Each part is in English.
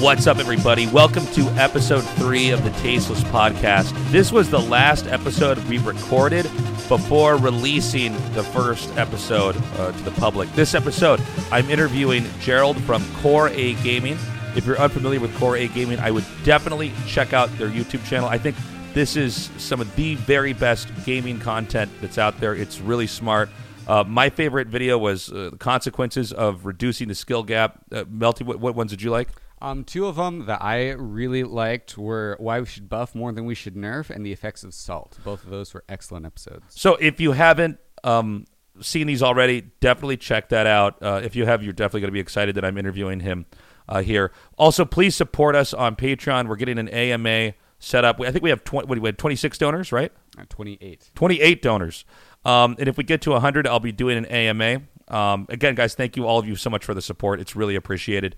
What's up, everybody? Welcome to episode three of the Tasteless Podcast. This was the last episode we recorded before releasing the first episode uh, to the public. This episode, I'm interviewing Gerald from Core A Gaming. If you're unfamiliar with Core A Gaming, I would definitely check out their YouTube channel. I think this is some of the very best gaming content that's out there. It's really smart. Uh, my favorite video was uh, the consequences of reducing the skill gap. Uh, Melty, what, what ones did you like? Um, two of them that I really liked were why we should buff more than we should nerf, and the effects of salt. Both of those were excellent episodes. So if you haven't um, seen these already, definitely check that out. Uh, if you have, you're definitely going to be excited that I'm interviewing him uh, here. Also, please support us on Patreon. We're getting an AMA set up. I think we have 20, what, we had 26 donors, right? Uh, Twenty-eight. 28 donors. Um, and if we get to 100, I'll be doing an AMA. Um, again, guys, thank you all of you so much for the support. It's really appreciated.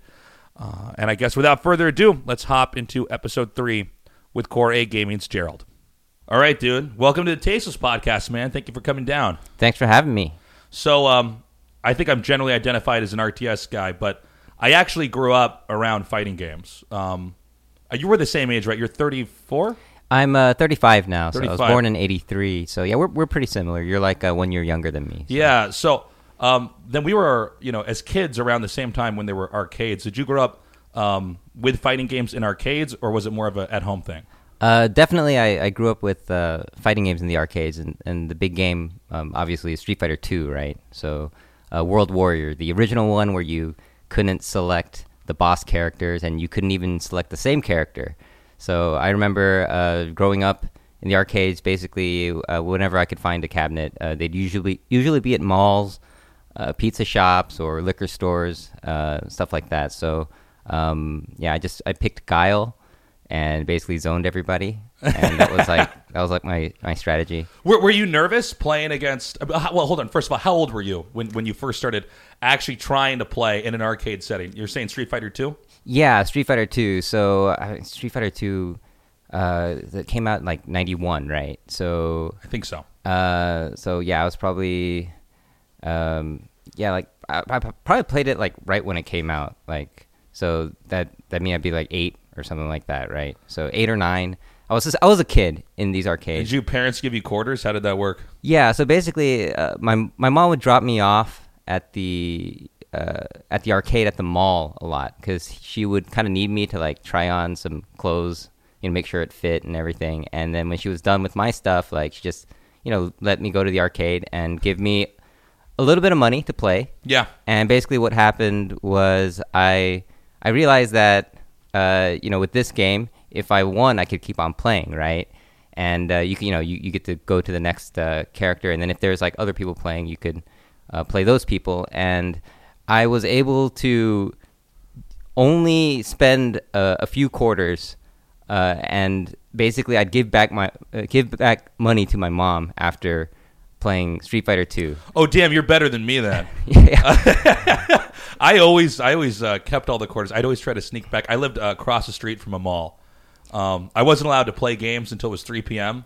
Uh, and I guess without further ado, let's hop into episode three with Core A Gaming's Gerald. All right, dude. Welcome to the Tasteless Podcast, man. Thank you for coming down. Thanks for having me. So, um, I think I'm generally identified as an RTS guy, but I actually grew up around fighting games. Um, you were the same age, right? You're 34. I'm uh, 35 now, so I was born in '83. So yeah, we're we're pretty similar. You're like uh, one year younger than me. so- Yeah. So um, then we were, you know, as kids around the same time when there were arcades. Did you grow up um, with fighting games in arcades, or was it more of a at home thing? Uh, definitely, I, I grew up with uh, fighting games in the arcades, and, and the big game, um, obviously, is Street Fighter Two, right? So, uh, World Warrior, the original one where you couldn't select the boss characters, and you couldn't even select the same character. So I remember uh, growing up in the arcades. Basically, uh, whenever I could find a cabinet, uh, they'd usually usually be at malls, uh, pizza shops, or liquor stores, uh, stuff like that. So um, yeah, I just I picked Guile and basically zoned everybody, and that was like that was like my my strategy. Were, were you nervous playing against? uh, Well, hold on. First of all, how old were you when, when you first started actually trying to play in an arcade setting? You're saying Street Fighter Two? Yeah, Street Fighter Two. So uh, Street Fighter Two, uh, that came out in like '91, right? So I think so. Uh, so yeah, I was probably, um, yeah, like I, I probably played it like right when it came out, like so that that mean I'd be like eight or something like that, right? So eight or nine. I was just, I was a kid in these arcades. Did you parents give you quarters? How did that work? Yeah, so basically, uh, my my mom would drop me off at the uh, at the arcade at the mall a lot because she would kind of need me to like try on some clothes, you know, make sure it fit and everything. And then when she was done with my stuff, like she just you know let me go to the arcade and give me a little bit of money to play. Yeah. And basically, what happened was I I realized that uh, you know with this game, if I won, I could keep on playing, right? And uh, you can you know you, you get to go to the next uh, character, and then if there's like other people playing, you could uh, play those people. And I was able to only spend uh, a few quarters, uh, and basically I'd give back my uh, give back money to my mom after playing Street Fighter Two. Oh, damn! You're better than me then. yeah. I always, I always uh, kept all the quarters. I'd always try to sneak back. I lived uh, across the street from a mall. Um, I wasn't allowed to play games until it was 3 p.m.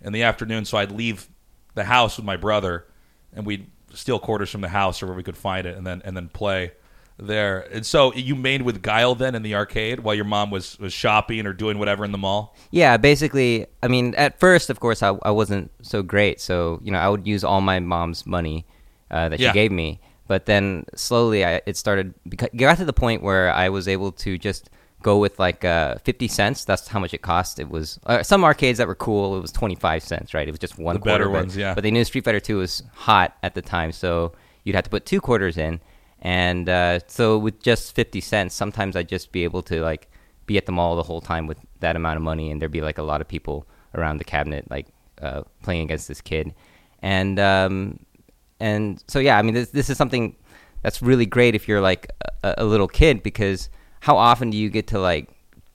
in the afternoon, so I'd leave the house with my brother, and we'd steal quarters from the house or where we could find it, and then and then play there. And so you made with Guile then in the arcade while your mom was was shopping or doing whatever in the mall. Yeah, basically, I mean, at first, of course, I, I wasn't so great. So, you know, I would use all my mom's money uh, that Yeah. she gave me. But then slowly, I, it started, it got to the point where I was able to just go with like uh, 50 cents. That's how much it cost. It was uh, some arcades that were cool, it was 25 cents, right? It was just one The better quarter, but- ones, yeah. But they knew Street Fighter 2 was hot at the time. So you'd have to put two quarters in. And uh, so with just 50 cents, sometimes I'd just be able to like be at the mall the whole time with that amount of money, and there'd be like a lot of people around the cabinet, like uh, playing against this kid, and um, and so yeah, I mean, this this is something that's really great if you're like a, a little kid because how often do you get to like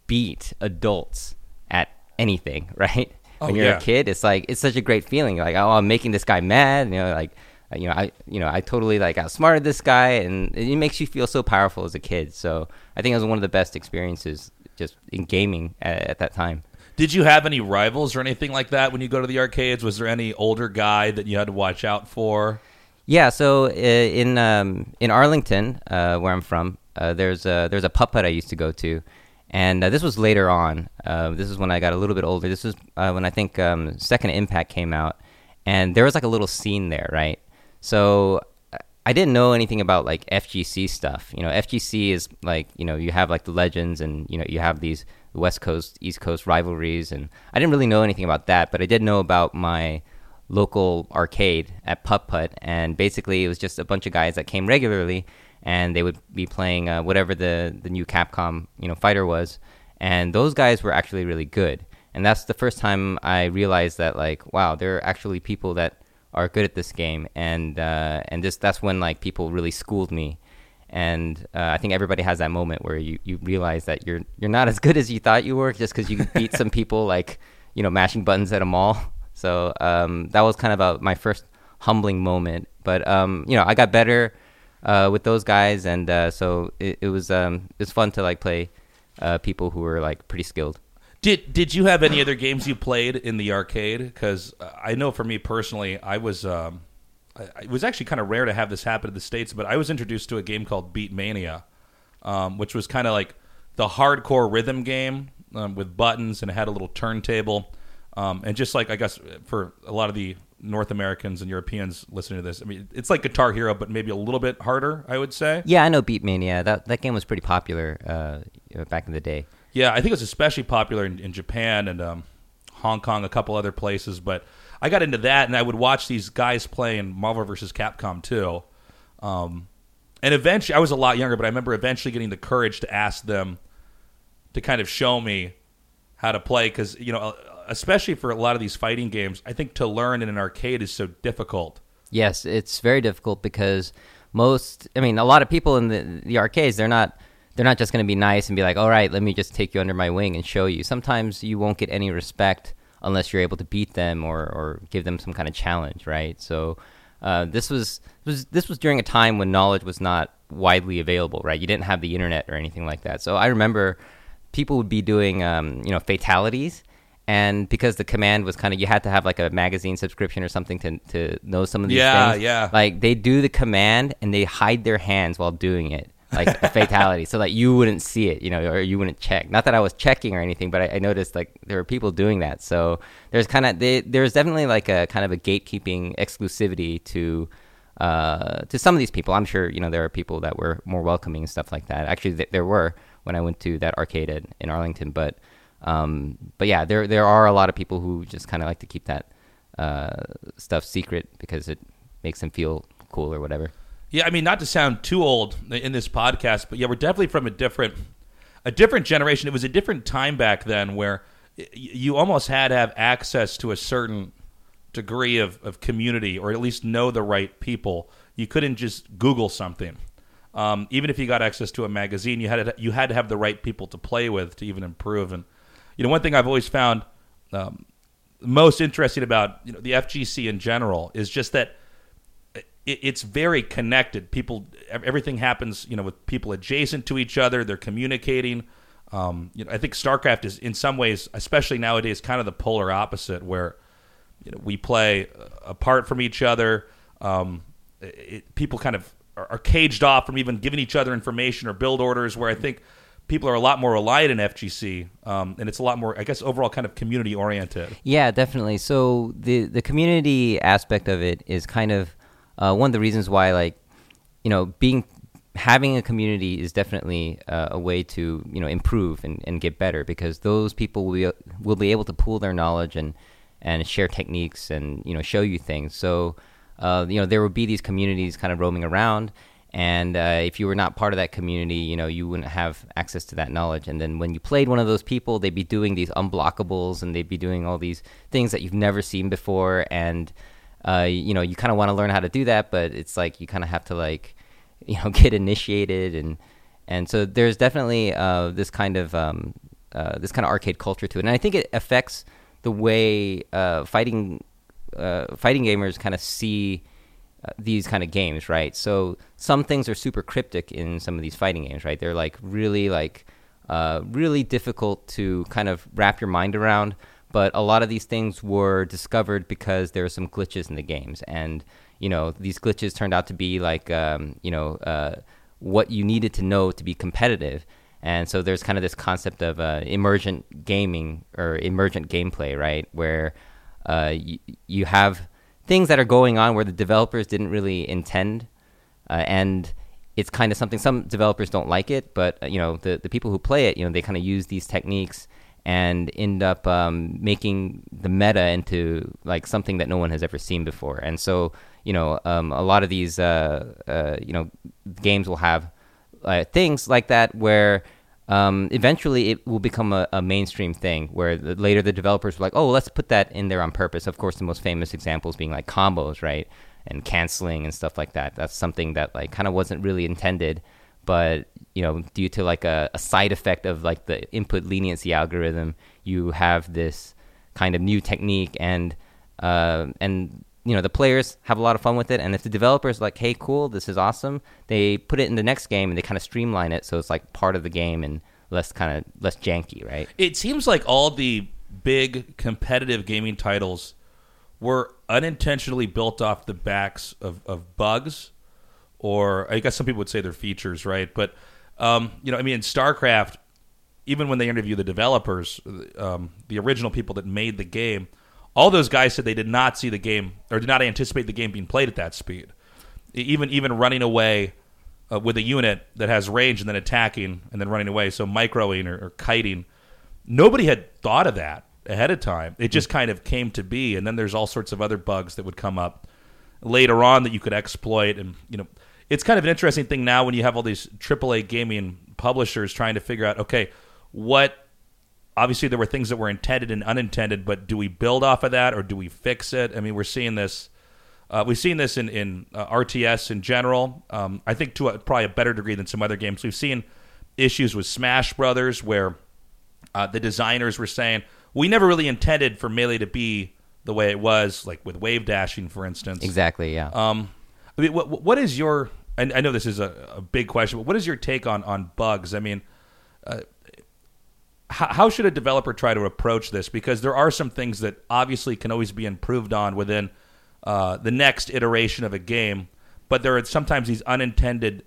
beat adults at anything, right? Oh, when you're yeah. a kid, it's like it's such a great feeling. Like, oh, I'm making this guy mad. You know, like you know, I you know, I totally like outsmarted this guy, and it makes you feel so powerful as a kid. So I think it was one of the best experiences just in gaming at, at that time. Did you have any rivals or anything like that when you go to the arcades? Was there any older guy that you had to watch out for? Yeah, so uh, in um, in Arlington, uh, where I'm from, uh, there's a there's a putt I used to go to, And uh, this was later on. Uh, this is when I got a little bit older. This was uh, when I think um, Second Impact came out, and there was like a little scene there, right? So I didn't know anything about like FGC stuff. You know, FGC is like you know you have like the legends, and you know you have these West Coast East Coast rivalries, and I didn't really know anything about that, but I did know about my local arcade at Putt Putt, and basically it was just a bunch of guys that came regularly, and they would be playing uh, whatever the the new Capcom you know fighter was, and those guys were actually really good, and that's the first time I realized that like wow, there are actually people that are good at this game, and uh, and this that's when like people really schooled me. And uh, I think everybody has that moment where you, you realize that you're you're not as good as you thought you were just because you beat some people like you know mashing buttons at a mall. So um, that was kind of a, my first humbling moment. But um, you know, I got better uh, with those guys, and uh, so it, it was um, it was fun to like play uh, people who were like pretty skilled. Did Did you have any other games you played in the arcade? Because I know for me personally, I was. Um, I, it was actually kind of rare to have this happen in the states, but I was introduced to a game called Beat Mania, um, which was kind of like the hardcore rhythm game um, with buttons and it had a little turntable. Um, and just like I guess for a lot of the North Americans and Europeans listening to this, I mean, it's like Guitar Hero, but maybe a little bit harder. I would say. Yeah, I know Beatmania. That that game was pretty popular uh, back in the day. Yeah, I think it was especially popular in, in Japan and um, Hong Kong, a couple other places. But I got into that, and I would watch these guys playing Marvel vs. Capcom 2. Um, and eventually, I was a lot younger, but I remember eventually getting the courage to ask them to kind of show me how to play because you know especially for a lot of these fighting games, I think to learn in an arcade is so difficult. Yes, it's very difficult because most, I mean, a lot of people in the the arcades, they're not they're not just going to be nice and be like, "All right, let me just take you under my wing and show you." Sometimes you won't get any respect unless you're able to beat them or or give them some kind of challenge, right? So uh, this was was this was during a time when knowledge was not widely available, right? You didn't have the internet or anything like that. So I remember people would be doing um, you know fatalities and because the command was kind of you had to have like a magazine subscription or something to to know some of these yeah, things. Yeah, Like they do the command and they hide their hands while doing it, like a fatality, so that you wouldn't see it, you know, or you wouldn't check. Not that I was checking or anything, but I, I noticed like there were people doing that. So there's kind of there's definitely like a kind of a gatekeeping exclusivity to. Uh, to some of these people, I'm sure you know there are people that were more welcoming and stuff like that. Actually, th- there were when I went to that arcade in, in Arlington, but um, but yeah, there there are a lot of people who just kind of like to keep that uh, stuff secret because it makes them feel cool or whatever. Yeah, I mean, not to sound too old in this podcast, but yeah, we're definitely from a different a different generation. It was a different time back then where you almost had to have access to a certain degree of, of community or at least know the right people. You couldn't just Google something. Um, even if you got access to a magazine, you had to, you had to have the right people to play with to even improve. And you know, one thing I've always found um, most interesting about you know the FGC in general is just that it, it's very connected. People, everything happens, you know, with people adjacent to each other. They're communicating. Um, you know, I think StarCraft is in some ways, especially nowadays, kind of the polar opposite, where you know we play apart from each other. Um, it, people kind of are, are caged off from even giving each other information or build orders. Where I think people are a lot more reliant in FGC, um, and it's a lot more, I guess, overall kind of community oriented. Yeah, definitely. So the the community aspect of it is kind of uh, one of the reasons why, like, you know, being having a community is definitely uh, a way to you know improve and, and get better because those people will be, will be able to pool their knowledge and and share techniques and you know show you things. So uh, you know there will be these communities kind of roaming around and uh, if you were not part of that community you know you wouldn't have access to that knowledge and then when you played one of those people they'd be doing these unblockables and they'd be doing all these things that you've never seen before and uh, you know you kind of want to learn how to do that but it's like you kind of have to like you know get initiated and and so there's definitely uh, this kind of um, uh, this kind of arcade culture to it and i think it affects the way uh, fighting uh, fighting gamers kind of see uh, these kind of games, right? So some things are super cryptic in some of these fighting games, right? They're like really like really difficult to kind of wrap your mind around. But a lot of these things were discovered because there were some glitches in the games, and you know these glitches turned out to be like um, you know uh, what you needed to know to be competitive. And so there's kind of this concept of uh, emergent gaming or emergent gameplay, right? Where uh, you, you have things that are going on where the developers didn't really intend, uh, and it's kind of something some developers don't like it, but uh, you know the the people who play it, you know, they kind of use these techniques and end up um, making the meta into like something that no one has ever seen before. And so you know, um, a lot of these uh, uh, you know games will have uh, things like that where. Um, eventually, it will become a, a mainstream thing where the, later the developers were like, "Oh, let's put that in there on purpose." Of course, the most famous examples being like combos, right? and canceling and stuff like that. That's something that like kind of wasn't really intended, but you know, due to like a, a side effect of like the input leniency algorithm, you have this kind of new technique and uh, and you know the players have a lot of fun with it and if the developers like hey cool this is awesome they put it in the next game and they kind of streamline it so it's like part of the game and less kind of less janky right It seems like all the big competitive gaming titles were unintentionally built off the backs of, of bugs, or I guess some people would say they're features, right? But um, you know, I mean, in StarCraft, even when they interview the developers, um, the original people that made the game, all those guys said they did not see the game or did not anticipate the game being played at that speed. Even even running away uh, with a unit that has range and then attacking and then running away, so microing or, or kiting. Nobody had thought of that ahead of time. It just kind of came to be, and then there's all sorts of other bugs that would come up later on that you could exploit, and you know, it's kind of an interesting thing now when you have all these AAA gaming publishers trying to figure out, okay, what. Obviously, there were things that were intended and unintended, but do we build off of that or do we fix it? I mean, we're seeing this. Uh, we've seen this in in uh, RTS in general. Um, I think to a, probably a better degree than some other games. We've seen issues with Smash Brothers where uh, the designers were saying we never really intended for melee to be the way it was, like with wave dashing, for instance. exactly yeah Um, I mean, what what is your? I, I know this is a, a big question, but what is your take on on bugs? I mean, uh, how, how should a developer try to approach this? Because there are some things that obviously can always be improved on within uh, the next iteration of a game, but there are sometimes these unintended,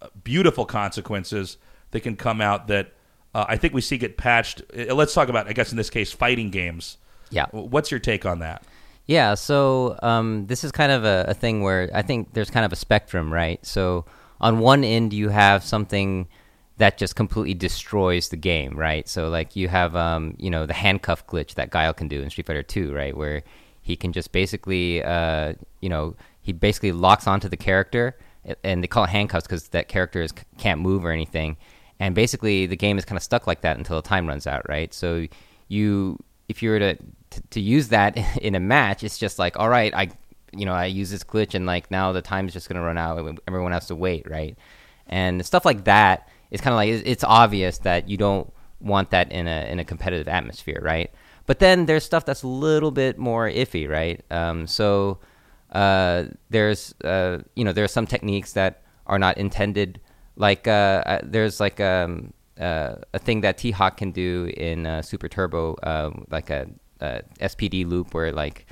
uh, beautiful consequences that can come out that uh, I think we see get patched. Uh, Let's talk about, I guess in this case, fighting games. Yeah. What's your take on that? Yeah, so um, this is kind of a, a thing where I think there's kind of a spectrum, right? So on one end, you have something that just completely destroys the game, right? So like you have, um, you know, the handcuff glitch that Guile can do in Street Fighter 2, right? Where he can just basically, uh, you know, he basically locks onto the character, and they call it handcuffs because that character is, can't move or anything. And basically, the game is kind of stuck like that until the time runs out, right? So you, if you were to to, use that in a match, it's just like, all right, I, you know, I use this glitch, and like now the time's just gonna run out, everyone has to wait, right? And stuff like that is kind of like it's- it's obvious that you don't want that in a in a competitive atmosphere, right? But then there's stuff that's a little bit more iffy, right? Um, so uh, there's uh, you know there are some techniques that are not intended. Like uh, uh, there's like um, uh, a thing that T Hawk can do in uh, Super Turbo, um, like a, a SPD loop, where like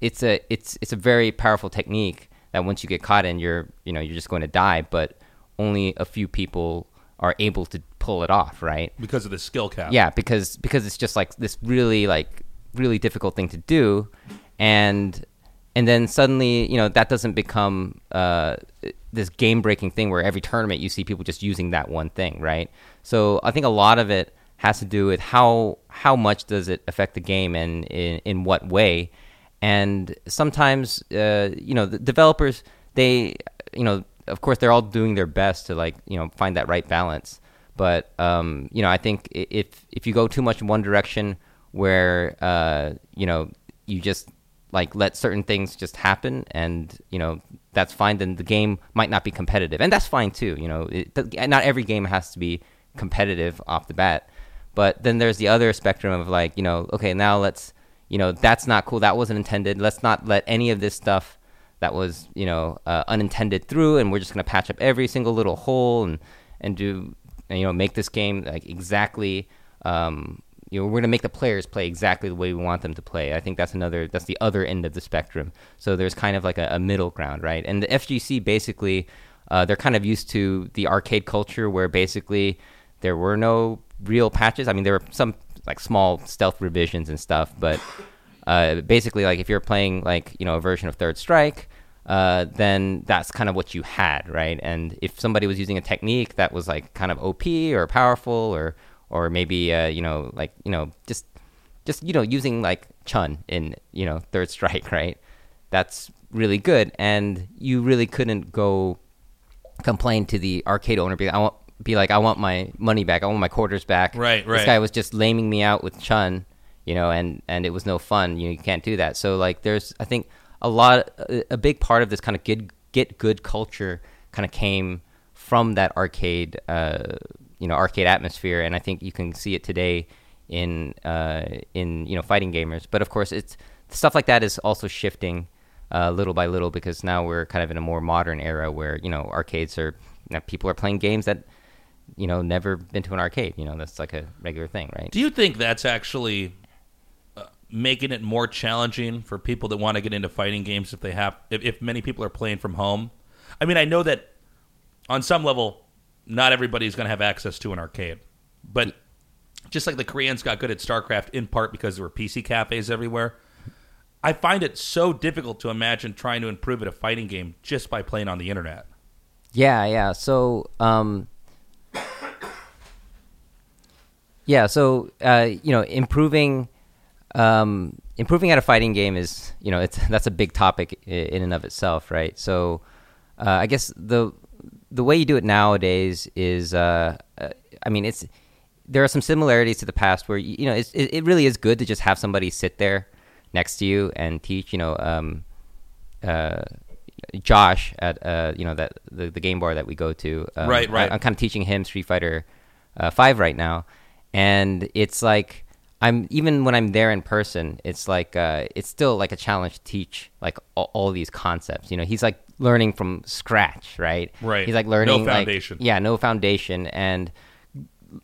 it's a it's it's a very powerful technique that once you get caught in, you're you know you're just going to die. But only a few people are able to pull it off, right? Because of the skill cap. Yeah, because because it's just like this really like really difficult thing to do, and and then suddenly you know that doesn't become uh, this game breaking thing where every tournament you see people just using that one thing, right? So I think a lot of it has to do with how how much does it affect the game and in, in what way, and sometimes uh, you know the developers they you know of course they're all doing their best to like you know find that right balance. But um, you know i think if if you go too much in one direction where uh, you know you just like let certain things just happen and you know that's fine then the game might not be competitive. And that's fine too you know it, not every game has to be competitive off the bat but then there's the other spectrum of like you know okay now let's you know that's not cool that wasn't intended let's not let any of this stuff that was you know uh, unintended through and we're just going to patch up every single little hole and and do and, you know make this game like exactly um, you know we're going to make the players play exactly the way we want them to play. I think that's another that's the other end of the spectrum. So there's kind of like a, a middle ground right? And the fgc basically uh, they're kind of used to the arcade culture where basically there were no real patches. I mean, there were some like small stealth revisions and stuff, but uh, basically, like if you're playing like you know a version of Third Strike, uh, then that's kind of what you had, right? And if somebody was using a technique that was like kind of OP or powerful, or or maybe uh, you know like you know just just you know using like Chun in you know Third Strike, right? That's really good, and you really couldn't go complain to the arcade owner. Be I want be like I want my money back. I want my quarters back. Right, right. This guy was just laming me out with Chun, you know, and and it was no fun. You know, you can't do that. So like, there's I think a lot, a, a big part of this kind of get get good culture kind of came from that arcade, uh, you know, arcade atmosphere, and I think you can see it today in uh, in you know fighting gamers. But of course, it's stuff like that is also shifting uh, little by little because now we're kind of in a more modern era where you know arcades are you know, people are playing games that you know never been to an arcade. You know, that's like a regular thing, right? Do you think that's actually uh, making it more challenging for people that want to get into fighting games if they have if, if many people are playing from home? I mean, I know that on some level, not everybody's going to have access to an arcade, but just like the Koreans got good at StarCraft in part because there were PC cafes everywhere. I find it so difficult to imagine trying to improve at a fighting game just by playing on the internet. Yeah, yeah. So, um, yeah, so uh, you know, improving, um, improving at a fighting game is, you know, it's that's a big topic in and of itself, right? So, uh, I guess the the way you do it nowadays is, uh, uh, I mean, it's there are some similarities to the past where you know it's, it, it really is good to just have somebody sit there next to you and teach. You know, um, uh, Josh at uh, you know that the, the game bar that we go to. Um, Right, right. I, am kind of teaching him Street Fighter uh, Five right now, and it's like I'm even when I'm there in person, it's like uh, it's still like a challenge to teach like all, all these concepts. You know, he's like learning from scratch, right? Right. He's like learning No like- foundation. yeah, no foundation, and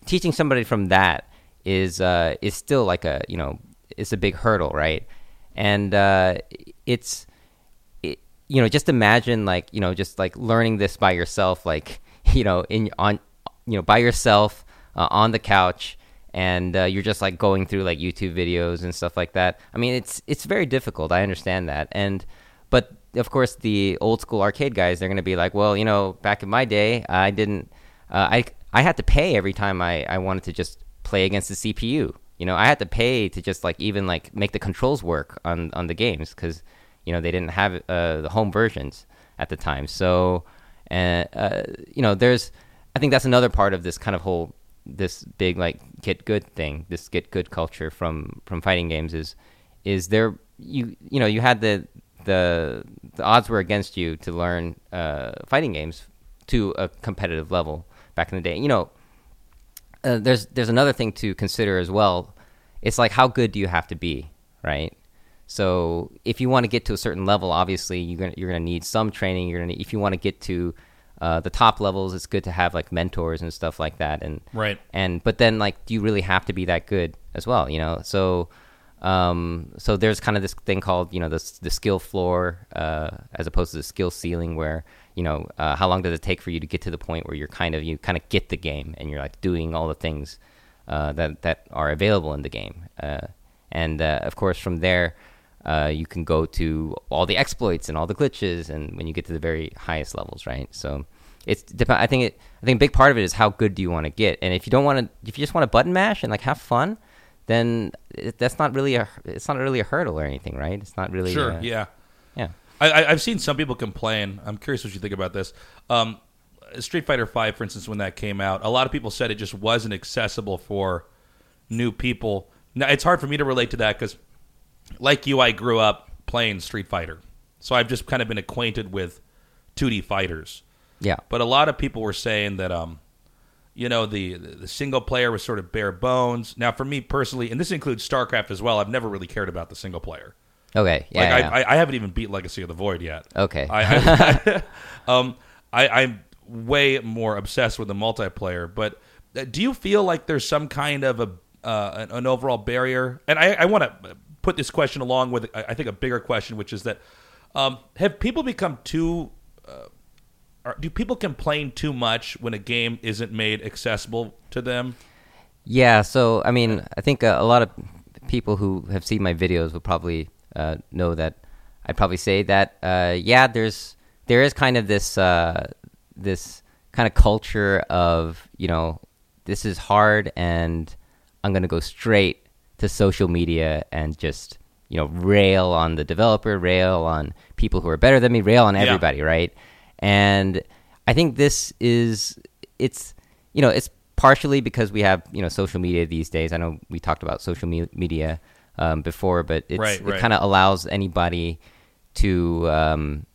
teaching somebody from that is uh, is still like a you know it's a big hurdle, right? And uh, it's it, you know just imagine like you know just like learning this by yourself, like you know in on you know by yourself uh, on the couch. And uh, you're just like going through like YouTube videos and stuff like that. I mean, it's it's very difficult. I understand that, and but of course the old school arcade guys they're going to be like, well, you know, back in my day, I didn't uh, I I had to pay every time I, I wanted to just play against the CPU. You know, I had to pay to just like even like make the controls work on on the games because you know they didn't have uh, the home versions at the time. So, uh, uh, you know, there's I think that's another part of this kind of whole this big like get good thing, this get good culture from from fighting games is is there you you know you had the the the odds were against you to learn uh, fighting games to a competitive level back in the day. You know, uh, there's there's another thing to consider as well. It's like how good do you have to be, right? So if you want to get to a certain level, obviously you're gonna you're gonna need some training. You're gonna if you want to get to uh, the top levels, it's good to have like mentors and stuff like that. And Right. and but then like do you really have to be that good as well you know so um so there's kind of this thing called you know the the skill floor uh as opposed to the skill ceiling where you know uh, how long does it take for you to get to the point where you're kind of you kind of get the game and you're like doing all the things uh, that that are available in the game uh, and uh, of course from there uh, you can go to all the exploits and all the glitches and when you get to the very highest levels right so it's I think it I think a big part of it is how good do you want to get and if you don't want to if you just want to button mash and like have fun then it, that's not really a it's not really a hurdle or anything right it's not really Sure. uh, yeah. yeah I, I, I've seen some people complain. I'm curious what you think about this. Um, Street Fighter Five, for instance, when that came out, a lot of people said it just wasn't accessible for new people. Now, it's hard for me to relate to that because, like you, I grew up playing Street Fighter, so I've just kind of been acquainted with 2D fighters. yeah But a lot of people were saying that, um, you know, the the single player was sort of bare bones. Now, for me personally, and this includes StarCraft as well, I've never really cared about the single player. okay yeah, Like yeah. I, I, I haven't even beat Legacy of the Void yet. Okay. I, I, um, I, I'm way more obsessed with the multiplayer. But uh, do you feel like there's some kind of a uh, an, an overall barrier? And I, I want to put this question along with I think a bigger question, which is that um, have people become too uh, are, do people complain too much when a game isn't made accessible to them? Yeah, so I mean, I think uh, a lot of people who have seen my videos will probably uh, know that I'd probably say that uh, yeah, there's there is kind of this uh, this kind of culture of you know this is hard and I'm gonna go straight to social media and just you know rail on the developer, rail on people who are better than me, rail on Yeah. everybody, right? And I think this is it's you know it's partially because we have you know social media these days. I know we talked about social me- media um, before, but it's, Right, it kind of allows anybody to um,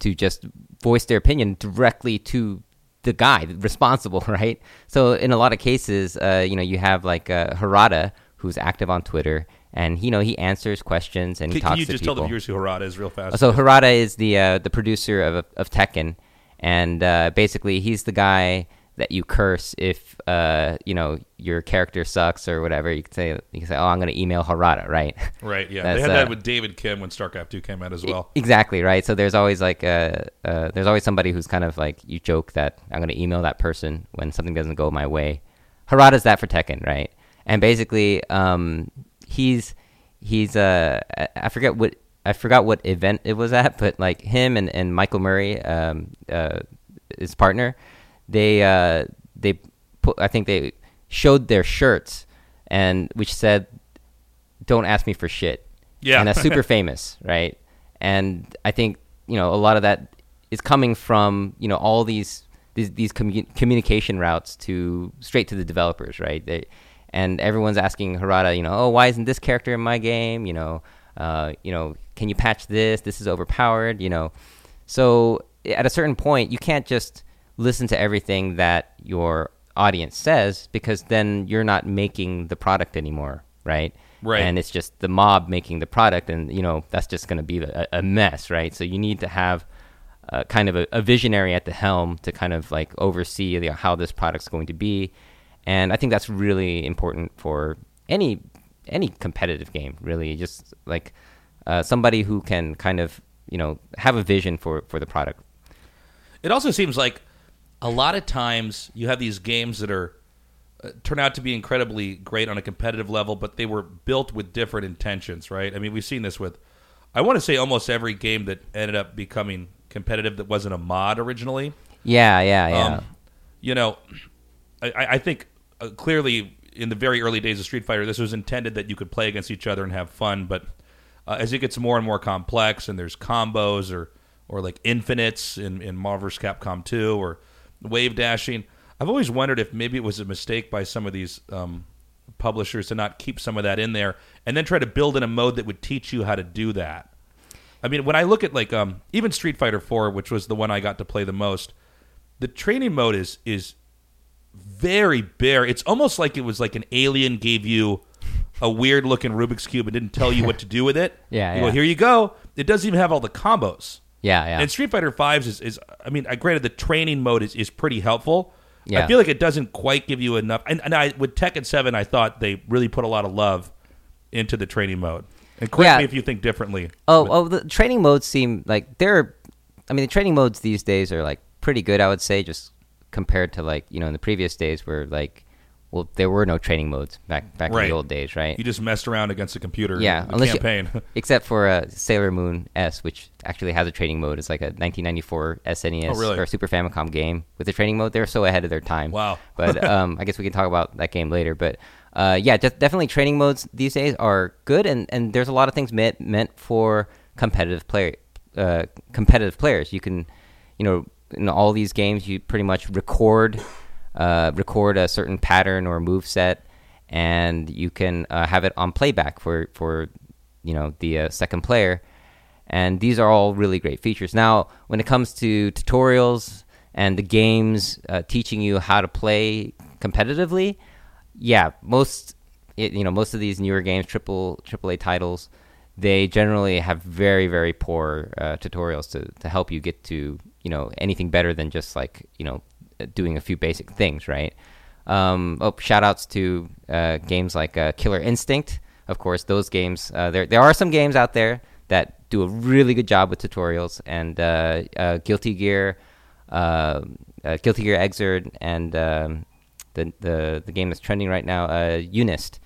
to just voice their opinion directly to the guy responsible, right? So in a lot of cases, uh, you know, you have like uh, Harada who's active on Twitter, and you know he answers questions and he Can, talks can you to just people. tell the viewers who Harada is real fast? So Harada is the uh, the producer of of Tekken, and uh, basically he's the guy that you curse if uh, you know your character sucks or whatever. You can say you can say, "Oh, I'm going to email Harada," right? right, yeah. They had that uh, with David Kim when StarCraft 2 came out as well. Exactly right. So there's always like uh, uh, there's always somebody who's kind of like you joke that I'm going to email that person when something doesn't go my way. Harada's that for Tekken, right? And basically, um, he's he's uh I- forget what I forgot what event it was at, but like him and, and Michael Murray, um, uh, his partner, they uh they put I think they showed their shirts and which said, "Don't ask me for shit." Yeah. and that's super famous, right? And I think you know a lot of that is coming from you know all these these, these commu- communication routes to straight to the developers, right? They, and everyone's asking Harada, you know, oh, why isn't this character in my game? You know, uh, you know, can you patch this? This is overpowered. You know, so at a certain point, you can't just listen to everything that your audience says because then you're not making the product anymore, right? Right. And it's just the mob making the product, and you know that's just going to be a, a mess, right? So you need to have uh, kind of a, a visionary at the helm to kind of like oversee the, how this product's going to be, and I think that's really important for any any competitive game, really. Just like uh, somebody who can kind of you know have a vision for for the product. It also seems like a lot of times you have these games that are uh, turn out to be incredibly great on a competitive level, but they were built with different intentions, right? I mean, we've seen this with, I want to say almost every game that ended up becoming competitive that wasn't a mod originally. Yeah, yeah, yeah. Um, you know, I, I I think uh, clearly in the very early days of Street Fighter, this was intended that you could play against each other and have fun. But uh, as it gets more and more complex, and there's combos or or like infinites in in Marvel vs. Capcom 2 or wave dashing, I've always wondered if maybe it was a mistake by some of these um, publishers to not keep some of that in there, and then try to build in a mode that would teach you how to do that. I mean, when I look at like um, even Street Fighter 4, which was the one I got to play the most, the training mode is is very bare. It's almost like it was like an alien gave you a weird looking Rubik's cube and didn't tell you what to do with it. Yeah, yeah. here you go. It doesn't even have all the combos. yeah, yeah. And Street Fighter Fives is, is I mean, I granted the training mode is, is pretty helpful. Yeah. I feel like it doesn't quite give you enough. And, and I with Tekken Seven, I thought they really put a lot of love into the training mode. And correct Yeah. me if you think differently. Oh, But- oh, the training modes seem like they're. I mean, the training modes these days are like pretty good. I would say, just compared to like you know in the previous days where like, well, there were no training modes back back in the old days, right? you just messed around against a computer. yeah, unless campaign. you, except for uh, Sailor Moon S, which actually has a training mode. It's like a 1994 SNES Oh, really? or Super Famicom game with a training mode. They're so ahead of their time. Wow. but um, I guess we can talk about that game later. But uh, yeah, de- definitely training modes these days are good, and, and there's a lot of things meant meant for competitive player uh, competitive players. You can, you know, in all these games, you pretty much record uh, record a certain pattern or move set, and you can uh, have it on playback for for you know the uh, second player. And these are all really great features. Now, when it comes to tutorials and the games uh, teaching you how to play competitively, yeah, most you know most of these newer games, triple AAA titles, they generally have very very poor uh, tutorials to to help you get to you know anything better than just like you know doing a few basic things, right? Um, oh, shout outs to uh, games like uh, Killer Instinct. Of course, those games. Uh, there there are some games out there that do a really good job with tutorials, and uh, uh, Guilty Gear. uh, uh, Guilty Gear Xrd and um, the the the game that's trending right now, uh, Unist.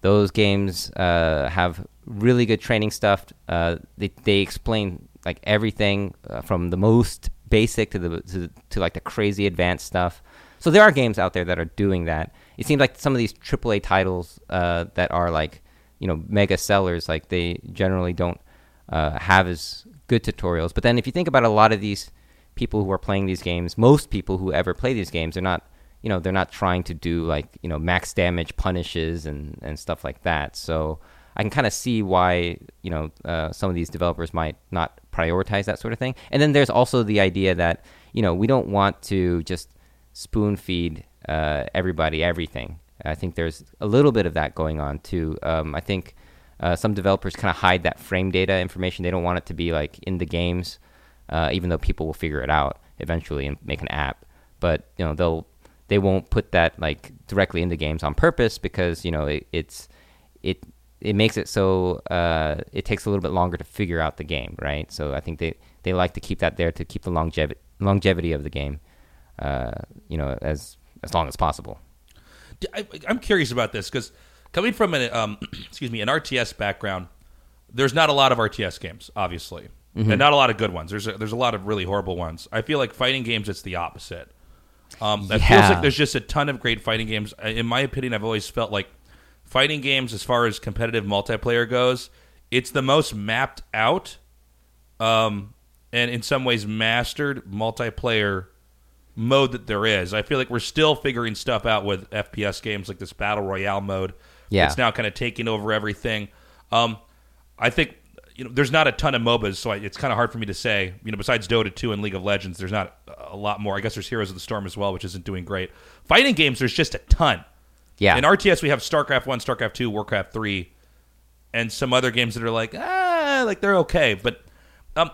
Those games uh, have really good training stuff. Uh, they they explain like everything uh, from the most basic to the to, to like the crazy advanced stuff. So there are games out there that are doing that. It seems like some of these AAA titles uh, that are like you know mega sellers, like they generally don't uh, have as good tutorials. But then if you think about a lot of these people who are playing these games, most people who ever play these games, they're not you know they're not trying to do like you know max damage punishes and and stuff like that. So I can kind of see why you know uh, some of these developers might not prioritize that sort of thing. And then there's also the idea that you know we don't want to just spoon feed uh, everybody everything. I think there's a little bit of that going on too. Um, I think uh, some developers kind of hide that frame data information. They don't want it to be like in the games, uh, even though people will figure it out eventually and make an app. But you know they'll they won't put that like directly into games on purpose because you know it, it's it it makes it so uh, it takes a little bit longer to figure out the game, right? So I think they, they like to keep that there to keep the longevity longevity of the game, uh, you know, as as long as possible. I, am curious about this because coming from an um, excuse me an RTS background, there's not a lot of RTS games, obviously, mm-hmm. and not a lot of good ones. There's a, there's a lot of really horrible ones. I feel like fighting games, it's the opposite. Um, it yeah. feels like there's just a ton of great fighting games. In my opinion, I've always felt like fighting games, as far as competitive multiplayer goes, it's the most mapped out, um, and in some ways mastered multiplayer mode that there is. I feel like we're still figuring stuff out with FPS games like this battle royale mode. Yeah, it's now kind of taking over everything. Um, I think you know there's not a ton of MOBAs, so I, it's kind of hard for me to say. You know, besides Dota 2 and League of Legends, there's not a lot more. I guess there's Heroes of the Storm as well, which isn't doing great. Fighting games, there's just a ton. Yeah. In RTS, we have StarCraft 1, StarCraft 2, Warcraft 3, and some other games that are like, ah, like they're okay. But um,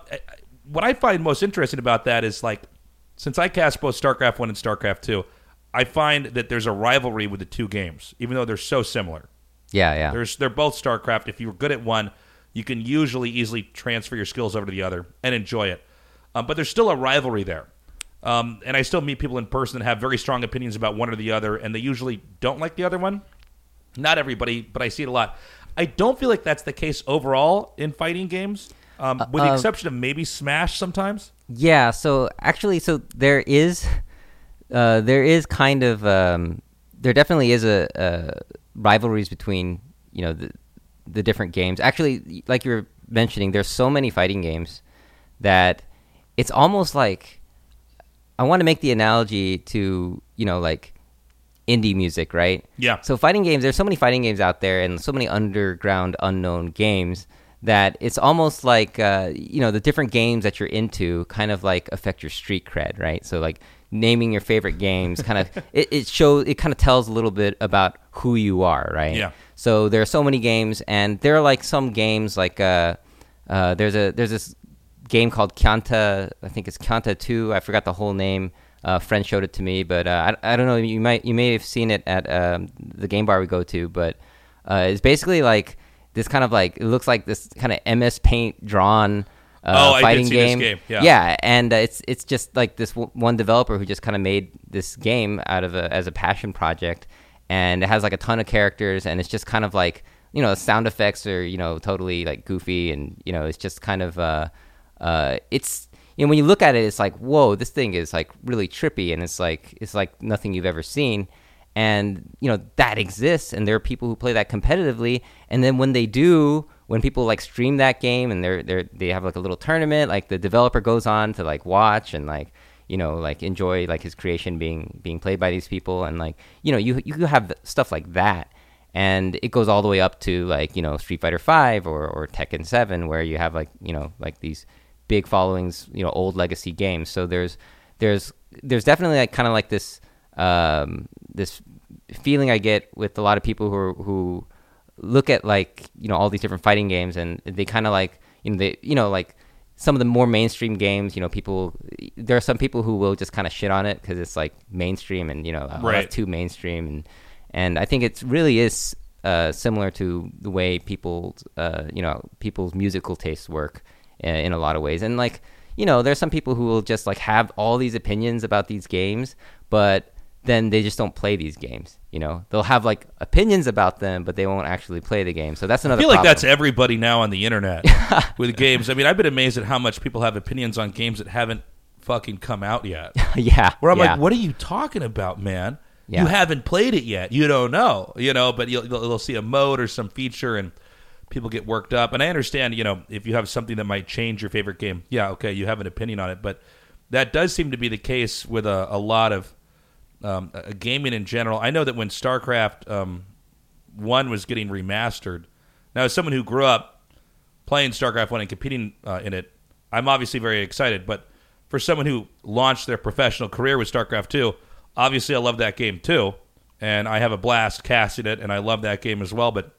what I find most interesting about that is like, since I cast both StarCraft 1 and StarCraft 2, I find that there's a rivalry with the two games, even though they're so similar. Yeah, yeah. There's they're both StarCraft. If you're good at one, you can usually easily transfer your skills over to the other and enjoy it. Um, but there's still a rivalry there. Um, and I still meet people in person that have very strong opinions about one or the other, and they usually don't like the other one. Not everybody, but I see it a lot. I don't feel like that's the case overall in fighting games, um, with the uh, exception of maybe Smash sometimes. Yeah. So actually, so there is, uh, there is kind of, um, there definitely is a, a, rivalries between you know the the different games. Actually, like you were mentioning, there's so many fighting games that it's almost like I want to make the analogy to you know like indie music, right? Yeah. So fighting games, there's so many fighting games out there, and so many underground, unknown games that it's almost like uh, you know the different games that you're into kind of like affect your street cred, right? So like naming your favorite games kind of it, it shows it kind of tells a little bit about who you are, right? Yeah. So there are so many games, and there are like some games like uh, uh, there's a there's this game called Kanta. I think it's Kanta Two. I forgot the whole name. Uh, friend showed it to me, but uh, I, I don't know. You might you may have seen it at um, the game bar we go to, but uh, it's basically like this kind of like it looks like this kind of MS Paint drawn. Uh, oh, fighting game. game. Yeah, yeah, and uh, it's it's just like this w- one developer who just kind of made this game out of a, as a passion project, and it has like a ton of characters, and it's just kind of like you know sound effects are you know totally like goofy, and you know it's just kind of uh, it's you know when you look at it, it's like whoa, this thing is like really trippy, and it's like it's like nothing you've ever seen. And you know that exists, and there are people who play that competitively. And then when they do, when people like stream that game, and they're they they have like a little tournament, like the developer goes on to like watch and like you know like enjoy like his creation being being played by these people, and like you know you you have stuff like that and it goes all the way up to like you know Street Fighter Five or or Tekken Seven, where you have like you know like these big followings, you know, old legacy games. So there's there's there's definitely like kind of like this um, this feeling I get with a lot of people who are, who look at like you know all these different fighting games and they kind of like you know they you know like some of the more mainstream games you know people there are some people who will just kind of shit on it because it's like mainstream and you know oh, right. too mainstream and and I think it really is uh, similar to the way people uh, you know people's musical tastes work Uh, in a lot of ways. And like you know, there's some people who will just like have all these opinions about these games, but then they just don't play these games. You know, they'll have like opinions about them, but they won't actually play the game. So that's another. I feel like problem. that's everybody now on the internet with games. I mean, I've been amazed at how much people have opinions on games that haven't fucking come out yet. yeah. Where I'm yeah. like, what are you talking about, man? Yeah. You haven't played it yet. You don't know, you know. But you'll, you'll you'll see a mode or some feature, and people get worked up. And I understand, you know, if you have something that might change your favorite game, yeah, okay, you have an opinion on it. But that does seem to be the case with a, a lot of um, uh, gaming in general. I know that when StarCraft um, One was getting remastered, now as someone who grew up playing StarCraft One and competing uh, in it, I'm obviously very excited. But for someone who launched their professional career with StarCraft Two, obviously I love that game too, and I have a blast casting it, and I love that game as well. But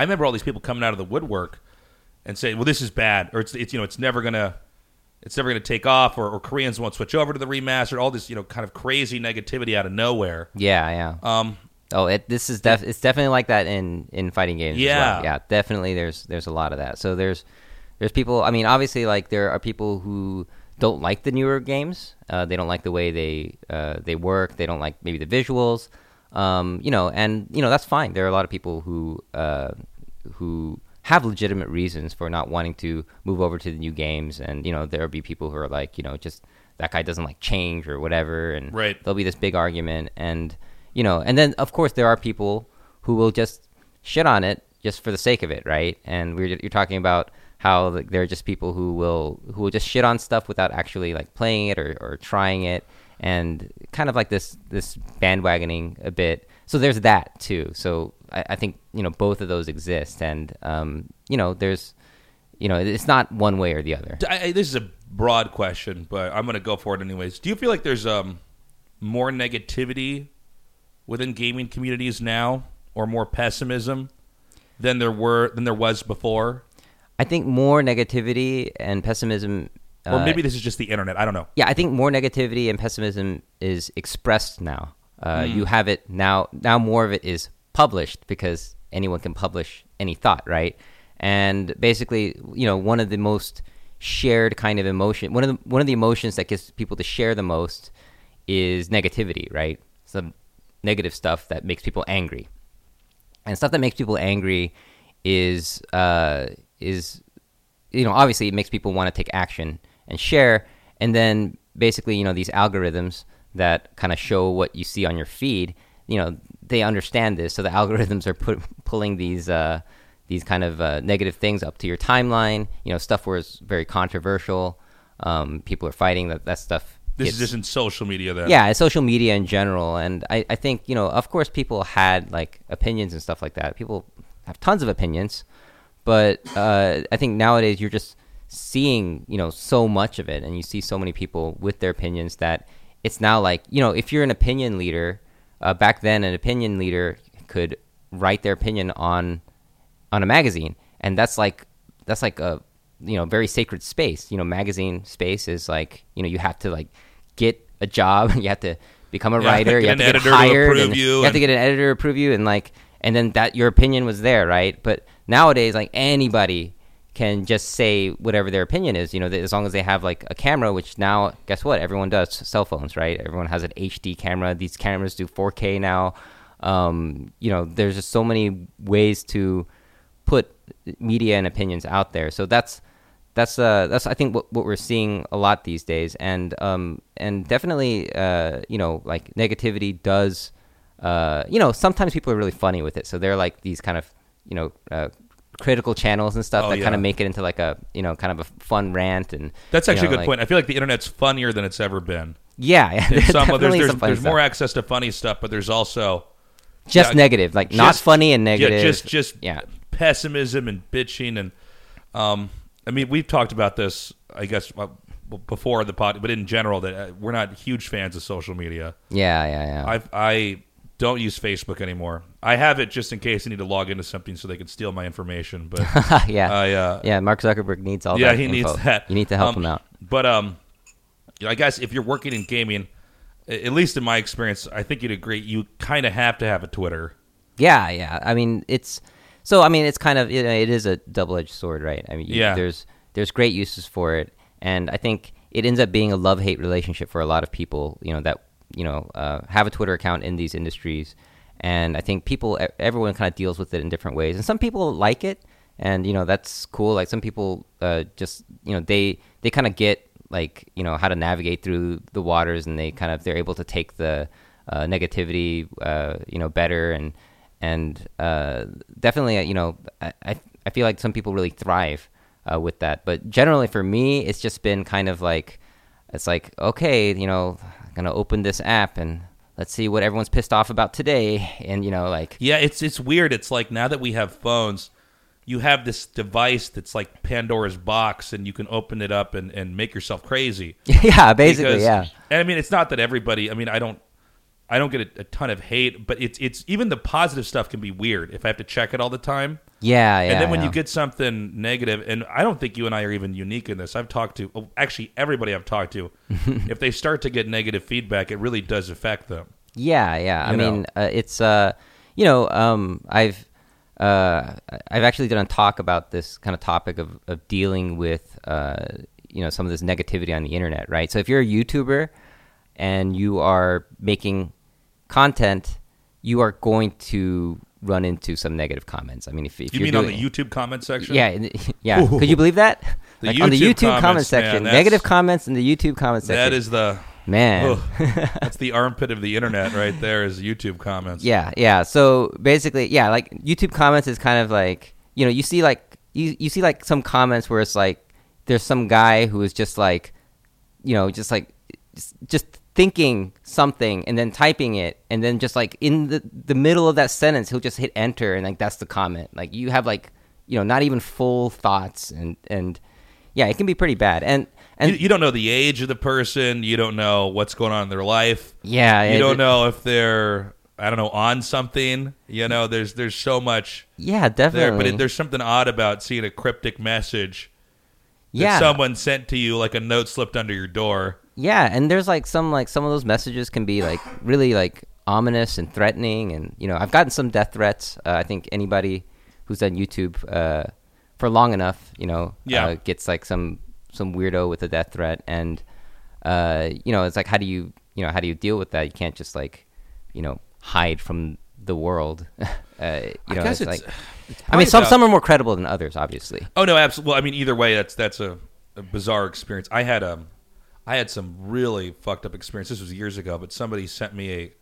I remember all these people coming out of the woodwork and saying, "Well, this is bad," or "It's, it's you know, it's never gonna." It's never going to take off, or, or Koreans won't switch over to the remastered. All this, you know, kind of crazy negativity out of nowhere. Yeah, yeah. Um, Oh, it, this is def- it's definitely like that in in fighting games. as Yeah. well. yeah, definitely. There's there's a lot of that. So there's there's people. I mean, obviously, like there are people who don't like the newer games. Uh, they don't like the way they uh, they work. They don't like maybe the visuals. Um, you know, and you know that's fine. There are a lot of people who uh, who have legitimate reasons for not wanting to move over to the new games, and you know there'll be people who are like, you know, just that guy doesn't like change or whatever, and Right. there'll be this big argument, and you know, and then of course there are people who will just shit on it just for the sake of it, right? And we're you're talking about how like, there are just people who will who will just shit on stuff without actually like playing it or, or trying it, and kind of like this this bandwagoning a bit. So there's that too. So I, I think you know both of those exist, and um, you know there's you know it's not one way or the other. I, this is a broad question, but I'm going to go for it anyways. Do you feel like there's um more negativity within gaming communities now, or more pessimism than there were than there was before? I think more negativity and pessimism. Or uh, maybe this is just the internet. I don't know. yeah, I think more negativity and pessimism is expressed now. Uh, Hmm. You have it now. Now more of it is published because anyone can publish any thought, right? And basically, you know, one of the most shared kind of emotion, one of the one of the emotions that gets people to share the most is negativity, right? Some negative stuff that makes people angry, and stuff that makes people angry is uh, is you know obviously it makes people want to take action and share and then basically you know these algorithms that kind of show what you see on your feed you know they understand this so the algorithms are put, pulling these uh, these kind of uh, negative things up to your timeline you know stuff where it's very controversial um, people are fighting that that stuff This gets- is just in social media. Then, yeah, social media in general. And I, I think, you know, of course people had like opinions and stuff like that. People have tons of opinions, but uh, I think nowadays you're just seeing, you know, so much of it and you see so many people with their opinions that it's now like, you know, if you're an opinion leader, uh, back then an opinion leader could write their opinion on on a magazine. And that's like that's like a you know very sacred space. You know magazine space is like you know you have to like get a job. You have to become a Yeah, writer. You have to get editor to hired approve and you you have to get an editor to approve you and like and then that your opinion was there right? But nowadays like anybody can just say whatever their opinion is you know as long as they have like a camera which now guess what? Everyone does cell phones right? Everyone has an hd camera. These cameras do 4k now. Um, you know there's just so many ways to put media and opinions out there. So that's that's uh that's I think what, what we're seeing a lot these days. And um and definitely uh you know like negativity does uh you know sometimes people are really funny with it. So they're like these kind of you know uh critical channels and stuff Oh, that yeah. kind of make it into like a you know kind of a fun rant and that's you actually know, a good like- point. I feel like the internet's funnier than it's ever been. yeah, yeah there's some, there's there's, some there's more access to funny stuff, but there's also just yeah, negative like not funny and negative. yeah, just just yeah pessimism and bitching and um I mean we've talked about this I guess uh, before the pod but in general that uh, we're not huge fans of social media. yeah yeah yeah I I don't use Facebook anymore. I have it just in case I need to log into something so they can steal my information, but yeah I uh yeah Mark Zuckerberg needs all yeah, that he info. needs that. you need to help Um, him out But um, you know, I guess if you're working in gaming, at least in my experience, I think you'd agree you kind of have to have a Twitter. Yeah, yeah. I mean, it's so. I mean, it's kind of you know, it is a double edged sword, right? I mean, you- Yeah. There's there's great uses for it, and I think it ends up being a love hate relationship for a lot of people. You know that you know uh, have a Twitter account in these industries, and I think people everyone kind of deals with it in different ways, and some people like it, and you know that's cool. Like some people uh, just you know they they kind of get like you know how to navigate through the waters, and they kind of they're able to take the uh, negativity uh, you know better and and uh, definitely uh, you know I, I feel like some people really thrive with that. But generally, for me, it's just been kind of like it's like okay, you know, gonna open this app and let's see what everyone's pissed off about today, and you know, like Yeah, it's it's weird. It's like now that we have phones, you have this device that's like Pandora's box, and you can open it up and, and make yourself crazy. yeah, basically, Because- yeah, And I mean, it's not that everybody. I mean, I don't. I don't get a, a ton of hate, but it's it's even the positive stuff can be weird if I have to check it all the time. yeah, yeah. and then when you get something negative, and I don't think you and I are even unique in this. I've talked to oh, actually everybody I've talked to. if they start to get negative feedback, it really does affect them. Yeah, yeah. I You mean, uh, it's uh, you know, um, I've uh, I've actually done a talk about this kind of topic of of dealing with uh, you know, some of this negativity on the internet, right? So if you're a YouTuber and you are making content, you are going to run into some negative comments. I mean, if, if You mean on the YouTube comment section? yeah, yeah. Could you believe that? The like on the YouTube YouTube comment comments, man, section, negative comments in the YouTube comment section. that is the man. ugh, that's the armpit of the internet right there. Is YouTube comments? Yeah, yeah. So basically, yeah, like YouTube comments is kind of like you know you see like you you see like some comments where it's like there's some guy who is just like you know just like just- just thinking something and then typing it and then just like in the the middle of that sentence he'll just hit enter and like that's the comment like you have like you know not even full thoughts and and yeah it can be pretty bad and and you, you don't know the age of the person. You don't know what's going on in their life. yeah You it- don't know if they're I don't know on something. You know, there's there's so much yeah definitely there, but it, there's something odd about seeing a cryptic message that yeah someone sent to you, like a note slipped under your door. Yeah, and there's like some like some of those messages can be like really like ominous and threatening, and you know I've gotten some death threats. Uh, I think anybody who's done YouTube uh, for long enough, you know, Yeah. uh, gets like some some weirdo with a death threat, and uh, you know it's like how do you you know how do you deal with that? You can't just like you know hide from the world. uh, you know, I guess it's, it's. like it's I mean some about- some are more credible than others, obviously. Oh no, absolutely. Well, I mean, either way, that's that's a, a bizarre experience. I had um, I had some really fucked up experience. This was years ago, but somebody sent me a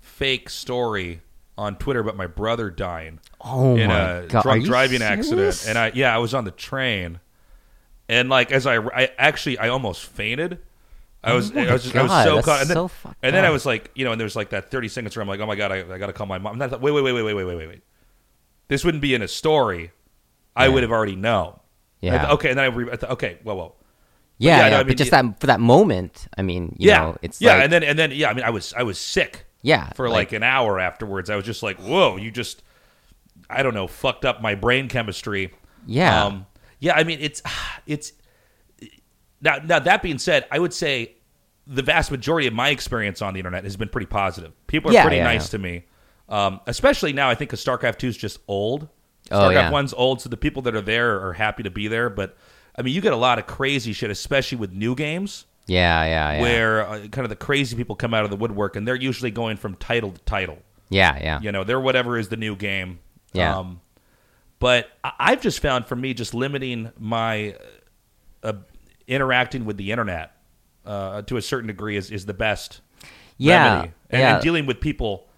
fake story on Twitter about my brother dying Oh in my a god, drunk driving serious? accident, and I yeah, I was on the train, and like as I, I actually I almost fainted. I was, Oh I was, just, I was so caught, and then, so and then I was like, you know, and there was like that thirty seconds where I'm like, oh my god, I, I got to call my mom. And I thought, wait, wait, wait, wait, wait, wait, wait, wait, wait. This wouldn't be in a story. I would have already known. Yeah. thought, okay, and then I, re- I thought, okay, well, well, Yeah, yeah, yeah, no, I but just y- that for that moment, I mean, you yeah, know, it's yeah, like, and then and then yeah, I mean, I was I was sick yeah, for like, an hour afterwards. I was just like, whoa, you just, I don't know, fucked up my brain chemistry. Yeah. um, yeah. I mean, it's it's now now that being said, I would say the vast majority of my experience on the internet has been pretty positive. People are Yeah, pretty yeah, nice yeah. to me, um, especially now. I think because StarCraft Two is just old. Oh, StarCraft yeah. One's old, so the people that are there are happy to be there. But I mean, you get a lot of crazy shit, especially with new games yeah, yeah, yeah, where uh, kind of the crazy people come out of the woodwork, and they're usually going from title to title. yeah, yeah, You know, they're whatever is the new game. Yeah. Um, but I- I've just found for me, just limiting my uh, interacting with the internet uh, to a certain degree is, is the best Yeah, remedy. And, yeah. and dealing with people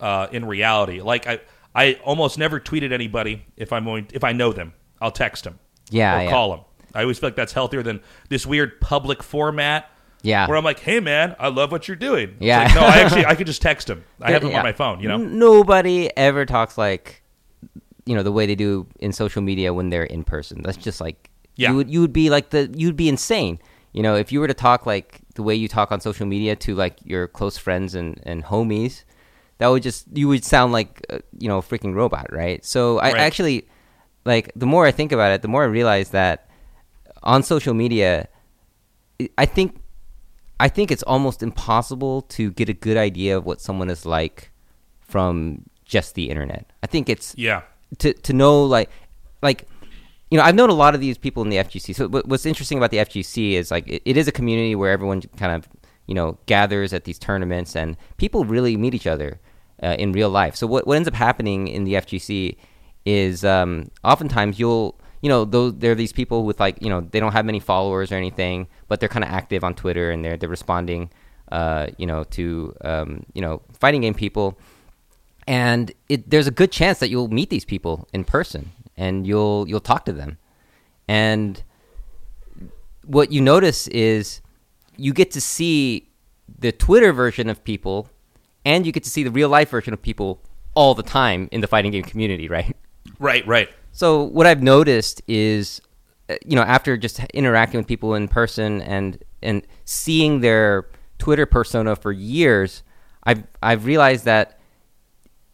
uh, in reality. Like I, I almost never tweeted anybody if I'm going if I know them. I'll text them. Yeah, or yeah. call them. I always feel like that's healthier than this weird public format. Yeah. where I'm like, "Hey, man, I love what you're doing." Yeah. like, no, I actually I could just text him. I have him Yeah. on my phone. You know, Nobody ever talks like, you know, the way they do in social media when they're in person. That's just like, Yeah. you would you would be like the you'd be insane. You know, if you were to talk like the way you talk on social media to like your close friends and and homies, that would just you would sound like uh, you know a freaking robot, right? So I Right. actually like the more I think about it, the more I realize that on social media, I- think I think it's almost impossible to get a good idea of what someone is like from just the internet. I think it's yeah, to to know like like you know, I've known a lot of these people in the FGC. So what's interesting about the FGC is like it, it is a community where everyone kind of you know gathers at these tournaments and people really meet each other uh, in real life. So what what ends up happening in the FGC is um, oftentimes you'll you know those there are these people with like you know they don't have many followers or anything, but they're kind of active on Twitter and they're they're responding uh, you know to um, you know fighting game people. And it, there's a good chance that you'll meet these people in person and you'll you'll talk to them. And what you notice is you get to see the Twitter version of people and you get to see the real life version of people all the time in the fighting game community, right? Right, right. So what I've noticed is, uh, you know, after just interacting with people in person and and seeing their Twitter persona for years, I've I've realized that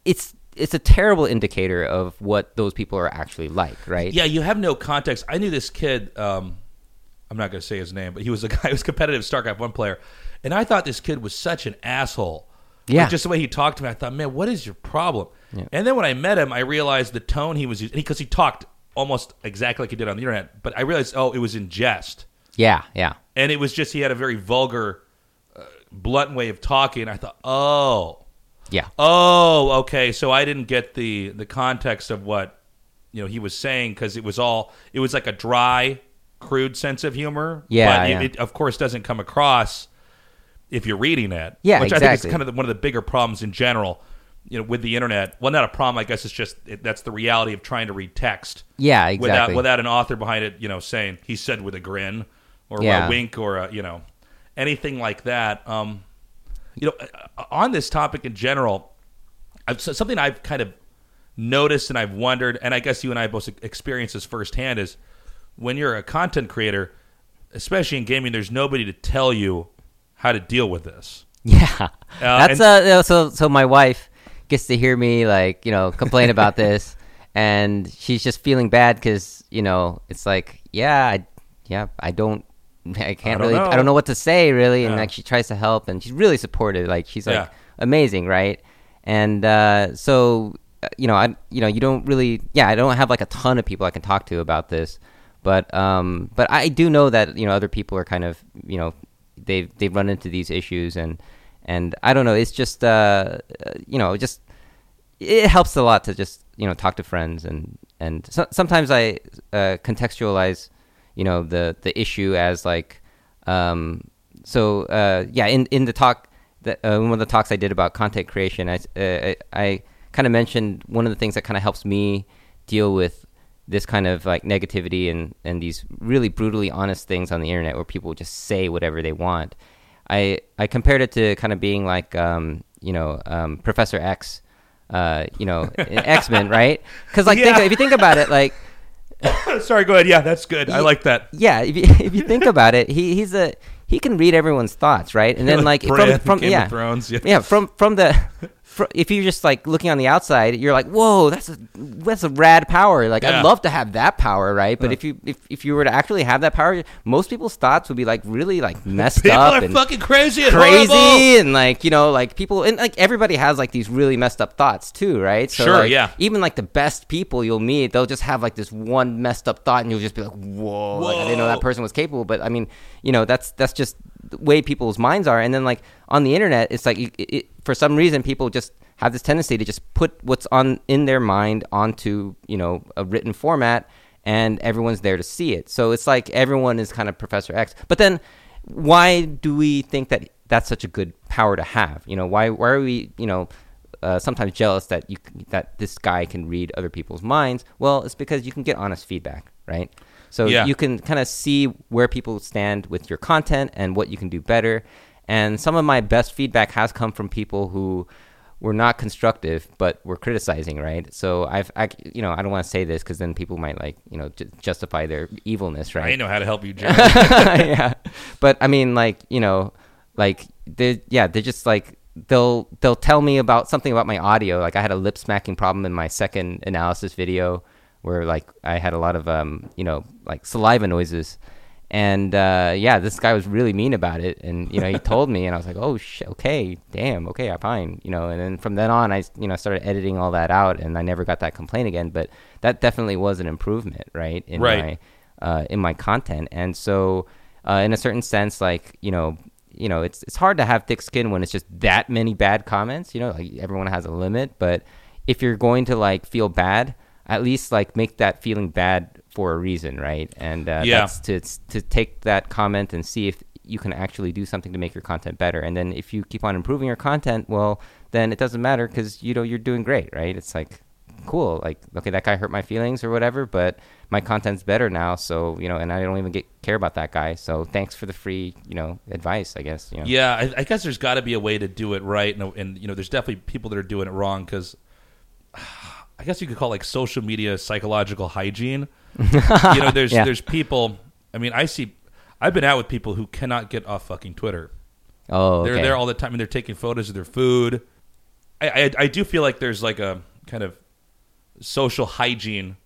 it's it's a terrible indicator of what those people are actually like, right? Yeah, you have no context. I knew this kid. Um, I'm not going to say his name, but he was a guy who was competitive StarCraft one player, and I thought this kid was such an asshole. Yeah. Like, just the way he talked to me, I thought, man, what is your problem? Yeah. And then when I met him, I realized the tone he was using because he talked almost exactly like he did on the internet. But I realized, oh, it was in jest, Yeah, yeah. and it was just he had a very vulgar, uh, blunt way of talking. I thought, oh, Yeah. Oh, okay. So I didn't get the the context of what you know he was saying because it was all it was like a dry, crude sense of humor. Yeah, but yeah. It, it of course doesn't come across if you're reading it. Yeah, which I think is kind of the, one of the bigger problems in general. You know, with the internet. Well, not a problem. I guess it's just it, that's the reality of trying to read text Yeah, without exactly. without an author behind it. You know, saying he said with a grin or Yeah. a wink or a you know anything like that. Um, you know, uh, on this topic in general, I've, something I've kind of noticed and I've wondered, and I guess you and I both experienced this firsthand, is when you're a content creator, especially in gaming, there's nobody to tell you how to deal with this. Yeah, that's and- uh. So so my wife gets to hear me like you know complain about this, and she's just feeling bad because you know it's like yeah I yeah I don't I can't don't really know. I don't know what to say really, and like she tries to help and she's really supportive. Like she's like Yeah. amazing, right? And uh, so uh, you know I you know you don't really yeah I don't have like a ton of people I can talk to about this, but um but I do know that you know other people are kind of you know they've they've run into these issues and and I don't know it's just uh uh, you know just it helps a lot to just you know talk to friends and and so, sometimes I uh, contextualize you know the the issue as like um so uh yeah in in the talk that uh, one of the talks I did about content creation I uh, I, I kind of mentioned one of the things that kind of helps me deal with this kind of like negativity and and these really brutally honest things on the internet where people just say whatever they want. I I compared it to kind of being like um you know um Professor X uh you know X Men right because like think, if you think about it like Sorry, go ahead. Yeah, that's good. I like that. yeah if you, if you think about it he he's a he can read everyone's thoughts right and then like from, Bran from Game of yeah Thrones, yeah. yeah from from the if you're just like looking on the outside you're like whoa that's a that's a rad power. Like Yeah. I'd love to have that power right? But if you if, if you were to actually have that power most people's thoughts would be like really like messed People up are and fucking crazy and crazy horrible. and like you know like people and like everybody has like these really messed up thoughts too right? So Sure, like, yeah. even like the best people you'll meet they'll just have like this one messed up thought and you'll just be like whoa, like, i didn't know that person was capable. But i mean you know that's that's just the way people's minds are. And then like on the internet it's like it, for some reason people just have this tendency to just put what's on in their mind onto you know a written format and everyone's there to see it so it's like everyone is kind of professor x but then why do we think that that's such a good power to have? You know, why why are we you know uh, sometimes jealous that you that this guy can read other people's minds? Well, it's because you can get honest feedback, right? So Yeah. you can kind of see where people stand with your content and what you can do better. And some of my best feedback has come from people who were not constructive but were criticizing, right? So I've, I, you know, I don't want to say this because then people might like, you know, ju- justify their evilness, right? I know how to help you, John. yeah, but I mean, like you know, like they yeah, they're just like they'll they'll tell me about something about my audio. Like I had a lip smacking problem in my second analysis video where like I had a lot of um you know like saliva noises, and uh, yeah, this guy was really mean about it, and you know he told me, and I was like, oh sh- okay, damn, okay, I'm fine, you know. And then from then on, I you know started editing all that out, and I never got that complaint again. But that definitely was an improvement, right? In Right. my uh, in my content, and so uh, in a certain sense, like you know. You know, it's it's hard to have thick skin when it's just that many bad comments. You know, like everyone has a limit. But if you're going to like feel bad, at least like make that feeling bad for a reason, right? And uh, Yeah. that's to to take that comment and see if you can actually do something to make your content better. And then if you keep on improving your content, well, then it doesn't matter because you know you're doing great, right? It's like cool, like okay, that guy hurt my feelings or whatever, but my content's better now, so you know, and I don't even get care about that guy. So thanks for the free, you know, advice. I guess you know. Yeah, I, I guess there's got to be a way to do it right, and, and you know, there's definitely people that are doing it wrong because I guess you could call it like social media psychological hygiene. you know, there's Yeah. there's people. I mean, I see. I've been out with people who cannot get off fucking Twitter. Oh, okay. They're there all the time, and they're taking photos of their food. I, I I do feel like there's like a kind of social hygiene.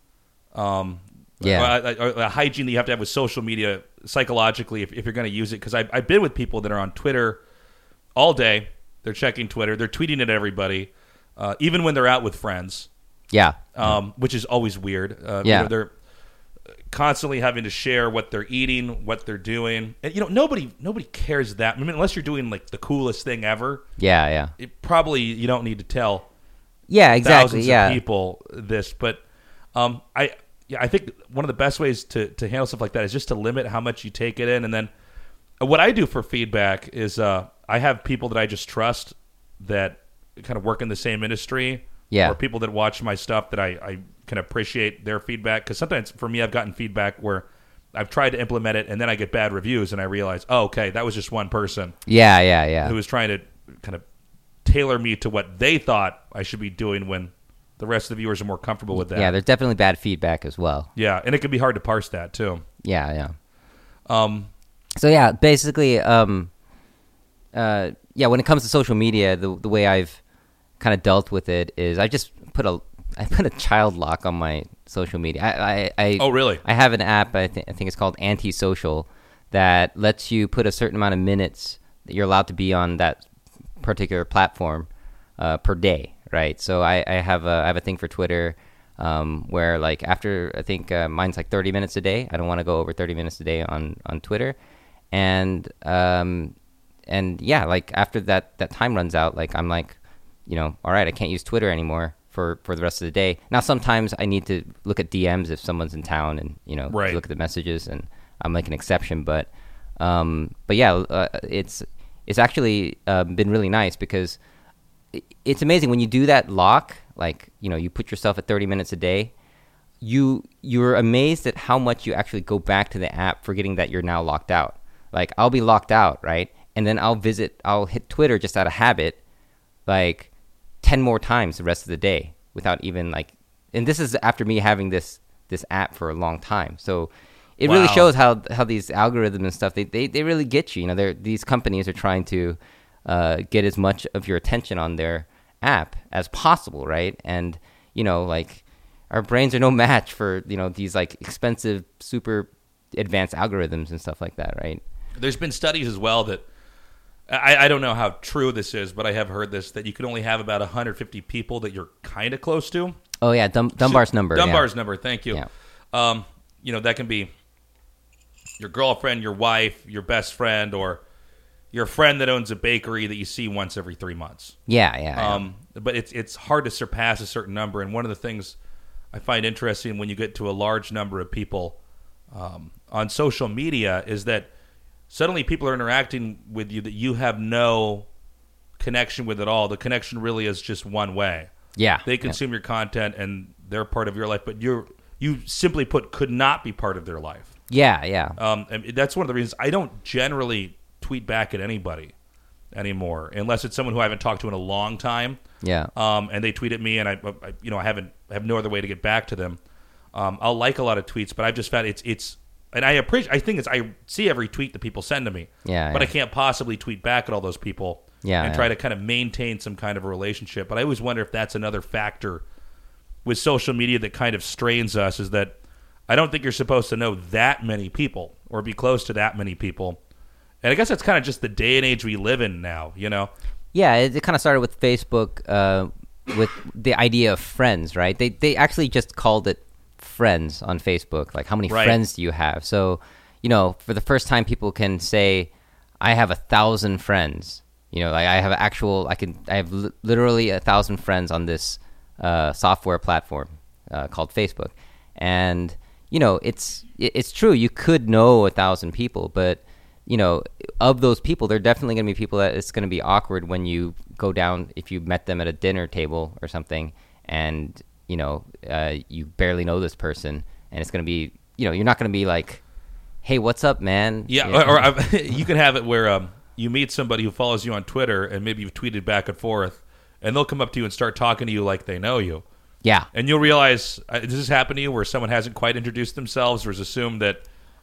Um, Yeah. a, a hygiene that you have to have with social media psychologically if, if you're going to use it. Because I've, I've been with people that are on Twitter all day. They're checking Twitter. They're tweeting at everybody, uh, even when they're out with friends, yeah, um, which is always weird. Uh, you Yeah. know, they're constantly having to share what they're eating, what they're doing, and you know nobody nobody cares that. I mean, unless you're doing like the coolest thing ever, yeah, yeah, it probably you don't need to tell yeah. Exactly. thousands Yeah. of people this. But um, I yeah, I think one of the best ways to to handle stuff like that is just to limit how much you take it in, and then uh, what I do for feedback is uh, I have people that I just trust that kind of work in the same industry. Yeah. Or people that watch my stuff that I, I can appreciate their feedback. Because sometimes for me, I've gotten feedback where I've tried to implement it and then I get bad reviews and I realize, oh, okay, that was just one person Yeah, yeah, yeah. who was trying to kind of tailor me to what they thought I should be doing when the rest of the viewers are more comfortable with that. Yeah, there's definitely bad feedback as well. Yeah, and it can be hard to parse that too. Yeah, yeah. Um, So yeah, basically, um, uh, yeah. When it comes to social media, the the way I've kind of dealt with it is I just put a I put a child lock on my social media. I I, I oh, really? I have an app. I think I think it's called Antisocial that lets you put a certain amount of minutes that you're allowed to be on that particular platform uh, per day, right? So I, I have a I have a thing for Twitter um, where like after I think uh, mine's like 30 minutes a day. I don't want to go over 30 minutes a day on on Twitter, and um, and yeah, like after that that time runs out, like I'm like, you know, all right, I can't use Twitter anymore for for the rest of the day. Now sometimes I need to look at DMs if someone's in town and you know Right. look at the messages and I'm like an exception, but um, but yeah, uh, it's it's actually uh, been really nice because it's amazing when you do that lock, like you know, you put yourself at 30 minutes a day. You you're amazed at how much you actually go back to the app, forgetting that you're now locked out. Like I'll be locked out, right? And then I'll visit, I'll hit Twitter just out of habit, like 10 more times the rest of the day without even like and this is after me having this this app for a long time. So it really shows how how these algorithms and stuff they, they, they really get you. You know they're these companies are trying to uh, get as much of your attention on their app as possible right? And you know like our brains are no match for you know these like expensive super advanced algorithms and stuff like that right? There's been studies as well that I, I don't know how true this is, but I have heard this that you can only have about 150 people that you're kind of close to. oh yeah Dum- dunbar's number yeah. Dunbar's number. Thank you. Yeah. Um, you know that can be your girlfriend, your wife, your best friend, or your friend that owns a bakery that you see once every three months. yeah yeah, yeah. Um, but it's it's hard to surpass a certain number. And one of the things I find interesting when you get to a large number of people um, on social media is that suddenly people are interacting with you that you have no connection with at all. The connection really is just one way. yeah They yeah. consume your content and they're part of your life, but you're you simply put could not be part of their life. yeah yeah Um, and that's one of the reasons I don't generally tweet back at anybody anymore, unless it's someone who I haven't talked to in a long time. yeah Um, and they tweet at me, and I, I, you know, I haven't I have no other way to get back to them. Um, I'll like a lot of tweets, but I've just found it's it's, and I appreciate. I think it's I see every tweet that people send to me. Yeah, but yeah. I can't possibly tweet back at all those people. Yeah, and yeah. try to kind of maintain some kind of a relationship. But I always wonder if that's another factor with social media that kind of strains us. Is that I don't think you're supposed to know that many people or be close to that many people. And I guess that's kind of just the day and age we live in now, you know? Yeah, it, it kind of started with Facebook, uh, with the idea of friends, right? They they actually just called it friends on Facebook. Like, how many Right. friends do you have? So, you know, for the first time, people can say, "I have a thousand friends." You know, like I have actual, I can, I have li- literally a thousand friends on this uh, software platform uh, called Facebook, and you know, it's it's true. You could know a thousand people, but you know, of those people, there are definitely going to be people that it's going to be awkward when you go down if you met them at a dinner table or something, and you know, uh, you barely know this person, and it's going to be, you know, you're not going to be like, "Hey, what's up, man?" Yeah, You know? or, or you can have it where um, you meet somebody who follows you on Twitter and maybe you've tweeted back and forth, and they'll come up to you and start talking to you like they know you. yeah. And you'll realize, uh, does this happen to you where someone hasn't quite introduced themselves or has assumed that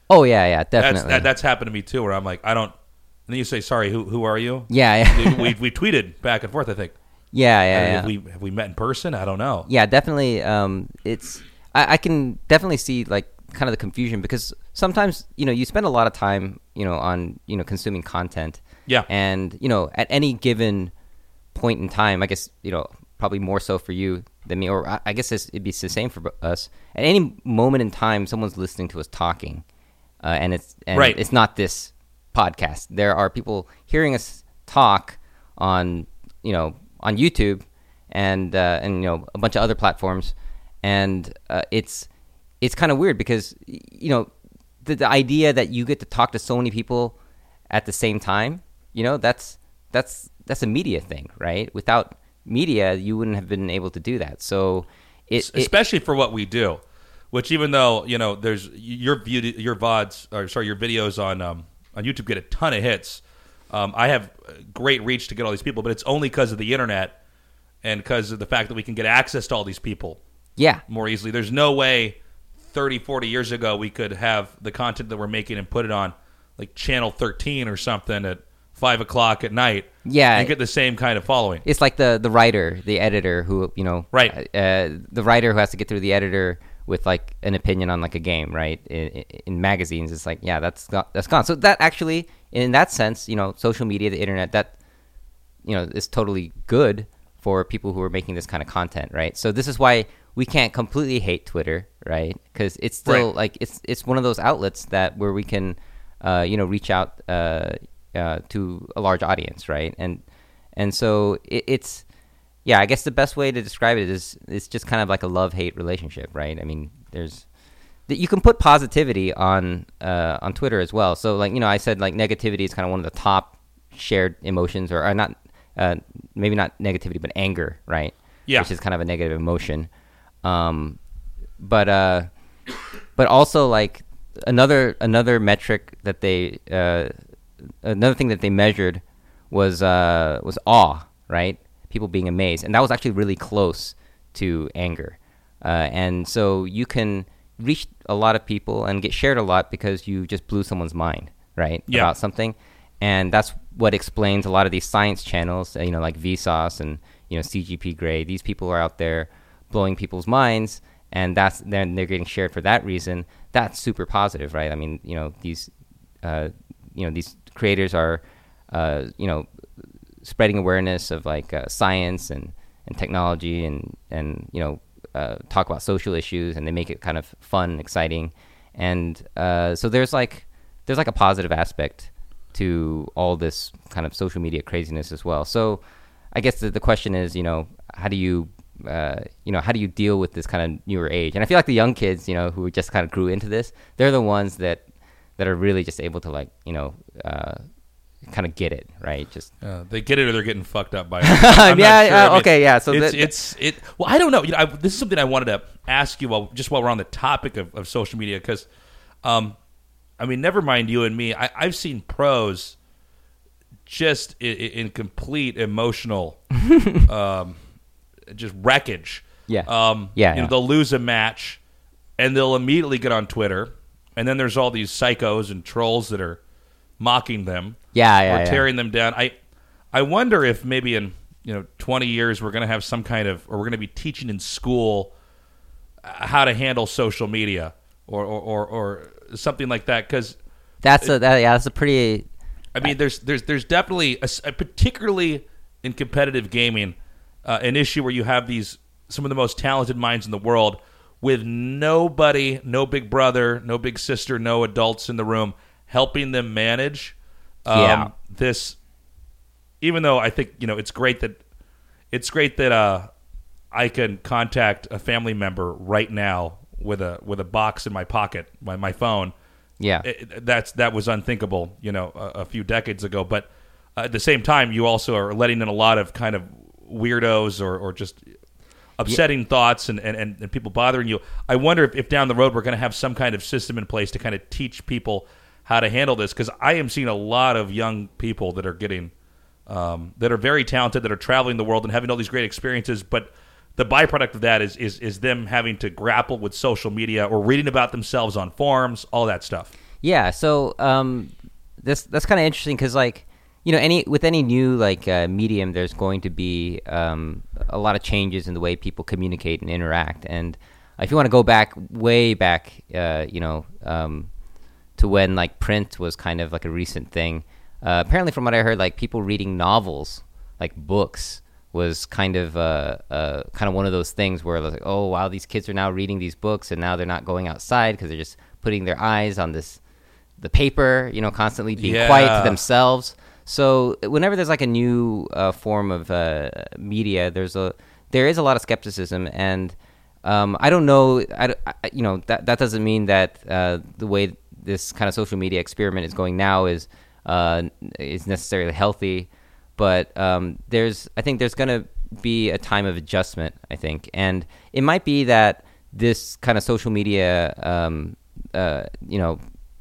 Oh yeah, yeah, that's, definitely. that, that's happened to me too, where I'm like, I don't. And then you say, sorry, who, who are you? yeah, yeah, we, we tweeted back and forth, I think. Yeah, yeah, yeah. Have, we, have we met in person? I don't know. yeah definitely um it's I, I can definitely see like kind of the confusion because sometimes you know you spend a lot of time you know on you know consuming content Yeah. and you know at any given point in time i guess you know probably more so for you than me or i, I guess it'd be the same for us at any moment in time someone's listening to us talking uh, and it's and Right. it's not this podcast there are people hearing us talk on you know on youtube and uh, and you know a bunch of other platforms and uh, it's it's kind of weird because you know the, the idea that you get to talk to so many people at the same time you know that's that's that's a media thing right without media you wouldn't have been able to do that so it, it especially for what we do. Which even though you know, there's your view, your vods, or sorry, your videos on um, on YouTube get a ton of hits. Um, I have great reach to get all these people, but it's only because of the internet and because of the fact that we can get access to all these people yeah more easily. There's no way 30, 40 years ago we could have the content that we're making and put it on like channel 13 or something at five o'clock at night. Yeah. and get the same kind of following. it's like the the writer, the editor who you know, Right. Uh, the writer who has to get through the editor with like an opinion on like a game, right? In, in- in magazines, it's like yeah, that's got, that's gone. So that actually, in that sense, you know, social media, the internet, that you know, is totally good for people who are making this kind of content, right? So this is why we can't completely hate Twitter, right? Because it's still Right. like it's it's one of those outlets that where we can, uh, you know, reach out uh, uh, to a large audience, right? And and so it, it's yeah, I guess the best way to describe it is it's just kind of like a love hate relationship, right? I mean, there's that you can put positivity on uh, on Twitter as well. So like you know, I said like negativity is kind of one of the top shared emotions, or, or not uh, maybe not negativity, but anger, right? Yeah. which is kind of a negative emotion. Um, but uh, but also like another another metric that they uh, another thing that they measured was uh, was awe, right? People being amazed, and that was actually really close to anger. Uh, and so you can reach a lot of people and get shared a lot because you just blew someone's mind, right? Yeah. About something, and that's what explains a lot of these science channels, uh, you know, like Vsauce and you know CGP Grey. These people are out there blowing people's minds, and that's then they're getting shared for that reason. That's super positive, right? I mean, you know, these uh, you know these creators are uh, you know spreading awareness of like uh, science and, and technology and and you know uh, talk about social issues and they make it kind of fun and exciting. And uh, so there's like there's like a positive aspect to all this kind of social media craziness as well. So I guess the, the question is you know how do you uh, you know how do you deal with this kind of newer age? And I feel like the young kids you know who just kind of grew into this they're the ones that that are really just able to like you know uh, kind of get it right just Uh, they get it or they're getting fucked up by it. Yeah, sure. uh, I mean, okay, yeah, so it's, that- it's it. Well, I don't know. You know, I, this is something I wanted to ask you while just while we're on the topic of, of social media because, um, I mean, never mind you and me. I, I've seen pros just in, in complete emotional, um, just wreckage. Yeah. Um, Yeah, You know, yeah. they'll lose a match, and they'll immediately get on Twitter, and then there's all these psychos and trolls that are mocking them Yeah, yeah, or yeah. tearing them down. I I wonder if maybe in you know 20 years we're going to have some kind of or we're going to be teaching in school uh, how to handle social media or or or, or something like that because That's a that, yeah. That's a pretty. I mean, there's there's there's definitely a, a particularly in competitive gaming uh, an issue where you have these some of the most talented minds in the world with nobody, no big brother, no big sister, no adults in the room helping them manage um, Yeah. this. Even though I think you know it's great that it's great that uh, I can contact a family member right now with a with a box in my pocket, my my phone Yeah. it- that's that was unthinkable, you know, a, a few decades ago. But uh, at the same time, you also are letting in a lot of kind of weirdos or, or just upsetting thoughts and, and, and, and people bothering you. I wonder if, if down the road we're going to have some kind of system in place to kind of teach people how to handle this because I am seeing a lot of young people that are getting um, that are very talented that are traveling the world and having all these great experiences, but the byproduct of that is is is them having to grapple with social media or reading about themselves on forums, all that stuff. Yeah, so um, this that's kind of interesting because like you know any with any new like uh, medium, there's going to be um, a lot of changes in the way people communicate and interact. And if you want to go back way back, uh, you know, um, to when like print was kind of like a recent thing. Uh, apparently, from what I heard, like people reading novels, like books, was kind of uh, uh, kind of one of those things where like, oh wow, these kids are now reading these books, and now they're not going outside because they're just putting their eyes on this the paper, you know, constantly being quiet to themselves. So whenever there's like a new uh, form of uh, media, there's a there is a lot of skepticism, and um, I don't know, I, I- you know, that that doesn't mean that uh, the way this kind of social media experiment is going now is uh, is necessarily healthy, but um, there's I think there's gonna be a time of adjustment. I think, and it might be that this kind of social media, um, uh, you know,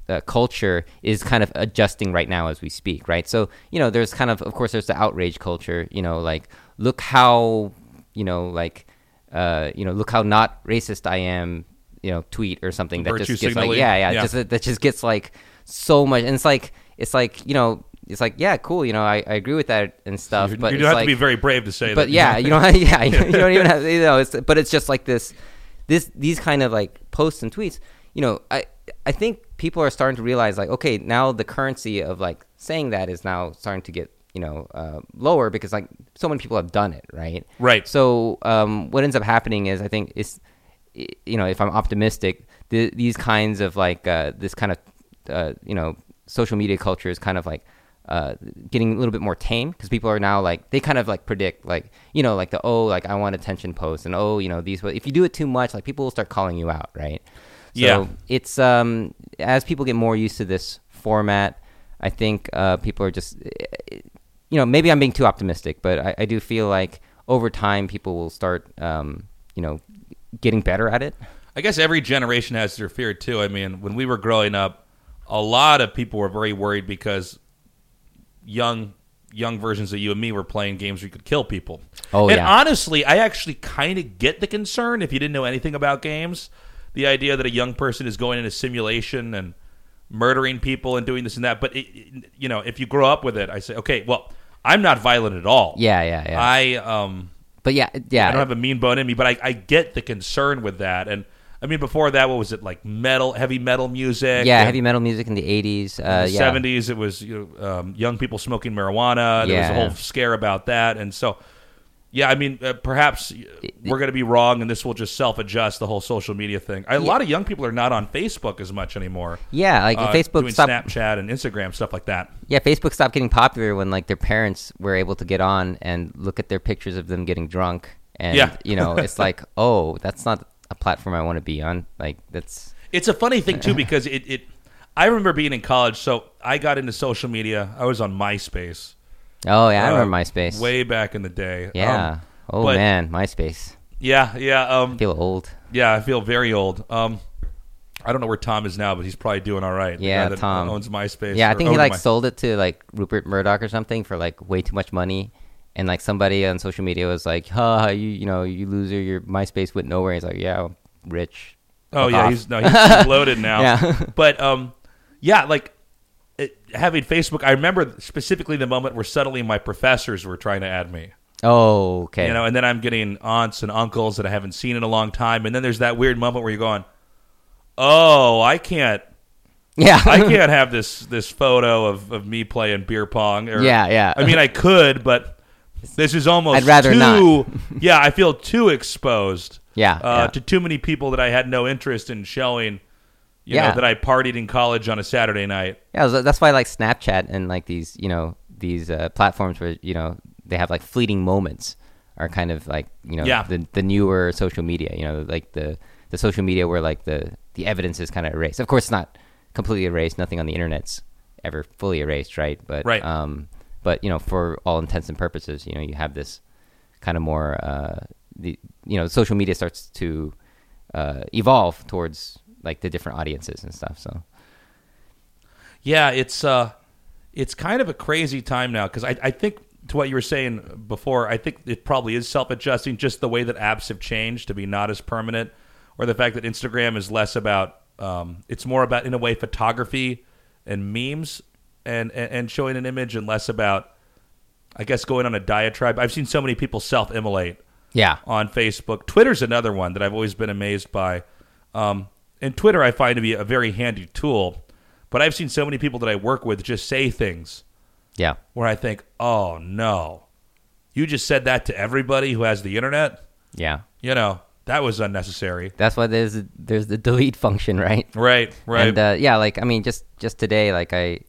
uh, culture is kind of adjusting right now as we speak, right? So you know, there's kind of, of course, there's the outrage culture. You know, like look how, you know, like, uh, you know, look how not racist I am. You know, tweet or something that Virtue just gets like, yeah, yeah, Yeah. just that just gets like so much, and it's like, it's like, you know, it's like, yeah, cool, you know, I, I agree with that and stuff, you but you don't have like, to be very brave to say that. but that. yeah, you don't. Yeah, you don't even have. You know, it's, but it's just like this, this, these kind of like posts and tweets. You know, I, I think people are starting to realize like, okay, now the currency of like saying that is now starting to get you know uh, lower because like so many people have done it, right? Right. So um, what ends up happening is I think is, you know, if I'm optimistic, the, these kinds of like uh, this kind of uh, you know social media culture is kind of like uh, getting a little bit more tame because people are now like they kind of like predict like you know like the oh like I want attention posts and oh you know these if you do it too much like people will start calling you out right so Yeah. it's um as people get more used to this format I think uh, people are just you know maybe I'm being too optimistic but I, I do feel like over time people will start um, you know getting better at it I guess every generation has their fear too. I mean, when we were growing up, a lot of people were very worried because young young versions of you and me were playing games where you could kill people. Oh, and yeah. honestly, I actually kind of get the concern if you didn't know anything about games. The idea that a young person is going in a simulation and murdering people and doing this and that. But it, you know, if you grow up with it, I say, okay, well, I'm not violent at all. yeah yeah yeah I um but yeah yeah I don't have a mean bone in me, but I, I get the concern with that. And I mean, before that, what was it like? Metal, heavy metal music. yeah heavy metal music in the 80s in uh, the yeah. seventies, it was you know, um, young people smoking marijuana. There was a whole scare about that, and so yeah, I mean, uh, perhaps we're going to be wrong, and this will just self-adjust the whole social media thing. A lot of young people are not on Facebook as much anymore. Yeah, like uh, Facebook doing stopped. Snapchat and Instagram stuff like that. Yeah, Facebook stopped getting popular when like their parents were able to get on and look at their pictures of them getting drunk, and Yeah. you know, it's like, oh, that's not a platform I want to be on. Like that's It's a funny thing too because it, it. I remember being in college, so I got into social media. I was on MySpace. Oh yeah, I uh, remember MySpace. way back in the day. yeah. Um, oh but- man, MySpace. yeah, yeah, um, I feel old. yeah. I feel very old. Um, I don't know where Tom is now, but he's probably doing all right. Yeah, Tom. owns MySpace. Yeah, I think he like My- sold it to like Rupert Murdoch or something for like way too much money. And like somebody on social media was like, "Huh, you you know, you loser, your MySpace went nowhere." He's like, "Yeah, I'm rich." Oh Fuck yeah, off." he's no, he's, he's loaded now. Yeah. but um, yeah, like having Facebook. I remember specifically the moment where suddenly my professors were trying to add me. Oh, okay. You know, and then I'm getting aunts and uncles that I haven't seen in a long time, and then there's that weird moment where you're going, "Oh, I can't, Yeah. I can't have this this photo of, of me playing beer pong. Or, Yeah, yeah. I mean, I could, but this is almost. I'd rather too, not. yeah, I feel too exposed. Yeah, uh, yeah. to too many people that I had no interest in showing. You Yeah. know that I partied in college on a Saturday night. Yeah, that's why I like Snapchat and like these, you know, these uh, platforms where you know they have like fleeting moments are kind of like you know Yeah. the the newer social media. You know, like the the social media where like the the evidence is kind of erased. Of course, it's not completely erased. Nothing on the internet's ever fully erased, right? But Right. Um, but you know, for all intents and purposes, you know, you have this kind of more uh, the you know social media starts to uh, evolve towards like the different audiences and stuff. So Yeah, it's uh, it's kind of a crazy time now because I, I think to what you were saying before, I think it probably is self adjusting. Just the way that apps have changed to be not as permanent, or the fact that Instagram is less about, um, it's more about in a way photography and memes and, and and showing an image, and less about, I guess, going on a diatribe. I've seen so many people self immolate yeah, on Facebook. Twitter's another one that I've always been amazed by. Um, and Twitter I find to be a very handy tool, but I've seen so many people that I work with just say things yeah. where I think, "Oh no, you just said that to everybody who has the internet." Yeah. You know, that was unnecessary. That's why there's there's the delete function, right? Right, right. And uh, yeah, like I mean, just just today, like I,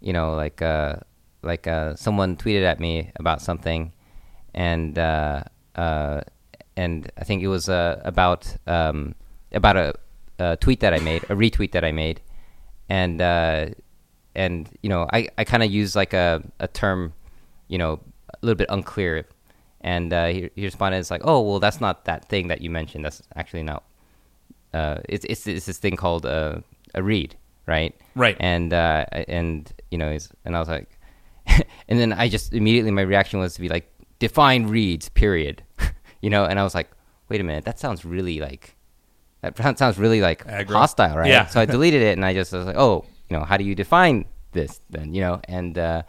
you know, like uh, like uh, someone tweeted at me about something, and uh, uh, and I think it was uh, about um, about a, a tweet that I made, a retweet that I made, and uh, and you know, I, I kind of use like a, a term, you know, a little bit unclear, and uh, he, he responded, "It's like, oh, well, that's not that thing that you mentioned. That's actually not uh, it's, it's it's this thing called uh, a read, right? Right. And uh, and you know, and I was like, and then I just immediately my reaction was to be like, define reads, period. you know, and I was like, wait a minute, that sounds really like that sounds really like Aggro. hostile, right? Yeah. So I deleted it, and I just was like, oh, you know, how do you define this then? You know, and uh,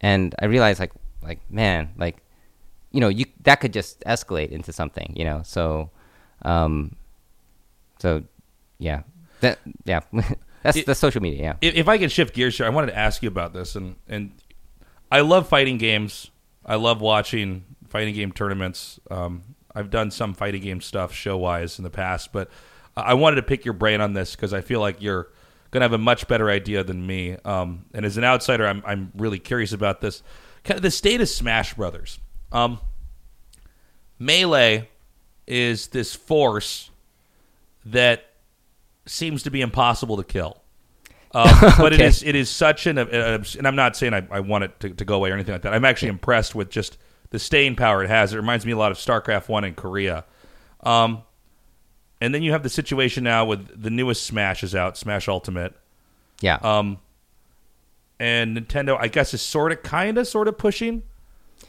and I realized like like man, like you know, you that could just escalate into something, you know. So, um, so yeah, that yeah, that's It- the social media. Yeah, if, if I can shift gears here, I wanted to ask you about this, and and I love fighting games. I love watching fighting game tournaments. Um, I've done some fighting game stuff show wise in the past, but I wanted to pick your brain on this because I feel like you're going to have a much better idea than me. Um, and as an outsider, I'm I'm really curious about this. Kind of the state of Smash Brothers. Um, Melee is this force that seems to be impossible to kill. Uh, but it Okay. is it is such an, uh, and I'm not saying I, I want it to, to go away or anything like that. I'm actually impressed with just the staying power it has. It reminds me a lot of StarCraft One in Korea. Um, and then you have the situation now with the newest Smash is out, Smash Ultimate, yeah, um, and Nintendo. I guess is sort of, kind of, sort of pushing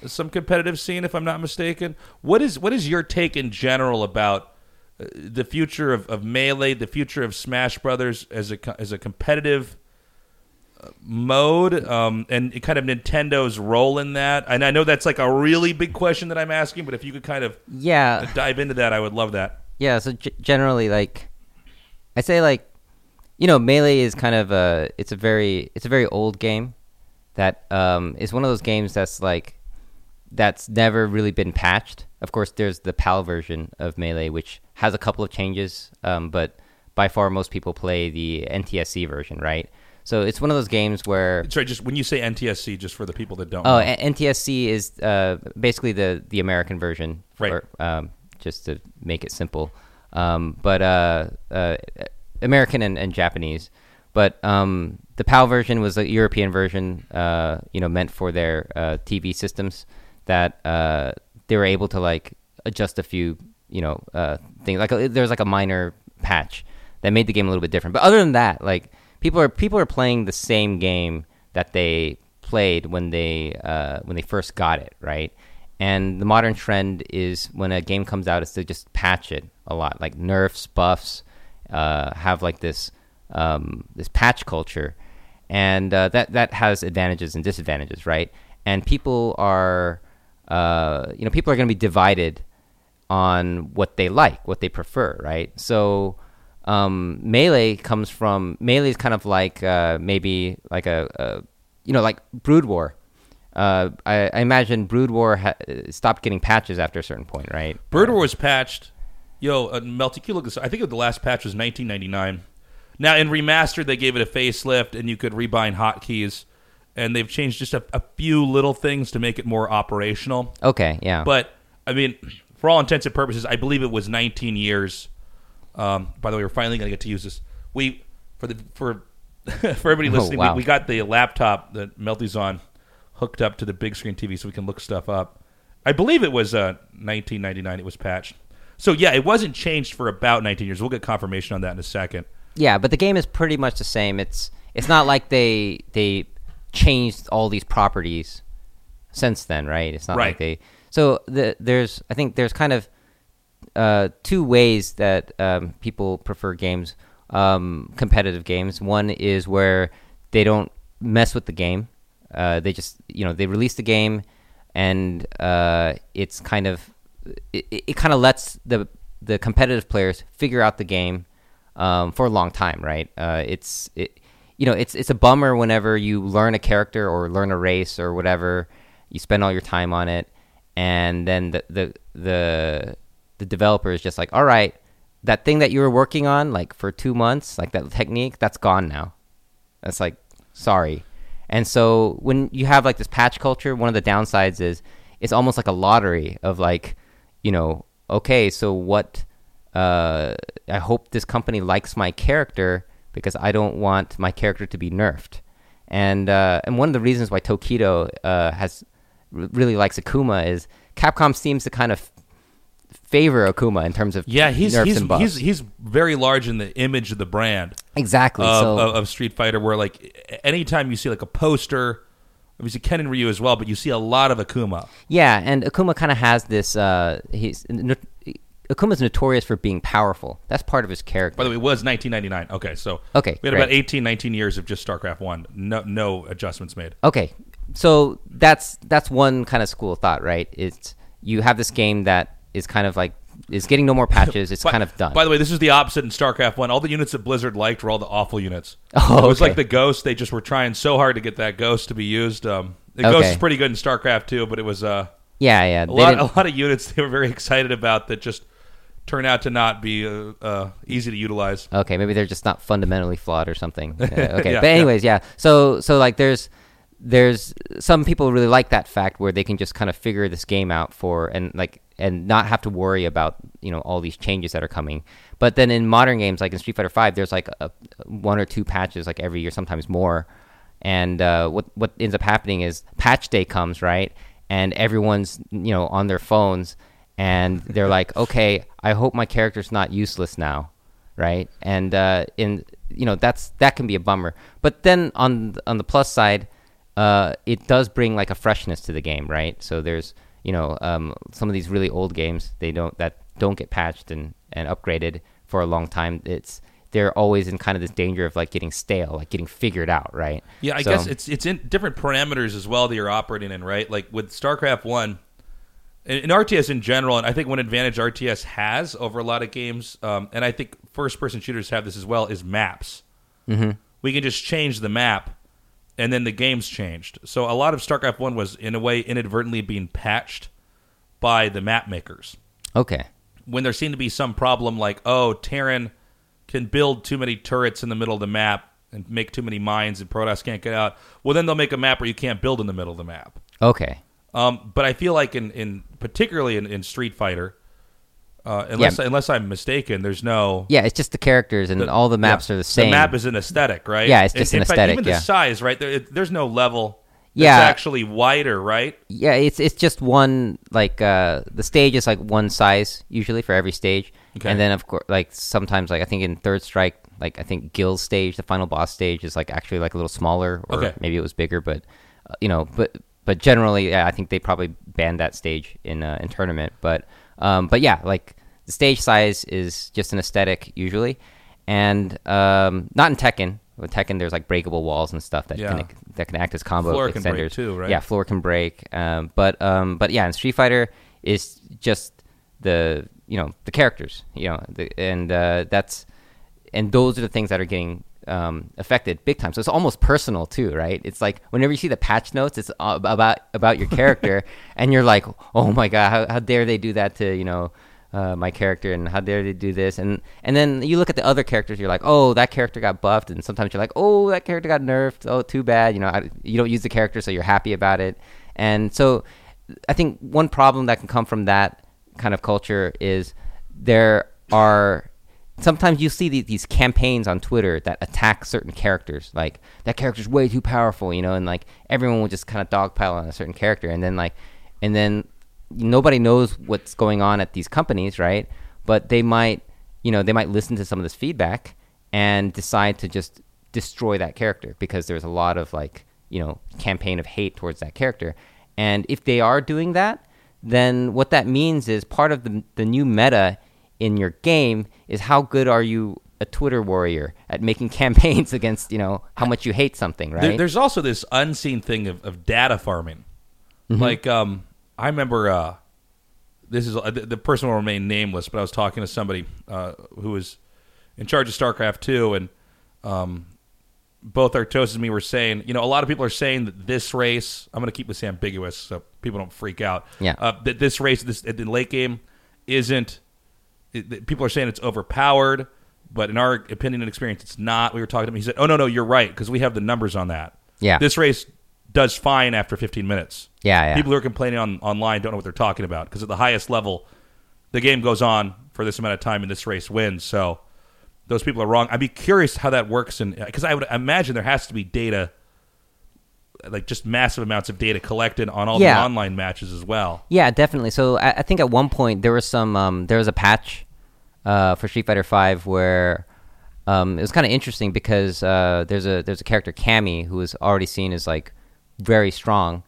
some competitive scene, if I'm not mistaken. What is what is your take in general about uh, the future of, of melee, the future of Smash Brothers as a as a competitive mode, um, and kind of Nintendo's role in that? And I know that's like a really big question that I'm asking, but if you could kind of yeah, dive into that, I would love that. yeah. So g- generally, like, I say, like, you know, melee is kind of a it's a very it's a very old game that um is one of those games that's like that's never really been patched. Of course, there's the PAL version of Melee, which has a couple of changes, um, but by far most people play the NTSC version, right? So it's one of those games where Sorry, just when you say NTSC, just for the people that don't. oh, know. NTSC is uh, basically the the American version, Right. or, um, just to make it simple. Um, but uh, uh, American and, and Japanese. But um, the PAL version was a European version, uh, you know, meant for their uh, TV systems that uh, they were able to like adjust a few, you know, uh, things. Like there was like a minor patch that made the game a little bit different. But other than that, like people are people are playing the same game that they played when they uh, when they first got it, right? And the modern trend is when a game comes out, is to just patch it a lot, like nerfs, buffs, uh, have like this um, this patch culture, and uh, that that has advantages and disadvantages, right? And people are, uh, you know, people are going to be divided on what they like, what they prefer, right? So, um, melee comes from melee is kind of like uh, maybe like a, a you know like Brood War. Uh, I, I imagine Brood War ha- stopped getting patches after a certain point, right? Brood War was patched. Yo, uh, Melty, can you look this? I think the last patch was 1999. Now in remastered, they gave it a facelift, and you could rebind hotkeys, and they've changed just a, a few little things to make it more operational. Okay, yeah. But I mean, for all intents and purposes, I believe it was 19 years. Um, by the way, we're finally going to get to use this. We for the for for everybody Oh, listening, wow. we, we got the laptop that Melty's on hooked up to the big screen TV so we can look stuff up. I believe it was uh, 1999. It was patched. So yeah, it wasn't changed for about 19 years. We'll get confirmation on that in a second. Yeah, but the game is pretty much the same. It's it's not like they they changed all these properties since then, right? It's not Right. like they. So the, there's I think there's kind of uh, two ways that um, people prefer games, um, competitive games. One is where they don't mess with the game. Uh, they just you know they release the game, and uh, it's kind of it, it kind of lets the the competitive players figure out the game um, for a long time, right? Uh, it's it, you know it's it's a bummer whenever you learn a character or learn a race or whatever, you spend all your time on it, and then the the the the developer is just like, all right, that thing that you were working on like for two months, like that technique, that's gone now. That's like sorry. And so when you have like this patch culture, one of the downsides is it's almost like a lottery of like, you know, okay, so what uh I hope this company likes my character because I don't want my character to be nerfed. And uh and one of the reasons why Tokido uh has really likes Akuma is Capcom seems to kind of favor Akuma in terms of Yeah, he's he's he's he's very large in the image of the brand. exactly. of, so of, of Street Fighter, where like anytime you see like a poster, obviously Ken and Ryu as well, but you see a lot of Akuma. Yeah, and Akuma kind of has this. Uh, he's no, Akuma's notorious for being powerful. That's part of his character. By the way, it was 1999. Okay, so Okay, we had great. about 18, 19 years of just StarCraft One. No, no adjustments made. okay, so that's that's one kind of school of thought, right? It's you have this game that is kind of like is getting no more patches. It's By- kind of done. By the way, this is the opposite in StarCraft One. All the units that Blizzard liked were all the awful units. Oh, it was like the Ghost. They just were trying so hard to get that Ghost to be used. Um, the Okay. Ghost is pretty good in StarCraft Two, but it was uh, yeah, yeah. a lot, a lot of units they were very excited about that just turn out to not be uh, uh, easy to utilize. Okay, maybe they're just not fundamentally flawed or something. Okay, Yeah, but yeah. anyways, yeah. So so like there's there's some people really like that fact where they can just kind of figure this game out for and like and not have to worry about you know all these changes that are coming. But then in modern games like in Street Fighter Five, there's like a, one or two patches like every year, sometimes more. And uh, what what ends up happening is patch day comes right, and everyone's you know on their phones, and they're like, okay, I hope my character's not useless now right? And uh, in you know that's that can be a bummer. But then on on the plus side, uh, it does bring like a freshness to the game, right? So there's you know um, some of these really old games they don't that don't get patched and and upgraded for a long time. It's they're always in kind of this danger of like getting stale, like getting figured out, right? Yeah, I So- guess it's it's in different parameters as well that you're operating in, right? Like with StarCraft One, and and RTS in general, and I think one advantage RTS has over a lot of games, um, and I think first-person shooters have this as well, is maps. Mm-hmm. We can just change the map, and then the game's changed. So a lot of StarCraft One was, in a way, inadvertently being patched by the map makers okay. when there seemed to be some problem like, oh, Terran can build too many turrets in the middle of the map and make too many mines and Protoss can't get out, well, then they'll make a map where you can't build in the middle of the map. Okay. Um, but I feel like in, in particularly in, in Street Fighter, uh, unless unless I'm mistaken, there's no Yeah, it's just the characters and all the maps yeah, are the same. The map is an aesthetic, right? Yeah, it's just in, an in fact, Even yeah. the size, right? There, it, there's no level. Yeah. actually wider, right? Yeah, it's it's just one like uh the stage is like one size usually for every stage. Okay. And then of course like sometimes like I think in Third Strike like I think Gill's stage, the final boss stage is like actually like a little smaller or Okay. maybe it was bigger but uh, you know, but but generally yeah, I think they probably banned that stage in uh, in tournament, but um but yeah, like the stage size is just an aesthetic usually. And um not in Tekken. With Tekken, there's like breakable walls and stuff that Yeah. can that can act as combo Floor can break extenders too, right? Yeah, floor can break. Um, but um, but yeah, in Street Fighter is just the you know the characters, you know, the, and uh, that's and those are the things that are getting um, affected big time. So it's almost personal too, right? It's like whenever you see the patch notes, it's about about your character, and you're like, oh my god, how, how dare they do that to you know uh, my character, and how dare they do this, and and then you look at the other characters, you're like, oh, that character got buffed, and sometimes you're like, oh, that character got nerfed, oh, too bad, you know, I, you don't use the character, so you're happy about it, and so I think one problem that can come from that kind of culture is there are sometimes you see these campaigns on Twitter that attack certain characters. Like that character's way too powerful, you know, and like everyone will just kind of dogpile on a certain character, and then like, and then nobody knows what's going on at these companies, right? But they might, you know, they might listen to some of this feedback and decide to just destroy that character because there's a lot of like, you know, campaign of hate towards that character. And if they are doing that, then what that means is part of the, the new meta in your game is how good are you a Twitter warrior at making campaigns against you know how much you hate something, right? There, there's also this unseen thing of, of data farming. Mm-hmm. Like, um, I remember uh, this is uh, the, the person will remain nameless, but I was talking to somebody uh, who was in charge of StarCraft two, and um, both Artosis and me were saying, you know, a lot of people are saying that this race. I'm going to keep this ambiguous so people don't freak out. Yeah. Uh, that this race, this the late game, isn't. It, people are saying it's overpowered, but in our opinion and experience, it's not. We were talking to him. He said, "Oh no, no, you're right because we have the numbers on that. Yeah. this race does fine after 15 minutes. Yeah, yeah. People who are complaining on online don't know what they're talking about because at the highest level, the game goes on for this amount of time and this race wins. So those people are wrong. I'd be curious how that works, and because I would imagine there has to be data, like just massive amounts of data collected on all Yeah. the online matches as well. Yeah, definitely. So I, I think at one point there was some um, there was a patch uh, for Street Fighter Five where um, it was kind of interesting because uh, there's a there's a character Cammy who is already seen as like very strong,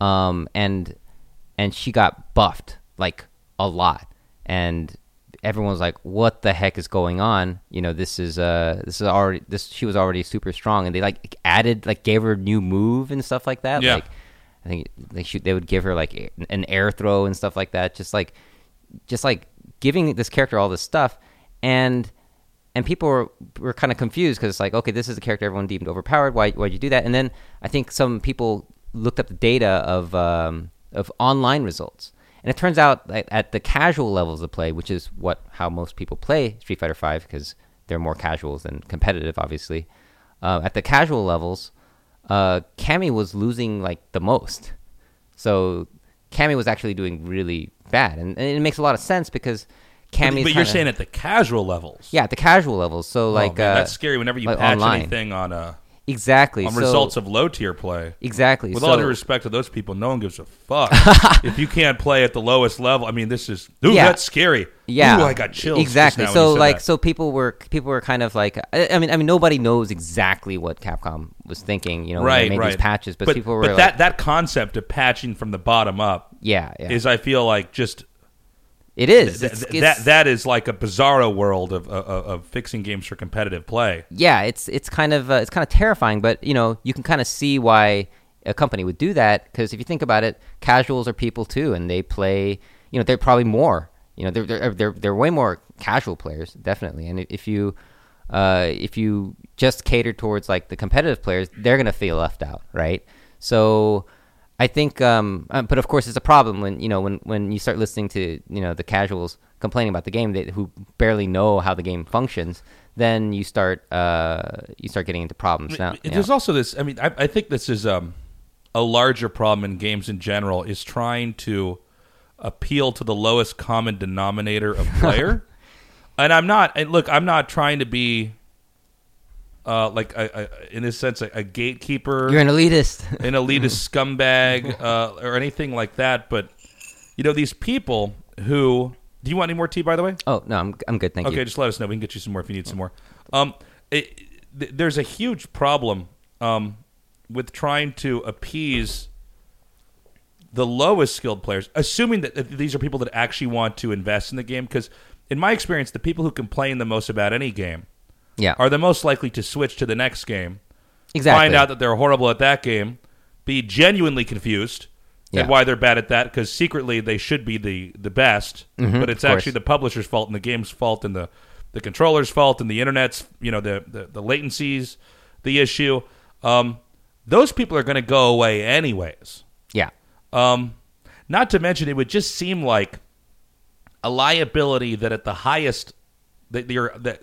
um, and and she got buffed like a lot, and everyone was like, "What the heck is going on?" You know, this is uh this is already this she was already super strong, and they like added like gave her a new move and stuff like that. Yeah. Like I think they shoot they would give her like an air throw and stuff like that. Just like just like giving this character all this stuff, and and people were were kind of confused because it's like, okay, this is the character everyone deemed overpowered. Why why'd you do that? And then I think some people looked up the data of um, of online results, and it turns out that at the casual levels of play, which is what how most people play Street Fighter Five because they're more casuals than competitive, obviously. Uh, at the casual levels, uh, Cammy was losing like the most. So Cammy was actually doing really bad, and, and it makes a lot of sense because Cammy. but you're saying at the casual levels. yeah, at the casual levels. So Oh, like man, uh, that's scary whenever you like patch online. anything on uh, exactly on so- results of low tier play. exactly. With so, all due respect to those people, no one gives a fuck if you can't play at the lowest level. I mean, this is ooh, Yeah. that's scary. yeah, ooh, I got chills. Exactly. when So like, that. so people were people were kind of like, I, I mean, I mean, nobody knows exactly what Capcom was thinking, you know, when right, they made right. these patches, but, people were but like, that that concept of patching from the bottom up yeah, yeah, is, I feel like, just it is. th- It's- th- it's- that that is like a bizarro world of, of of fixing games for competitive play. yeah, it's it's kind of uh, it's kind of terrifying, but you know you can kind of see why a company would do that because if you think about it, casuals are people too, and they play. You know, they're probably more. You know, they're they're they're, they're way more casual players, definitely. And if you uh, if you just cater towards like the competitive players, they're gonna feel left out, right? So. I think, um, uh, but of course, it's a problem when you know when, when you start listening to you know the casuals complaining about the game that, who barely know how the game functions. Then you start uh, you start getting into problems. Now, There's know. also this. I mean, I, I think this is um, a larger problem in games in general. Is trying to appeal to the lowest common denominator of player. and I'm not. And look, I'm not trying to be uh, like a, a, in this sense a, a gatekeeper. You're an elitist. an elitist scumbag uh, or anything like that. But you know, these people who do you want any more tea? By the way, oh no, I'm I'm good. Thank okay, you. Okay, just let us know. We can get you some more if you need some more. Um, it, th- there's a huge problem um, with trying to appease the lowest skilled players, assuming that these are people that actually want to invest in the game. Because in my experience, the people who complain the most about any game Yeah, are the most likely to switch to the next game exactly. find out that they're horrible at that game, be genuinely confused Yeah. at why they're bad at that because secretly they should be the the best, but it's Mm-hmm, of course. actually the publisher's fault and the game's fault and the the controller's fault and the internet's you know the the, the latencies the issue. Um, those people are going to go away anyways. Yeah. Um, not to mention, it would just seem like a liability that at the highest that you're that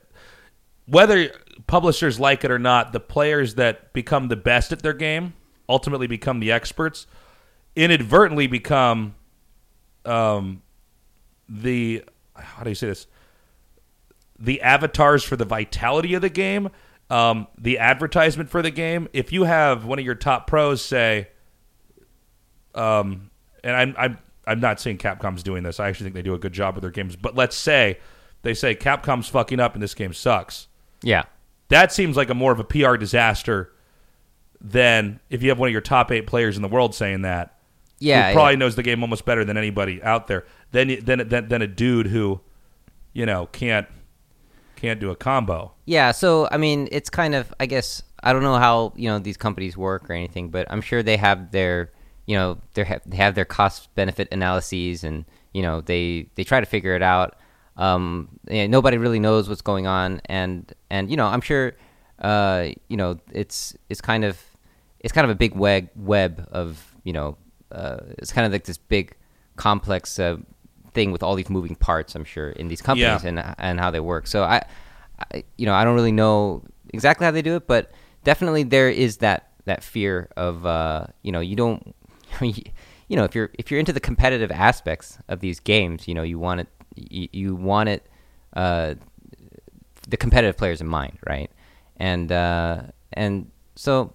whether publishers like it or not, the players that become the best at their game ultimately become the experts, inadvertently become um, the how do you say this? The avatars for the vitality of the game, um, the advertisement for the game. If you have one of your top pros say, um, and I'm I'm I'm not saying Capcom's doing this. I actually think they do a good job with their games. But let's say they say Capcom's fucking up and this game sucks. Yeah. That seems like a more of a PR disaster than if you have one of your top eight players in the world saying that. Yeah. who probably yeah. knows the game almost better than anybody out there. Then then then, then a dude who, you know, can't can't do a combo. Yeah, so I mean, it's kind of I guess I don't know how you know these companies work or anything, but I'm sure they have their you know they have, they have their cost benefit analyses, and you know they they try to figure it out. Um, and nobody really knows what's going on, and and you know I'm sure uh, you know it's it's kind of it's kind of a big web web of you know uh, it's kind of like this big complex uh, thing with all these moving parts. I'm sure in these companies Yeah. and and how they work. So I, I, you know, I don't really know exactly how they do it, but definitely there is that that fear of uh, you know you don't you know if you're if you're into the competitive aspects of these games, you know you want it you, you want it uh, the competitive players in mind, right? And uh, and so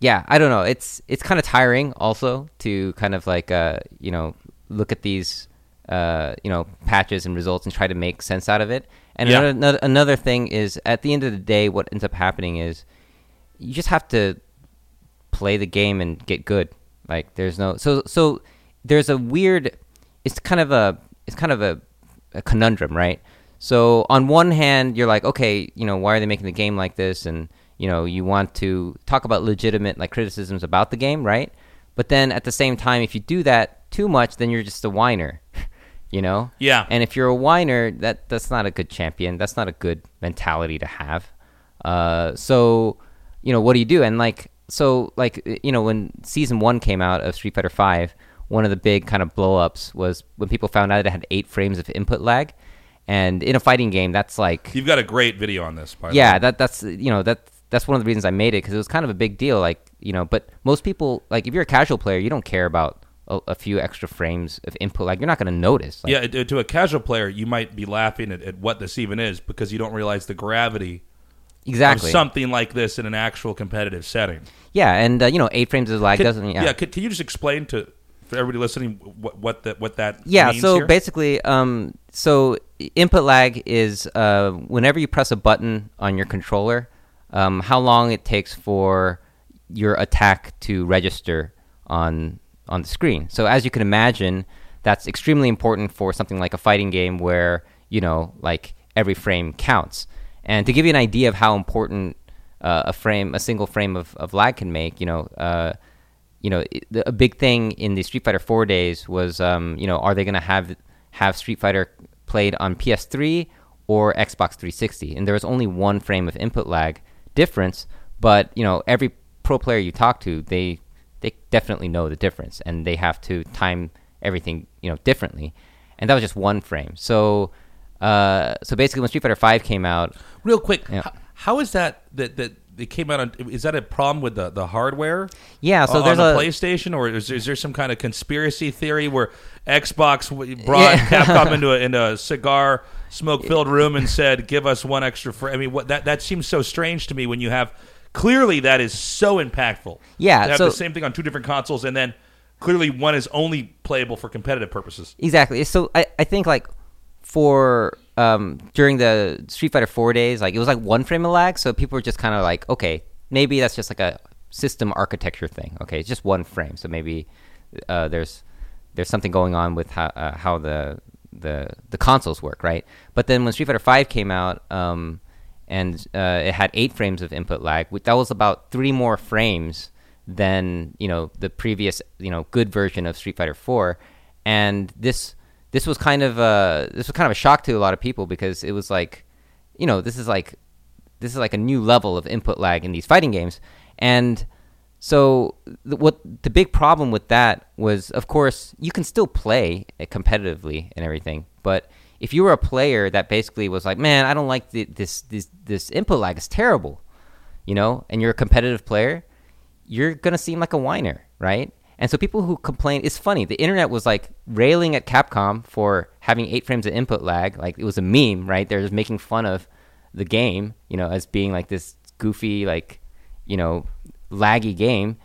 yeah, I don't know. It's it's kind of tiring also to kind of like uh, you know look at these uh, you know patches and results and try to make sense out of it. And Yeah. another, another another thing is at the end of the day, what ends up happening is you just have to play the game and get good. Like there's no so so there's a weird. It's kind of a it's kind of a, a conundrum, right? So on one hand, you're like, okay, you know, why are they making the game like this? And you know, you want to talk about legitimate like criticisms about the game, right? But then at the same time, if you do that too much, then you're just a whiner, you know? Yeah. And if you're a whiner, that that's not a good champion. That's not a good mentality to have. Uh, so, you know, what do you do? And like, so like, you know, when season one came out of Street Fighter Five, one of the big kind of blowups was when people found out it had eight frames of input lag. And in a fighting game, that's like You've got a great video on this. By the yeah way. that that's you know that that's one of the reasons i made it because it was kind of a big deal like you know but most people like if you're a casual player you don't care about a, a few extra frames of input like you're not going to notice like, yeah. To a casual player, you might be laughing at, at what this even is because you don't realize the gravity exactly of something like this in an actual competitive setting. yeah and uh, you know eight frames of lag Can- doesn't yeah Can, can you just explain to for everybody listening what what that what that Yeah, so here? basically, um, so input lag is uh, whenever you press a button on your controller, um, how long it takes for your attack to register on on the screen. So as you can imagine, that's extremely important for something like a fighting game where you know, like every frame counts. And to give you an idea of how important uh, a frame, a single frame of, of lag can make, you know. Uh, you know, the, a big thing in the Street Fighter 4 days was, um, you know, are they going to have have Street Fighter played on PS3 or Xbox 360? And there was only one frame of input lag difference, but you know, every pro player you talk to, they they definitely know the difference, and they have to time everything, you know, differently. And that was just one frame. So, uh, so basically, when Street Fighter 5 came out, Real quick, Yeah. h- how is that that that it came out on? Is that a problem with the the hardware? yeah, so on there's the a PlayStation, or is, is there some kind of conspiracy theory where Xbox brought Yeah. Capcom into a, into a cigar smoke filled room and said, "Give us one extra." Fr-. I mean, what that that seems so strange to me when you have clearly that is so impactful. Yeah, to have so- the same thing on two different consoles, and then clearly one is only playable for competitive purposes. Exactly. So I, I think like for um, during the Street Fighter Four days, like it was like one frame of lag, so people were just kind of like, okay, maybe that's just like a system architecture thing. Okay, it's just one frame, so maybe uh, there's there's something going on with how uh, how the the the consoles work, right? But then when Street Fighter Five came out, um, and uh, it had eight frames of input lag, that was about three more frames than you know the previous you know good version of Street Fighter Four, and this this was kind of uh, this was kind of a shock to a lot of people because it was like, you know, this is like this is like a new level of input lag in these fighting games, and so the, what the big problem with that was, of course, you can still play competitively and everything, but if you were a player that basically was like, man, I don't like the, this this this input lag is terrible, you know, and you're a competitive player, you're gonna seem like a whiner, right? And so people who complain, it's funny. The internet was like railing at Capcom for having eight frames of input lag. Like it was a meme, right? They're just making fun of the game, you know, as being like this goofy, like, you know, laggy game.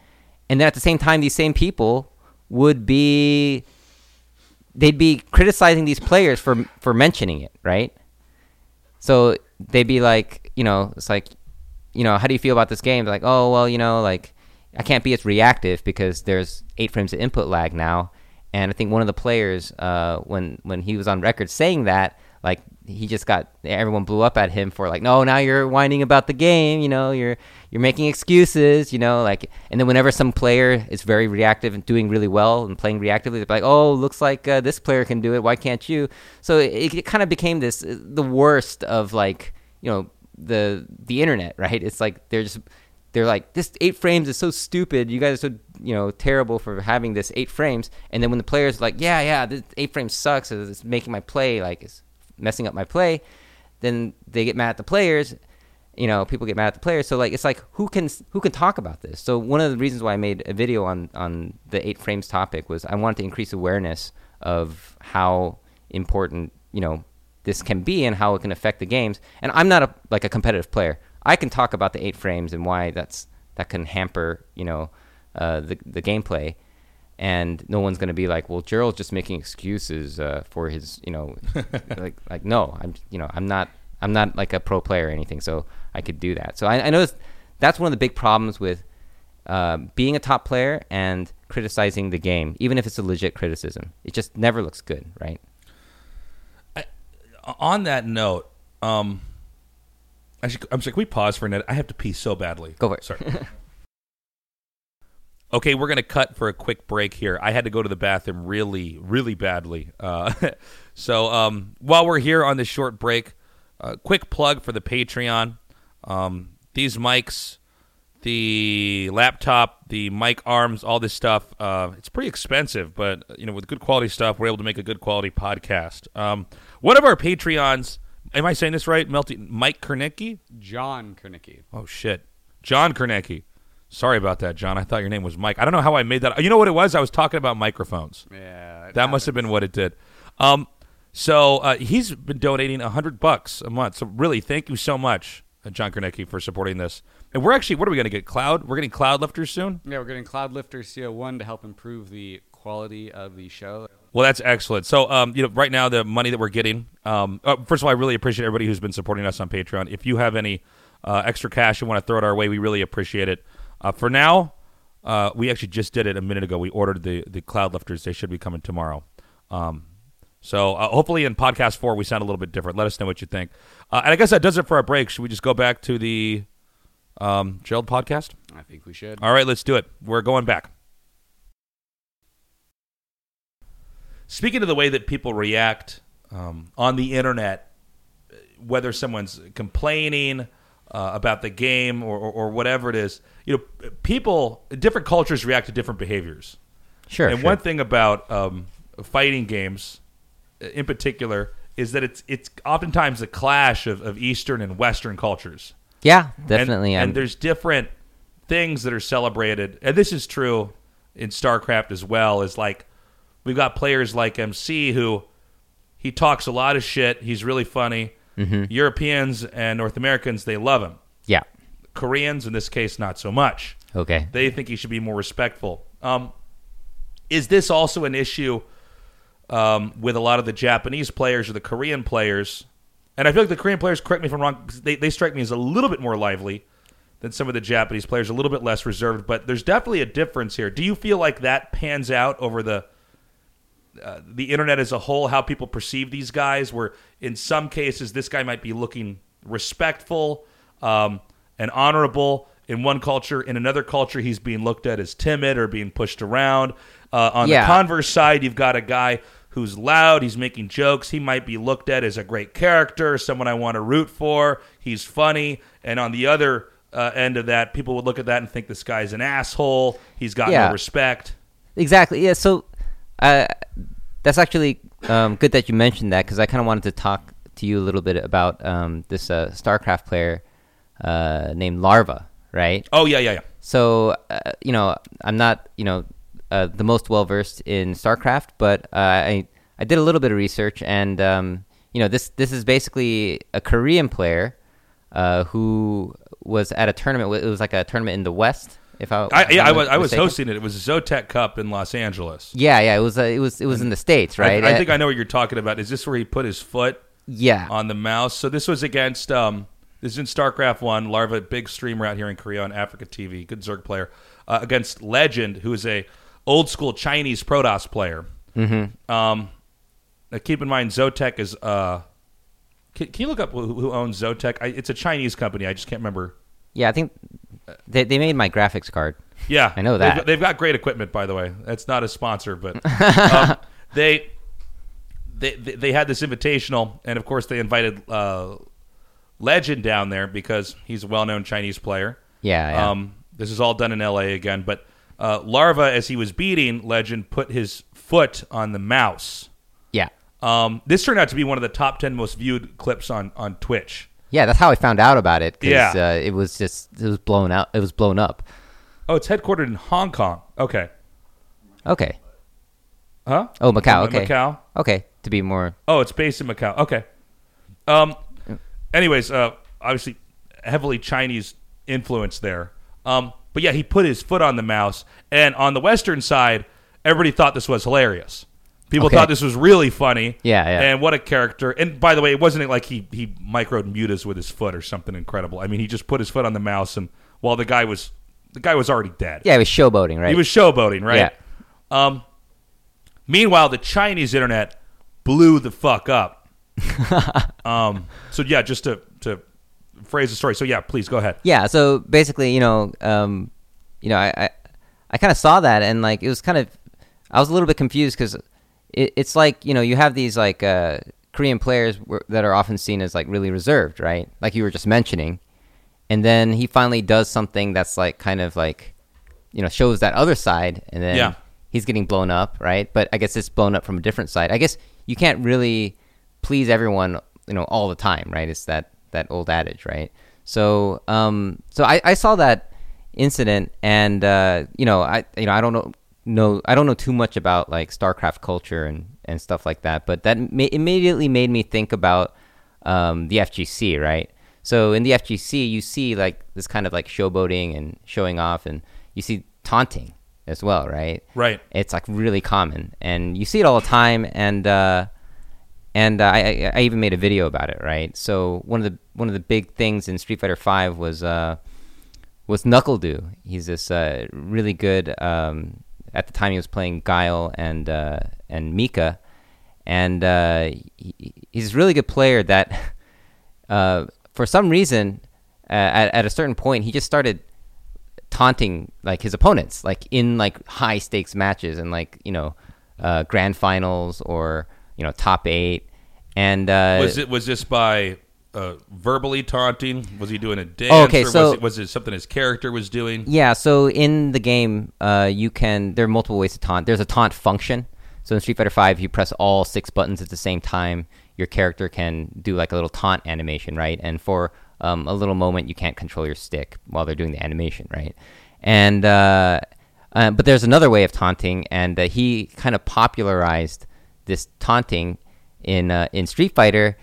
And then at the same time, these same people would be, they'd be criticizing these players for for mentioning it, right? So they'd be like, you know, it's like, you know, how do you feel about this game? They're like, oh well, you know, like I can't be as reactive because there's eight frames of input lag now. And I think one of the players, uh, when when he was on record saying that, like he just got everyone blew up at him for like, no, now you're whining about the game, you know, you're you're making excuses, you know, like. And then whenever some player is very reactive and doing really well and playing reactively, they're like, oh, looks like uh, this player can do it. Why can't you? So it, it kind of became this the worst of like you know the the internet, right? It's like they're just they're like this eight frames is so stupid. You guys are so you know terrible for having this eight frames. And then when the players like yeah yeah this eight frames sucks it's making my play like it's messing up my play then they get mad at the players you know people get mad at the players. So like it's like who can who can talk about this? So one of the reasons why i made a video on on the eight frames topic was i wanted to increase awareness of how important you know this can be and how it can affect the games. And i'm not a like a competitive player I can talk about the eight frames and why that's that can hamper you know uh, the the gameplay, and no one's gonna be like, well, Gerald's just making excuses uh, for his you know like like no, I'm you know I'm not I'm not like a pro player or anything, so I could do that. So I, I know that's one of the big problems with uh, being a top player and criticizing the game, even if it's a legit criticism. It just never looks good, right? I, on that note, um, I should, I'm sorry, can we pause for a minute? I have to pee so badly. Go for it. Sorry. okay, we're going to cut for a quick break here. I had to go to the bathroom really, really badly. Uh, so um, while we're here on this short break, uh, quick plug for the Patreon. Um, these mics, the laptop, the mic arms, all this stuff. Uh, it's pretty expensive, but you know, with good quality stuff, we're able to make a good quality podcast. Um, one of our Patreons Am I saying this right? Melty Mike Kernicki? John Kernicki. Oh shit. John Kernicki. Sorry about that, John. I thought your name was Mike. I don't know how I made that. You know what it was? I was talking about microphones. Yeah. That must have been what it did. Um, so uh, he's been donating a hundred bucks a month. So really, thank you so much, uh, John Kernicki, for supporting this. And we're actually, what are we going to get? Cloud? We're getting Cloud Lifters soon. Yeah, we're getting Cloud Lifter CO1 to help improve the quality of the show. Well, that's excellent. So, um, you know, right now the money that we're getting. Um, uh, first of all, I really appreciate everybody who's been supporting us on Patreon. If you have any uh, extra cash and want to throw it our way, we really appreciate it. Uh, for now, uh, we actually just did it a minute ago. We ordered the the cloud lifters. They should be coming tomorrow. Um, so uh, hopefully in podcast four we sound a little bit different. Let us know what you think. Uh, and I guess that does it for our break. Should we just go back to the um, Gerald podcast? I think we should. All right, let's do it. We're going back. Speaking of the way that people react um, on the internet, whether someone's complaining uh, about the game or, or, or, whatever it is, you know, people, different cultures react to different behaviors. Sure. And sure. one thing about um, fighting games, in particular, is that it's it's oftentimes a clash of, of Eastern and Western cultures. Yeah, definitely. And, and there's different things that are celebrated, and this is true in StarCraft as well. Is like We've got players like MC who he talks a lot of shit. He's really funny. Mm-hmm. Europeans and North Americans they love him. Yeah. Koreans in this case not so much. Okay. They think he should be more respectful. Um, is this also an issue um, with a lot of the Japanese players or the Korean players? And I feel like the Korean players, correct me if I'm wrong, they, they strike me as a little bit more lively than some of the Japanese players, a little bit less reserved, but there's definitely a difference here. Do you feel like that pans out over the uh, the internet as a whole, how people perceive these guys. Where in some cases, this guy might be looking respectful um, and honorable in one culture. In another culture, he's being looked at as timid or being pushed around. Uh, on yeah. the converse side, you've got a guy who's loud. He's making jokes. He might be looked at as a great character, someone I want to root for. He's funny. And on the other uh, end of that, people would look at that and think this guy's an asshole. He's got Yeah. no respect. Exactly. Yeah. So uh, that's actually um, good that you mentioned that because I kind of wanted to talk to you a little bit about um, this uh, StarCraft player uh, named Larva, right? Oh yeah, yeah, yeah. So uh, you know, I'm not you know uh, the most well versed in StarCraft, but uh, I I did a little bit of research, and um, you know this this is basically a Korean player uh, who was at a tournament. It was like a tournament in the West. If I, I, yeah, I was I was mistaken. hosting it. It was Zotac Cup in Los Angeles. Yeah, yeah, it was uh, it was it was in the states, right? I, Uh, think I know what you're talking about. Is this where he put his foot yeah, on the mouse? So this was against um, this is in StarCraft One. Larva, big streamer out here in Korea on AfreecaTV, good Zerg player, uh, against Legend, who is a old school Chinese Protoss player. Mm-hmm. Um, now keep in mind, Zotac is. Uh, can, can you look up who, who owns Zotac? I, it's a Chinese company. I just can't remember. yeah. I think they they made my graphics card. Yeah, I know They've- that. They've, got great equipment, by the way. That's not a sponsor, but um, they, they they they had this invitational, and of course they invited uh, Legend down there because he's a well-known Chinese player. Yeah, yeah. Um, this is all done in L.A. again, but uh, Larva, as he was beating Legend, put his foot on the mouse. Yeah, Um, this turned out to be one of the top ten most viewed clips on on Twitch. Yeah. That's how I found out about it. Yeah. uh, it was just it was blown out. It was blown up. Oh, it's headquartered in Hong Kong. Okay, Okay. huh? Oh, Macau. Okay. Macau. Okay. To be more. Oh, it's based in Macau. Okay. Um. Anyways, uh, obviously heavily Chinese influence there. Um. But yeah, he put his foot on the mouse, and on the Western side, everybody thought this was hilarious. People Okay. thought this was really funny. Yeah, yeah. And what a character! And by the way, it wasn't like he he microed mutas with his foot or something incredible. I mean, he just put his foot on the mouse, and while the guy was the guy was already dead. Yeah, he was showboating, right? He was showboating, right? Um, meanwhile, the Chinese internet blew the fuck up. um, so yeah, just to to phrase the story. So yeah, please go ahead. Yeah. So basically, you know, um, you know, I I, I kind of saw that and like it was kind of I was a little bit confused because it, it's like you know you have these like uh, Korean players were, that are often seen as like really reserved, right? Like you were just mentioning, and then he finally does something that's like kind of like you know shows that other side, and then Yeah. he's getting blown up, right? But I guess it's blown up from a different side. I guess you can't really please everyone, you know, all the time, right? It's that that old adage, right? So, um, so I, I saw that incident, and uh, you know, I you know I don't know know I don't know too much about like StarCraft culture and and stuff like that, but that ma- immediately made me think about um, the FGC, right? So in the FGC, you see like this kind of like showboating and showing off, and you see taunting as well, right? Right. It's like really common, and you see it all the time. And uh, and uh, I, I even made a video about it, right? So one of the one of the big things in Street Fighter Five was uh, was NuckleDu. He's this uh, really good. Um, at the time, he was playing Guile and uh, and Mika, and uh, he, he's a really good player. That uh, for some reason, uh, at at a certain point, he just started taunting like his opponents, like in like high stakes matches and like you know uh, grand finals or you know top eight. And Was it was this by uh, verbally taunting? Was he doing a dance? Oh, okay, or so- was it, was it something his character was doing? Yeah, so in the game, uh, you can. There are multiple ways to taunt. There's a taunt function. So in Street Fighter Five, you press all six buttons at the same time. Your character can do like a little taunt animation, right? And for um, a little moment, you can't control your stick while they're doing the animation, right? And uh, uh, but there's another way of taunting, and uh, he kind of popularized this taunting in uh, in Street Fighter.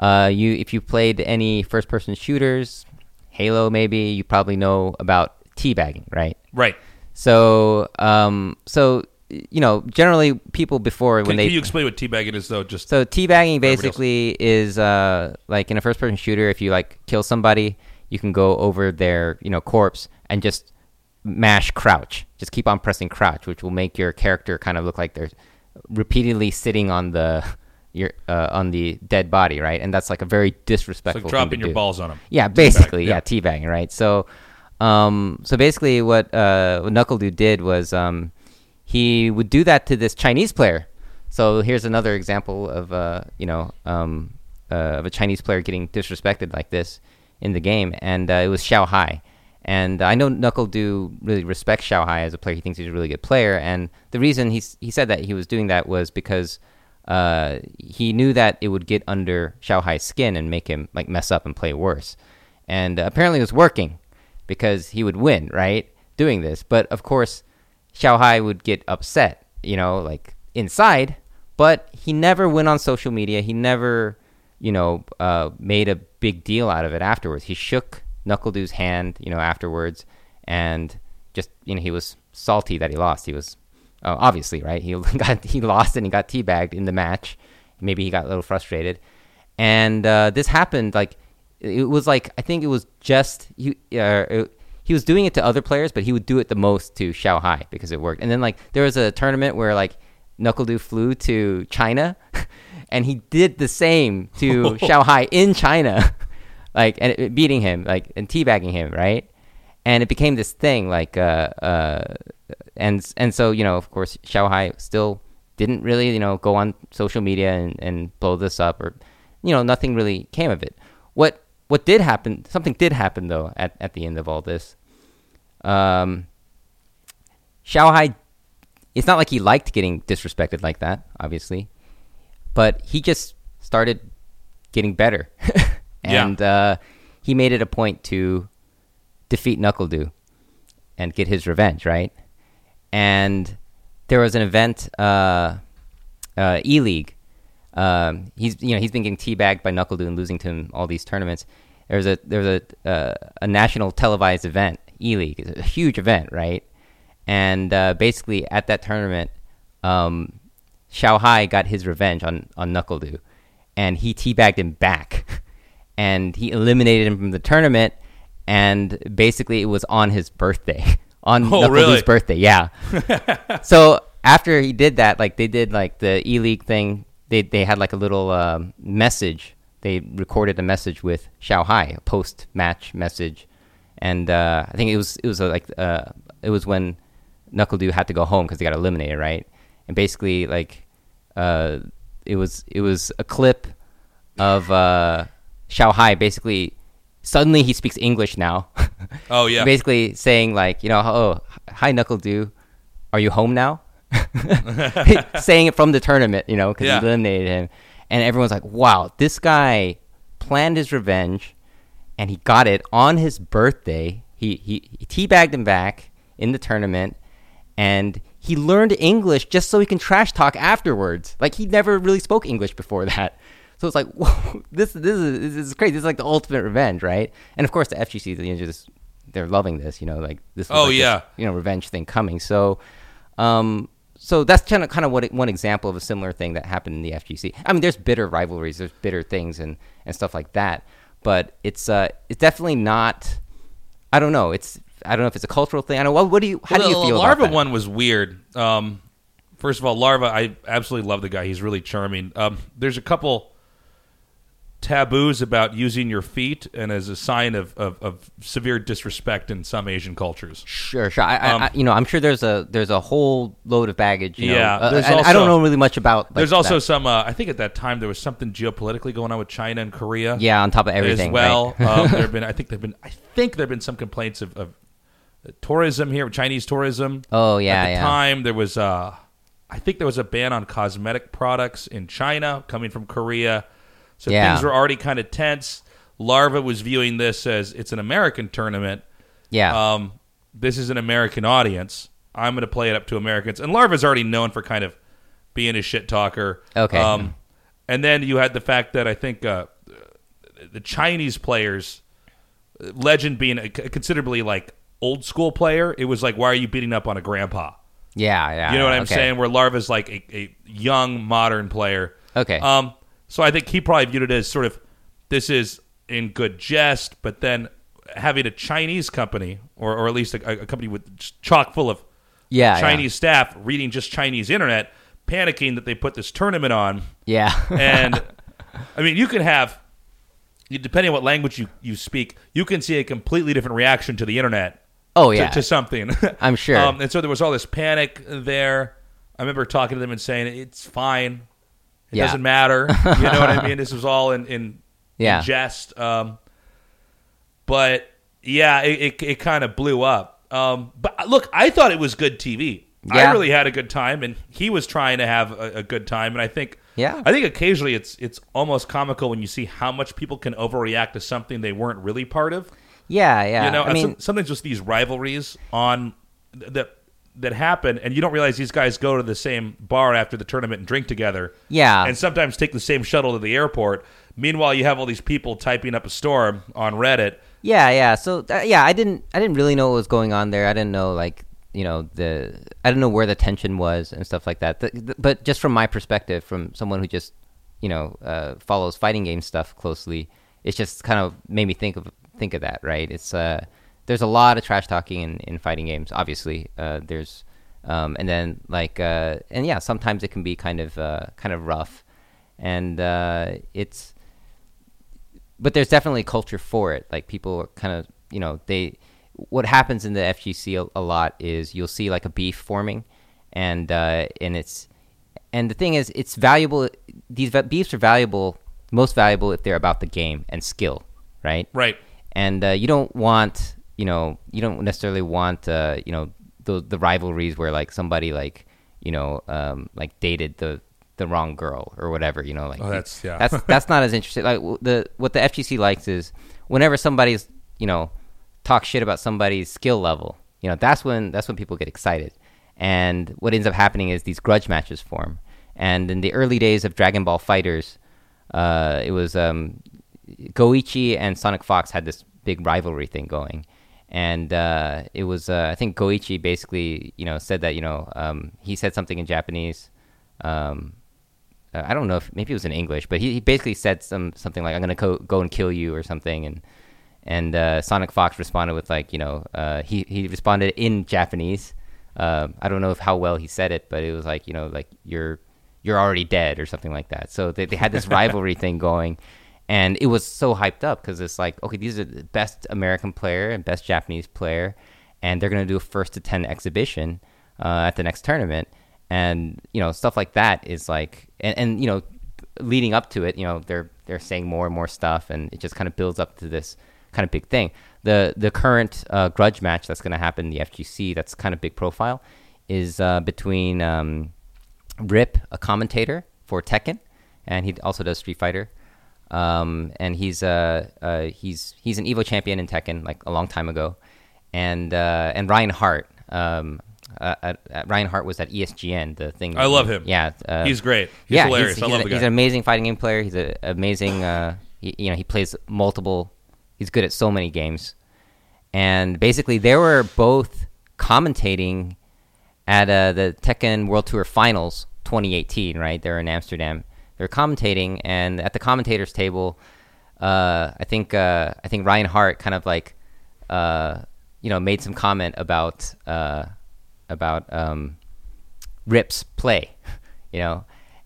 Uh, you if you played any first person shooters, Halo maybe, you probably know about teabagging, right? Right. So um, so you know generally people before Can, when they can you explain what teabagging is though? Just so teabagging basically is uh, like in a first-person shooter. If you like kill somebody, you can go over their you know corpse and just mash crouch. Just keep on pressing crouch, which will make your character kind of look like they're repeatedly sitting on the your uh, on the dead body, right? And that's like a very it's disrespectful. like thing dropping your do. balls on him. Yeah, basically, yeah. yeah, teabagging, right? So, um, so basically, what uh, what NuckleDu did was um, he would do that to this Chinese player. So here's another example of uh, you know um, uh, of a Chinese player getting disrespected like this in the game, and uh, it was Xiao Hai. And I know NuckleDu really respects Xiao Hai as a player. He thinks he's a really good player, and the reason he he said that he was doing that was because uh, he knew that it would get under Xiao Hai's skin and make him like mess up and play worse. And uh, apparently it was working because he would win, right? Doing this, but of course, Xiao Hai would get upset, you know, like inside. But he never went on social media. He never, you know, uh, made a big deal out of it afterwards. He shook NuckleDu's hand, you know, afterwards, and just you know he was salty that he lost. He was uh, obviously right. He got he lost and he got teabagged in the match. Maybe he got a little frustrated, and uh, this happened like it was like I think it was just he uh, it, he was doing it to other players, but he would do it the most to Xiao Hai because it worked. And then like there was a tournament where like NuckleDu flew to China, and he did the same to Xiao Hai in China, like and it, beating him like and teabagging him right, and it became this thing like uh uh and and so you know of course Xiao Hai still didn't really you know go on social media and, and blow this up or you know nothing really came of it. What what did happen? Something did happen though at at the end of all this. Um, Xiao Hai, it's not like he liked getting disrespected like that, obviously, but he just started getting better, and uh, he made it a point to defeat NuckleDu and get his revenge, right? And there was an event, uh, uh, E League. Um, he's you know he's been getting teabagged by NuckleDu and losing to him all these tournaments. There's a there's a uh, a national televised event, E League, a huge event, right? And uh, basically at that tournament, um, Hai got his revenge on on NuckleDu, and he teabagged him back, and he eliminated him from the tournament. And basically, it was on his birthday, on Oh, Knuckle really? Birthday. Yeah. so after he did that, like they did like the E League thing, they they had like a little um, message. They recorded a message with Xiao Hai, a post match message, and uh, I think it was it was uh, like uh, it was when NuckleDu had to go home because they got eliminated, right? And basically, like uh, it was it was a clip of uh, Xiao Hai basically suddenly he speaks English now. Oh yeah. basically saying like, you know, oh, hi NuckleDu, are you home now? saying it from the tournament, you know, because Yeah. he eliminated him, and everyone's like, wow, this guy planned his revenge, and he got it on his birthday. He he, he teabagged him back in the tournament, and he learned English just so he can trash talk afterwards. Like he never really spoke English before that. So it's like, whoa, this this is this is crazy. This is like the ultimate revenge, right? And of course, the FGC, you know, just they're loving this. You know, like this. Oh, like this, yeah. you know, revenge thing coming. So, um, so that's kind of kind of what it- one example of a similar thing that happened in the FGC. I mean, there's bitter rivalries, there's bitter things, and and stuff like that. But it's uh, it's definitely not. I don't know. It's I don't know if it's a cultural thing. I don't know. What, what do you? How do you Well, feel the about Larva one was weird. Um, first of all, Larva, I absolutely love the guy. He's really charming. Um, there's a couple taboos about using your feet, and as a sign of, of, of severe disrespect in some Asian cultures. Sure, sure. I, Um, I, you know, I'm sure there's a there's a whole load of baggage. You know, Yeah, uh, and I don't know really much about. Like, There's also that. some. Uh, I think at that time there was something geopolitically going on with China and Korea. yeah, on top of everything. as well. right? um, there have been. I think there've been. I think there've been some complaints of, of tourism here, Chinese tourism. Oh, yeah, At the yeah. time, there was. Uh, I think there was a ban on cosmetic products in China coming from Korea. So Yeah. things were already kind of tense. Larva was viewing this as it's an American tournament. yeah, Um, this is an American audience. I'm going to play it up to Americans. And Larva's already known for kind of being a shit talker. Okay. Um, and then you had the fact that I think uh, the Chinese players, Legend being a considerably like old school player, it was like, why are you beating up on a grandpa? yeah, yeah. You know what I'm okay. saying? Where Larva's like a, a young modern player. Okay. Um, so I think he probably viewed it as sort of this is in good jest, but then having a Chinese company or, or at least a, a company with chock full of Yeah, yeah. Chinese staff reading just Chinese internet, panicking that they put this tournament on, Yeah, and I mean you can have depending on what language you, you speak, you can see a completely different reaction to the internet oh to- yeah. to, something. I'm sure. Um, and so there was all this panic there. I remember talking to them and saying it's fine. It Yeah. doesn't matter. You know what I mean? This was all in in, Yeah. in jest. Um, but yeah, it it, it kind of blew up. Um, but look, I thought it was good TV. I really had a good time, and he was trying to have a, a good time. And I think, Yeah. I think occasionally it's it's almost comical when you see how much people can overreact to something they weren't really part of. Yeah, yeah. You know, I mean, some, sometimes just these rivalries on that that happen, and you don't realize these guys go to the same bar after the tournament and drink together. Yeah. and sometimes take the same shuttle to the airport. Meanwhile, you have all these people typing up a storm on Reddit. Yeah, yeah. So uh, yeah, I didn't I didn't really know what was going on there. I didn't know like you know the I didn't know where the tension was and stuff like that. The, the- but just from my perspective, from someone who just you know uh, follows fighting game stuff closely, it just kind of made me think of think of that. Right? It's uh there's a lot of trash talking in, in fighting games. Obviously, uh, there's um, and then like uh, and yeah, sometimes it can be kind of uh, kind of rough, and uh, it's but there's definitely culture for it. Like people are kind of, you know, they. What happens in the FGC a, a lot is you'll see like a beef forming, and uh, and it's and the thing is it's valuable. These beefs are valuable, most valuable if they're about the game and skill, right? Right. and uh, you don't want you know you don't necessarily want uh, you know the the rivalries where like somebody like you know um, like dated the the wrong girl or whatever you know like Oh, that's- yeah. that's that's not as interesting. Like the what the FGC likes is whenever somebody's you know talk shit about somebody's skill level you know that's when that's when people get excited. And what ends up happening is these grudge matches form. And in the early days of Dragon Ball FighterZ uh, it was um, Goichi and Sonic Fox had this big rivalry thing going, and uh, it was uh, I think Goichi basically you know said that you know um, he said something in Japanese. Um, uh, I don't know if maybe it was in English, but he, he basically said some something like "I'm gonna go, go and kill you" or something, and and uh, Sonic Fox responded with like you know uh, he he responded in Japanese. I don't know if how well he said it, but it was like you know like you're you're already dead or something like that. So they, they had this rivalry thing going, and it was so hyped up because it's like okay these are the best American player and best Japanese player, and they're gonna do a first to ten exhibition uh, at the next tournament, and you know stuff like that is like and, and you know leading up to it, you know they're they're saying more and more stuff, and it just kind of builds up to this kind of big thing. The the current uh, grudge match that's going to happen in the FGC that's kind of big profile is uh, between um, Rip, a commentator for Tekken, and he also does Street Fighter. Um, and he's uh, uh, he's he's an Evo champion in Tekken like a long time ago, and uh, and Ryan Hart. Um, uh, Ryan Hart was at ESGN. The thing. I love him. Yeah, uh, He's great. He's yeah, hilarious. He's, I love a- the guy. He's an amazing fighting game player. He's an amazing. Uh, he, you know, he plays multiple. He's good at so many games, and basically they were both commentating at uh, the Tekken World Tour Finals 2018. Right, they're in Amsterdam. They're commentating, and at the commentators table, uh, I think uh, I think Ryan Hart kind of like, uh, you know, made some comment about uh, about um, Rip's play, you know,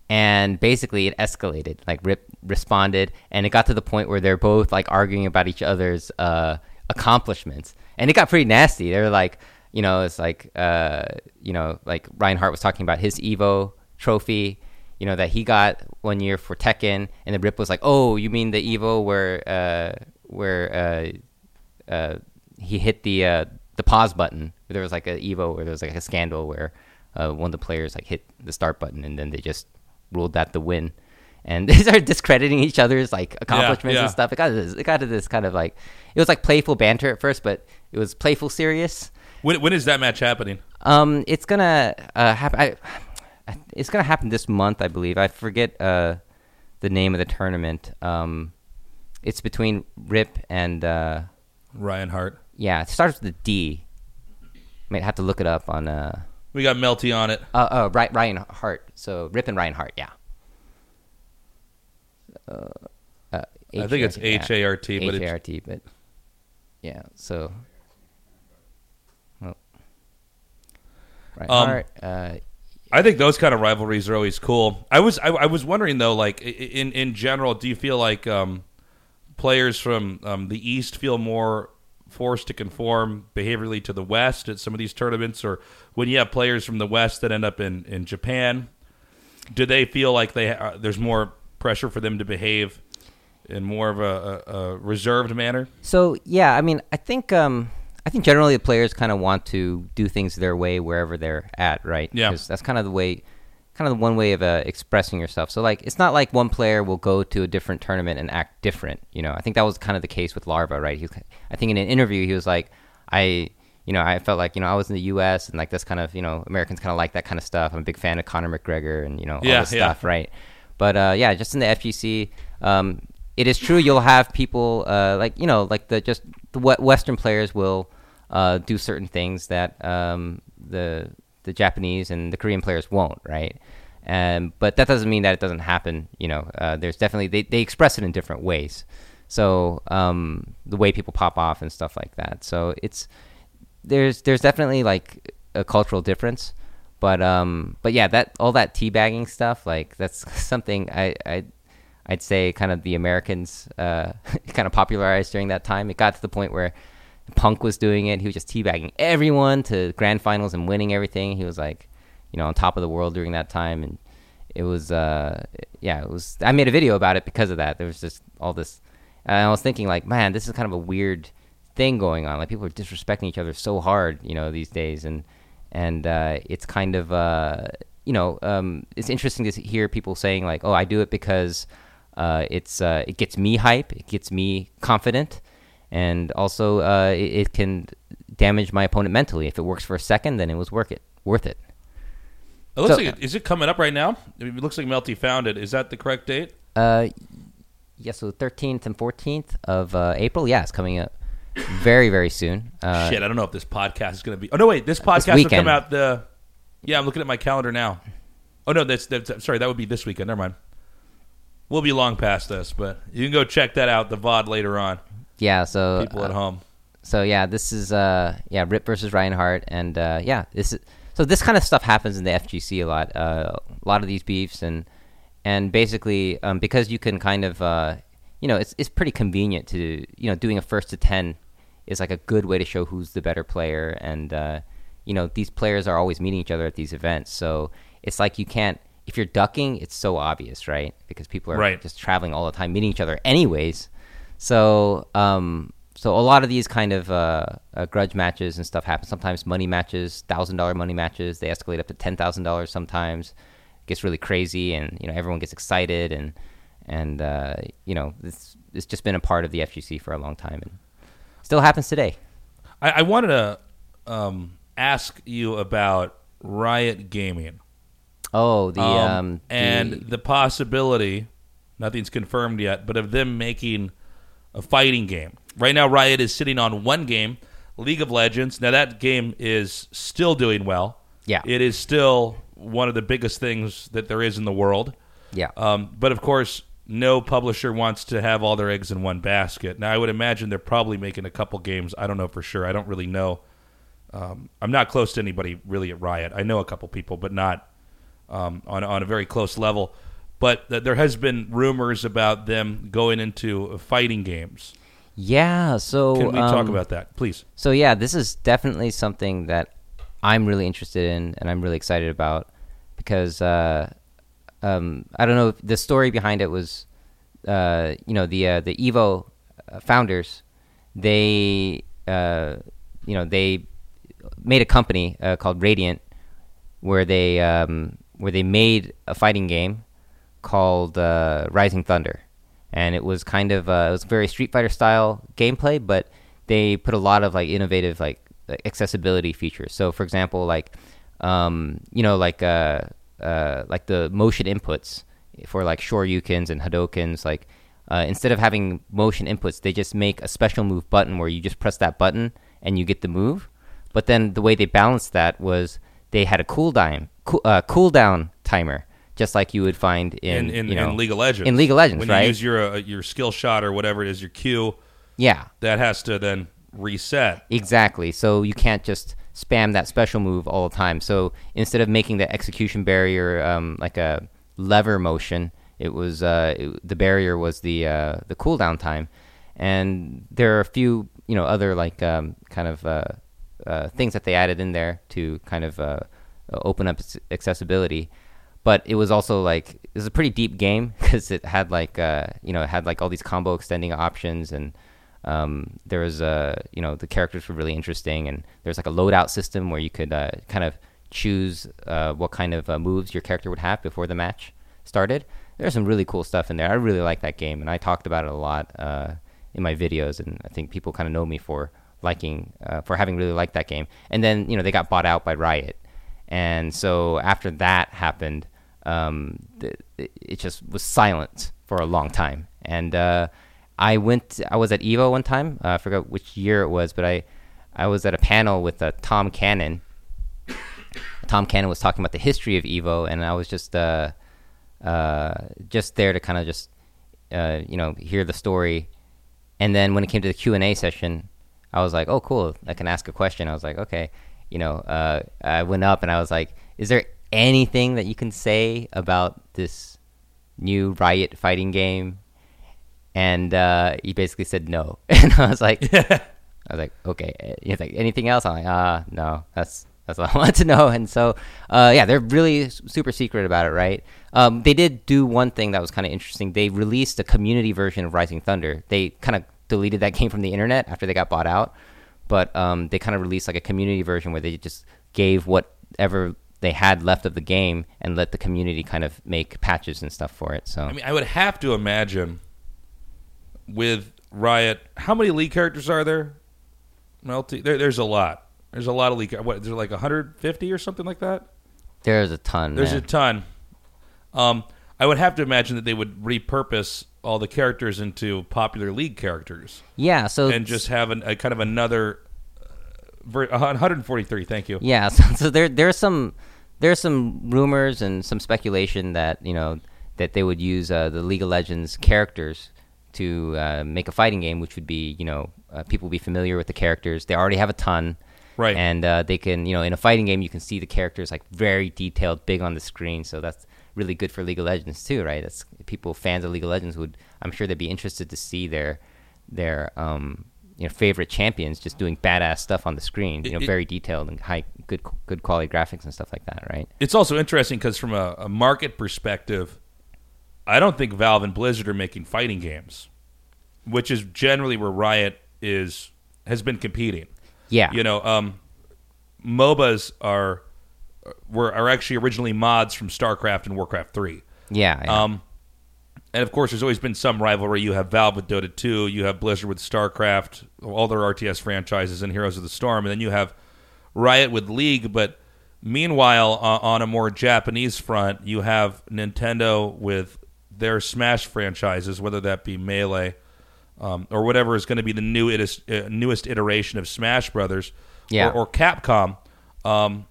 and basically it escalated. Like Rip responded, and it got to the point where they're both like arguing about each other's uh, accomplishments, and it got pretty nasty. They were like, you know, it's like, uh, you know, like Ryan Hart was talking about his Evo trophy, you know, that he got one year for Tekken, and the Rip was like, oh, you mean the Evo where uh, where uh, uh, he hit the uh, the pause button. There was like a Evo where there was like a scandal where uh, one of the players like hit the start button and then they just ruled that the win. And they started discrediting each other's like accomplishments yeah. and stuff. It got to this, it got to this kind of like it was like playful banter at first, but it was playful serious. When, when is that match happening? Um, it's gonna uh, happen. I, I- it's gonna happen this month, I believe. I forget uh, the name of the tournament. Um, it's between Rip and uh, Ryan Hart. yeah, it starts with a D. Might have to look it up on uh, We got Melty on it. uh, uh Ry- Ryan Hart. So Rip and Ryan Hart, yeah. Uh, uh, I think it's yeah. H-A-R-T, but H-A-R-T, but yeah. So, well, Ryan Um, Hart. Uh, I think those kind of rivalries are always cool. I was I, I was wondering though, like in in general, do you feel like um, players from um, the East feel more forced to conform behaviorally to the West at some of these tournaments, or when you have players from the West that end up in, in Japan, do they feel like they uh, there's more pressure for them to behave in more of a, a, a reserved manner? So yeah, I mean, I think um, I think generally the players kind of want to do things their way wherever they're at, right? Yeah. Because that's kind of the way, kind of the one way of uh, expressing yourself. So like, it's not like one player will go to a different tournament and act different. You know, I think that was kind of the case with Larva, right? He, I think in an interview he was like, I. You know, I felt like you know I was in the U.S. and like this kind of you know Americans kind of like that kind of stuff. I'm a big fan of Conor McGregor and you know all Yeah, this yeah. stuff, right? But uh, yeah, just in the FGC, um, it is true you'll have people uh, like you know like the just the Western players will uh, do certain things that um, the the Japanese and the Korean players won't, right? Um, but that doesn't mean that it doesn't happen. You know, uh, there's definitely they, they express it in different ways. So um, the way people pop off and stuff like that. So it's there's there's definitely like a cultural difference, but um but yeah that all that teabagging stuff like that's something I I I'd say kind of the Americans uh kind of popularized during that time. It got to the point where Punk was doing it. He was just teabagging everyone to grand finals and winning everything. He was like, you know, on top of the world during that time and it was uh yeah, it was I made a video about it because of that. There was just all this and I was thinking like, man, this is kind of a weird thing going on. Like people are disrespecting each other so hard, you know, these days, and and uh, it's kind of uh, you know, um, it's interesting to hear people saying like, oh, I do it because uh, it's uh, it gets me hype, it gets me confident, and also uh, it, it can damage my opponent mentally. If it works for a second, then it was worth it. Worth it. It looks So- like it, is it coming up right now? It looks like Melty found it. Is that the correct date? Uh, yeah, so 13th and 14th of uh, April. Yeah, it's coming up very very soon. Uh, Shit, I don't know if this podcast is going to be. Oh no, wait, this podcast will weekend. come out the. Yeah, I'm looking at my calendar now. Oh no, that's that's sorry. That would be this weekend. Never mind. We'll be long past this, but you can go check that out. The VOD later on. Yeah, so People uh, at home. so yeah, this is uh yeah Rip versus Ryan Hart, and uh, yeah, this is so this kind of stuff happens in the FGC a lot. Uh, a lot of these beefs and and basically um, because you can kind of uh, you know it's it's pretty convenient to you know doing a first to ten is like a good way to show who's the better player, and uh, you know these players are always meeting each other at these events, so it's like you can't. If you're ducking, it's so obvious, right? Because people are Right. just traveling all the time, meeting each other anyways. So, um, so a lot of these kind of uh, uh, grudge matches and stuff happen. Sometimes money matches, thousand dollar money matches, they escalate up to ten thousand dollars. Sometimes it gets really crazy, and you know everyone gets excited, and and uh, you know it's it's just been a part of the FGC for a long time, and still happens today. I, I wanted to um, ask you about Riot Gaming. Oh, the Um, um, and the- the possibility, nothing's confirmed yet, but of them making a fighting game. Right now, Riot is sitting on one game, League of Legends. Now, that game is still doing well. Yeah. It is still one of the biggest things that there is in the world. yeah, Um, but of course, no publisher wants to have all their eggs in one basket. Now, I would imagine they're probably making a couple games. I don't know for sure. I don't really know. Um, I'm not close to anybody really at Riot. I know a couple people, but not um, on on a very close level. But th- there has been rumors about them going into fighting games. yeah. So Can we talk um, about that, please? So yeah, this is definitely something that I'm really interested in and I'm really excited about because uh, um, I don't know if the story behind it was uh, you know the uh, the Evo uh, founders they uh, you know they made a company uh, called Radiant where they um, where they made a fighting game called uh, Rising Thunder, and it was kind of uh, it was very Street Fighter style gameplay, but they put a lot of like innovative like accessibility features. So, for example, like um, you know like uh, uh, like the motion inputs for like Shoryukens and Hadokens, like uh, instead of having motion inputs, they just make a special move button where you just press that button and you get the move. But then the way they balanced that was they had a cooldown cool, uh, cooldown timer, just like you would find in In in, you know, in League of Legends. In League of Legends, when right? you use your uh, your skill shot or whatever it is, your Q, yeah, that has to then reset. Exactly. So you can't just spam that special move all the time. So instead of making the execution barrier um, like a lever motion, it was uh, it, the barrier was the uh, the cooldown time. And there are a few you know other like um, kind of uh, uh, things that they added in there to kind of uh, open up accessibility. But it was also like it was a pretty deep game because it had like uh, you know it had like all these combo extending options and um, there was a you know the characters were really interesting and there's like a loadout system where you could uh, kind of choose uh, what kind of uh, moves your character would have before the match started. There's some really cool stuff in there. I really like that game and I talked about it a lot uh, in my videos and I think people kind of know me for liking uh, for having really liked that game. And then you know they got bought out by Riot, and so after that happened, um, it just was silent for a long time. And uh, I went, I was at Evo one time. Uh, I forgot which year it was, but I I was at a panel with uh, Tom Cannon. Tom Cannon was talking about the history of Evo, and I was just uh, uh, just there to kind of just uh, you know hear the story. And then when it came to the Q and A session, I was like, oh, cool. I can ask a question. I was like, okay. You know, uh, I went up and I was like, is there anything that you can say about this new Riot fighting game? And uh, he basically said no. And I was like, I was like, okay. He's like, anything else? I'm like, ah, uh, no. That's that's all I want to know. And so, uh, yeah, they're really super secret about it, right? Um, they did do one thing that was kind of interesting. They released a community version of Rising Thunder. They kind of deleted that game from the internet after they got bought out. But um, they kind of released like a community version where they just gave whatever they had left of the game and let the community kind of make patches and stuff for it. So I mean, I would have to imagine with Riot, how many league characters are there? Melty, there, there's a lot. There's a lot of league. What? There's like 150 or something like that. There's a ton. There's man. a ton. Um, I would have to imagine that they would repurpose all the characters into popular league characters. Yeah, so and just have an, a kind of another 143. Thank you. Yeah, so, so there there's some there's some rumors and some speculation that you know that they would use uh, the League of Legends characters to uh, make a fighting game, which would be you know uh, people be familiar with the characters. They already have a ton. Right. And uh, they can, you know, in a fighting game, you can see the characters like very detailed, big on the screen. So that's really good for League of Legends too, right? That's people fans of League of Legends would I'm sure they'd be interested to see their their um, you know favorite champions just doing badass stuff on the screen, you know, It- very detailed and high good good quality graphics and stuff like that, right? It's also interesting because from a, a market perspective, I don't think Valve and Blizzard are making fighting games, which is generally where Riot is has been competing. Yeah. You know, um, MOBAs are were are actually originally mods from StarCraft and Warcraft three. Yeah. yeah. Um, and of course, there's always been some rivalry. You have Valve with Dota 2, you have Blizzard with StarCraft, all their RTS franchises, and Heroes of the Storm, and then you have Riot with League. But meanwhile, uh, on a more Japanese front, you have Nintendo with their Smash franchises, whether that be Melee um, or whatever is going to be the new itis, uh, newest iteration of Smash Brothers, Yeah. or, or Capcom, um,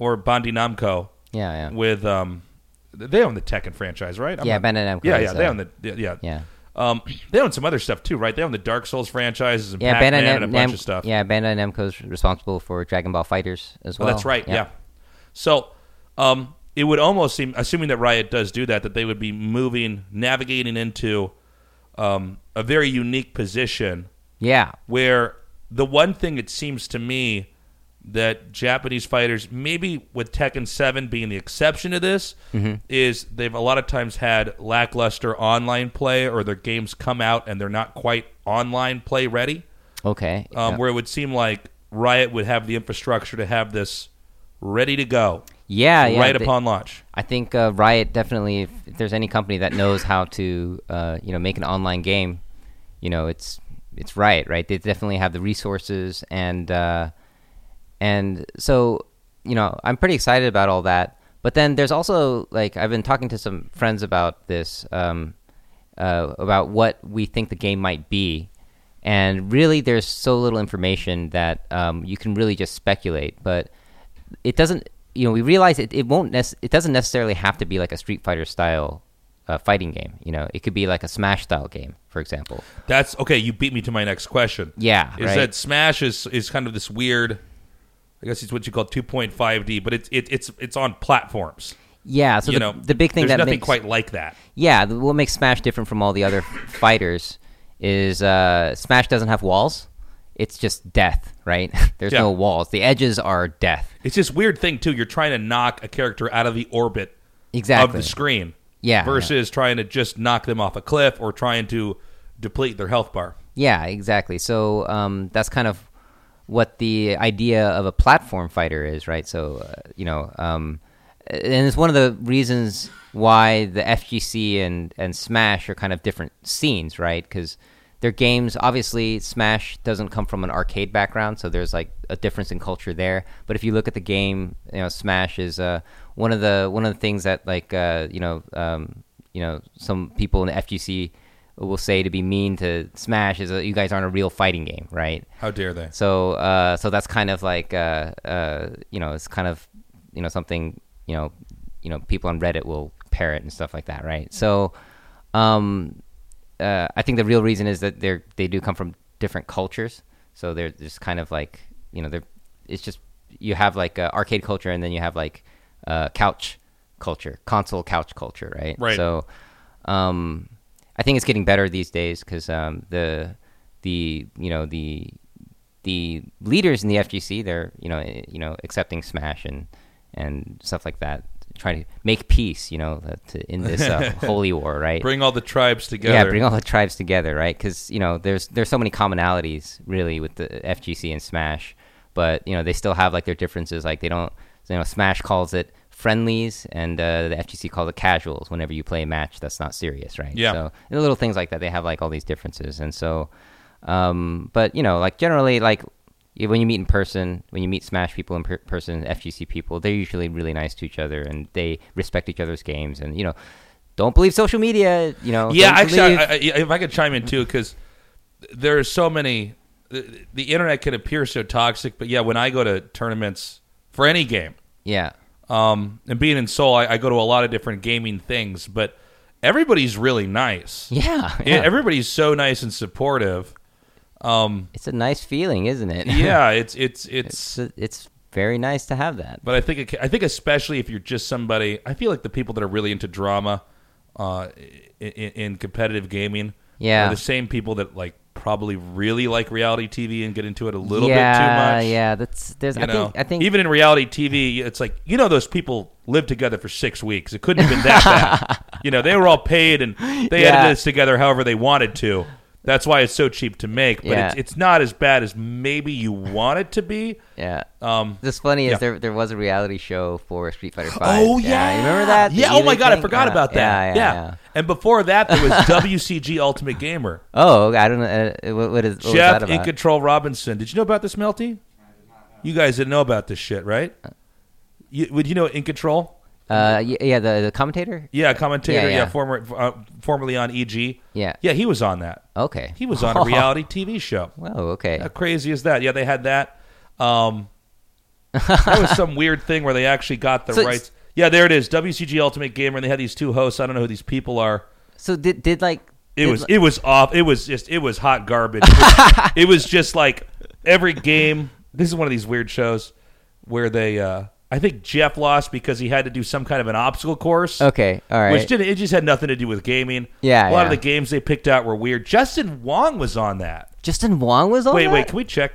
or Bandai Namco yeah, yeah. with um, they own the Tekken franchise, right? I'm Yeah, not- Bandai Namco Yeah, yeah, they uh, own the yeah, yeah. yeah. Um, they own some other stuff too, right? They own the Dark Souls franchises and Yeah, Pac-Man Bandai and a Nam- bunch Nam- of stuff. Yeah, Bandai Namco's responsible for Dragon Ball FighterZ as Oh, well. that's right. Yeah. So, um, it would almost seem, assuming that Riot does do that, that they would be moving, navigating into um, a very unique position Yeah. where the one thing it seems to me that Japanese fighters, maybe with Tekken 7 being the exception to this, Mm-hmm. is they've a lot of times had lackluster online play or their games come out and they're not quite online play ready. Okay. Um, yeah. Where it would seem like Riot would have the infrastructure to have this ready to go yeah, yeah. right they- upon launch. I think uh, Riot definitely. If, if there's any company that knows how to, uh, you know, make an online game, you know, it's it's Riot, right? They definitely have the resources, and uh, and so you know, I'm pretty excited about all that. But then there's also like I've been talking to some friends about this, um, uh, about what we think the game might be, and really there's so little information that um, you can really just speculate. But it doesn't you know we realize it, it won't nec- it doesn't necessarily have to be like a street fighter style uh, fighting game you know it could be like a smash style game for example That's okay. You beat me to my next question. yeah is right that Smash is is kind of this weird. I guess it's what you call 2.5D, but it's it, it's it's on platforms. yeah so you the, know, the big thing there's that nothing makes quite like that. yeah what makes smash different from all the other fighters is uh, smash doesn't have walls it's just death, right? There's Yeah. no walls. The edges are death. It's this weird thing too. You're trying to knock a character out of the orbit Exactly. of the screen. Yeah, Versus trying to just knock them off a cliff or trying to deplete their health bar. Yeah, exactly. So um, that's kind of what the idea of a platform fighter is, right? So uh, you know, um, and it's one of the reasons why the FGC and and Smash are kind of different scenes, right? Because they're games. Obviously, Smash doesn't come from an arcade background, so there's like a difference in culture there. But if you look at the game, you know, Smash is uh, one of the one of the things that like uh, you know um, you know some people in the FGC will say to be mean to Smash is that you guys aren't a real fighting game, right? How dare they? So uh, so that's kind of like uh, uh, you know it's kind of you know something you know you know people on Reddit will parrot and stuff like that, right? So um, uh, I think the real reason is that they're they do come from different cultures, so they're just kind of like you know they're it's just you have like uh, arcade culture and then you have like uh, couch culture, console couch culture, right? Right. So um, I think it's getting better these days because um, the the you know the the leaders in the FGC they're you know eh, you know accepting Smash and and stuff like that, trying to make peace, you know, to in this uh, holy war, right? Bring all the tribes together. Yeah, bring all the tribes together, right? Because you know, there's there's so many commonalities really with the FGC and Smash, but you know they still have like their differences. Like they don't, you know, Smash calls it friendlies, and uh, the FGC call it casuals. Whenever you play a match that's not serious, right? Yeah. So know, little things like that, they have like all these differences, and so, um, but you know, like generally, like when you meet in person, when you meet Smash people in per- person, FGC people, they're usually really nice to each other, and they respect each other's games, and you know. Don't believe social media, you know. Yeah, actually, I, I, if I could chime in too, because there are so many. The, the internet can appear so toxic, but yeah, when I go to tournaments for any game, yeah. Um, and being in Seoul, I, I go to a lot of different gaming things, but everybody's really nice. Yeah, Yeah, everybody's so nice and supportive. Um, it's a nice feeling, isn't it? yeah, it's it's it's. it's it's very nice to have that. But I think it, I think especially if you're just somebody, I feel like the people that are really into drama, uh, in, in competitive gaming, Yeah. are the same people that like probably really like reality TV and get into it a little yeah, bit too much. Yeah, that's there's. You I know, think I think even in reality TV, it's like you know those people lived together for six weeks. It couldn't have been that bad. You know, they were all paid and they Yeah. edited this together however they wanted to. That's why it's so cheap to make. But Yeah. it's, it's not as bad as maybe you want it to be. yeah. Um, What's funny yeah. is there there was a reality show for Street Fighter Five. Oh you yeah, remember that? The Yeah. Oh my god, I thing? forgot Yeah, about that. Yeah, yeah, yeah. And before that, there was WCG Ultimate Gamer. Oh, I don't know. Uh, what, what is what was that Jeff about? in Control Robinson. Did you know about this, Melty? You guys didn't know about this shit, right? You, would you know In Control? Uh, yeah, yeah, the the commentator. Yeah, commentator. Yeah, Yeah, yeah. former, uh, formerly on EG. Yeah. Yeah, he was on that. Okay. He was on a reality TV show. Whoa. Okay. How crazy is that? Yeah, they had that. Um, that was some weird thing where they actually got the So it's- rights. Yeah, there it is. WCG Ultimate Gamer, and they had these two hosts. I don't know who these people are. So did did like It did, was it was off. It was just it was hot garbage. It was, it was just like every game. This is one of these weird shows where they. uh I think Jeff lost because he had to do some kind of an obstacle course. Okay. All right. Which didn't. It just had nothing to do with gaming. Yeah, A lot of the games they picked out were weird. Justin Wong was on that. Justin Wong was on. wait, that? wait. Can we check?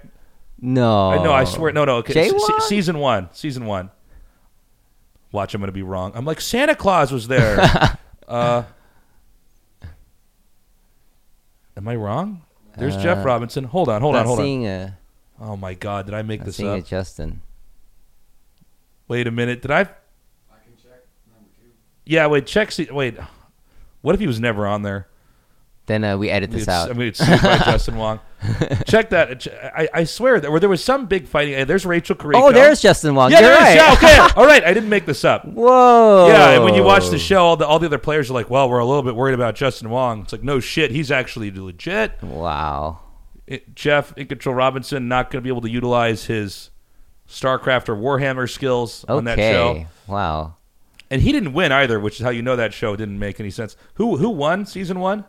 No. I know. I swear. No, no. Okay. Se- se- season one. Season one. Watch. I'm going to be wrong. I'm like Santa Claus was there. uh, am I wrong? There's Jeff Uh, Robinson. Hold on. Hold on. Hold on. seeing A, Oh my God! Did I make not this seeing up? a Justin. Wait a minute. Did I? I can check. Yeah. Wait. Check. Se- wait. What if he was never on there? Then uh, we edit this It's- out. I'm going to sued by Justin Wong. Check that. I, I swear that where there was some big fighting. There's Rachel Carrico. oh, there's Justin Wong. yeah. You're There is. right. Yeah. Okay. All right. I didn't make this up. Whoa. Yeah, and when you watch the show, all the all the other players are like, "Well, we're a little bit worried about Justin Wong." It's like, no shit, he's actually legit. Wow. It, Jeff in control Robinson not going to be able to utilize his StarCraft or Warhammer skills on that show, Wow. and he didn't win either, which is how you know that show didn't make any sense. Who who won season one?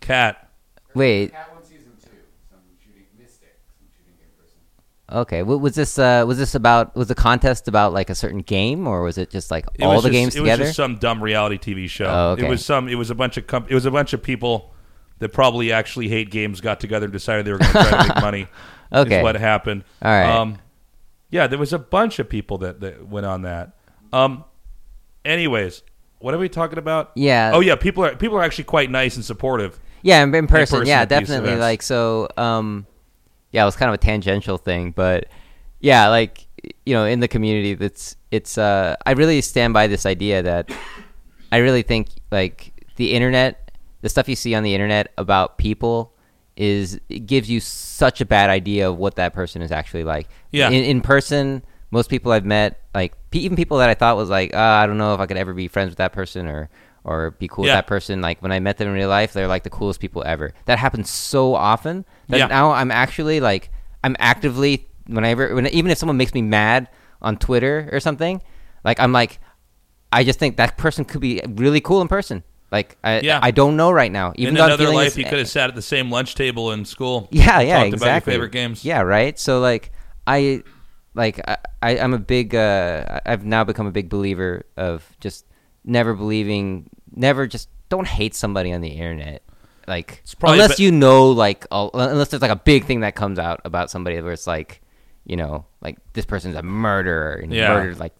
Cat. Wait. Cat one season two. Some shooting mystic, some shooting game person. Okay. What was this? Uh, was this about? Was the contest about like a certain game, or was it just like It all was the just- games it together? was just some dumb reality TV show. Oh, okay. It was some. It was a bunch of comp- It was a bunch of people that probably actually hate games got together and decided they were going to try to make money. Okay. is what happened. All right. Um, yeah, there was a bunch of people that, that went on that. Um, anyways, what are we talking about? Yeah. Oh yeah, people are people are actually quite nice and supportive. Yeah, in, in person. person yeah, definitely. Like so. Um, yeah, it was kind of a tangential thing, but yeah, like you know, in the community, that's it's. Uh, I really stand by this idea that I really think like the internet, the stuff you see on the internet about people is it gives you such a bad idea of what that person is actually like. Yeah. In, in person, most people I've met, like even people that I thought was like, uh, I don't know if I could ever be friends with that person or or be cool Yeah. with that person. Like when I met them in real life, they're like the coolest people ever. That happens so often that Yeah. now I'm actually like I'm actively whenever when even if someone makes me mad on Twitter or something, like I'm like I just think that person could be really cool in person. Like I Yeah. I don't know right now. Even in another life, you could have sat at the same lunch table in school. yeah, yeah, talked exactly. about your favorite games. Yeah, right. So like, I, like, I, I I'm a big. Uh, I've now become a big believer of just never believing, never just don't hate somebody on the internet. Like, unless be- you know, like, all, unless there's like a big thing that comes out about somebody where it's like, you know, like this person's a murderer and he Yeah. murdered like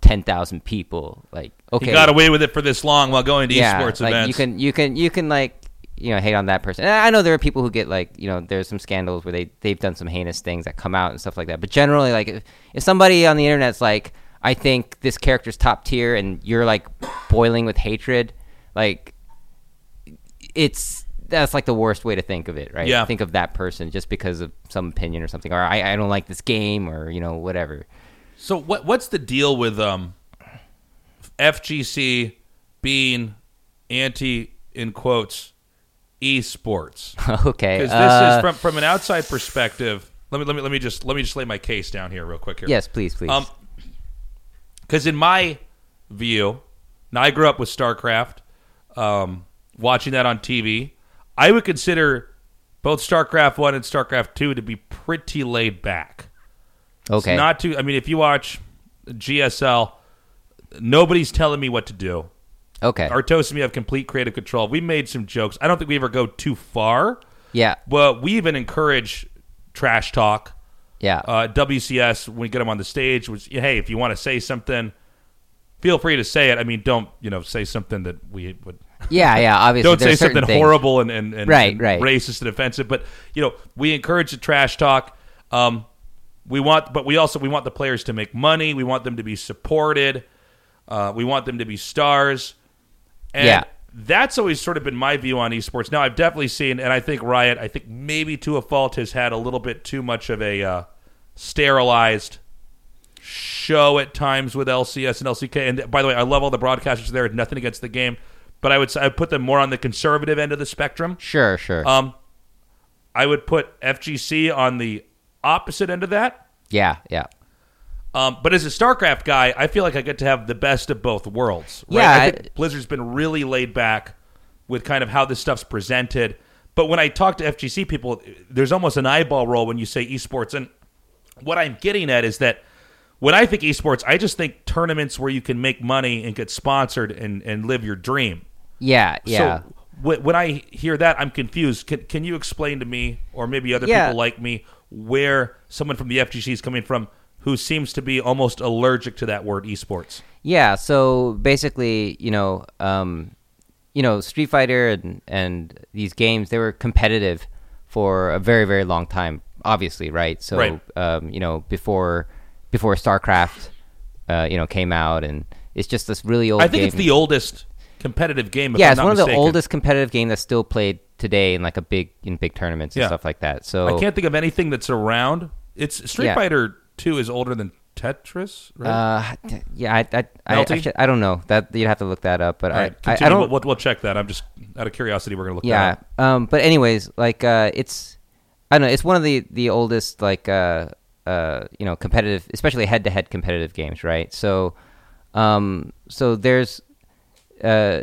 ten thousand people. Like, okay, He got away with it for this long while going to yeah, esports like events. you can you can you can like you know hate on that person. And I know there are people who get like you know there's some scandals where they they've done some heinous things that come out and stuff like that. But generally, like if, if somebody on the internet's like, I think this character's top tier, and you're like boiling with hatred, like it's that's like the worst way to think of it, right? Yeah. Think of that person just because of some opinion or something, or I, I don't like this game, or you know whatever. So what what's the deal with um FGC being anti in quotes esports? okay, Because this uh, is from from an outside perspective. Let me let me let me just let me just lay my case down here real quick here. yes, please, please. Um, because in my view, now I grew up with StarCraft, um, watching that on TV. I would consider both StarCraft One and StarCraft Two to be pretty laid back. okay, It's not too. I mean, if you watch GSL, nobody's telling me what to do. okay, Artos and me have complete creative control. We made some jokes. I don't think we ever go too far, yeah, but we even encourage trash talk. yeah. Uh, WCS, when we get them on the stage, was hey, if you want to say something, feel free to say it. I mean, don't you know say something that we would. Yeah, yeah. Obviously, Don't say something things. horrible and, and, and, Right, and right. racist and offensive. But you know, we encourage the trash talk. Um, we want, but we also we want the players to make money. We want them to be supported. Uh, we want them to be stars. And Yeah. that's always sort of been my view on esports. Now I've definitely seen, and I think Riot, I think maybe to a fault, has had a little bit too much of a uh, sterilized show at times with LCS and LCK. And by the way, I love all the broadcasters there. Nothing against the game, but I would say I put them more on the conservative end of the spectrum. Sure, sure. Um, I would put FGC on the opposite end of that. yeah, yeah. Um, but as a StarCraft guy, I feel like I get to have the best of both worlds. Right? Yeah, I think Blizzard's been really laid back with kind of how this stuff's presented. But when I talk to FGC people, there's almost an eyeball roll when you say esports. And what I'm getting at is that when I think esports, I just think tournaments where you can make money and get sponsored and, and live your dream. Yeah, yeah. So wh- when I hear that, I'm confused. Can, can you explain to me, or maybe other Yeah. people like me, where someone from the FGC is coming from who seems to be almost allergic to that word esports? Yeah, so basically, you know, um, you know, Street Fighter and and these games they were competitive for a very very long time. Obviously, right? So, Right. Um, you know, before before StarCraft, uh, you know, came out, and it's just this really old. I think it's the oldest competitive game. Yeah, I'm it's one of the oldest competitive games that's still played today in like a big in big tournaments and Yeah. stuff like that. So I can't think of anything that's around. It's Street Yeah. Fighter Two is older than Tetris, right? Uh, yeah, I, I, I, should- I don't know that you'd have to look that up, but I, right, I, I don't. We'll, we'll, check that. I'm just out of curiosity. We're gonna look. that yeah, up. um, but anyways, like uh, it's, I don't know, it's one of the the oldest like uh, uh, you know, competitive, especially head to head competitive games, right? So, um, so there's, uh,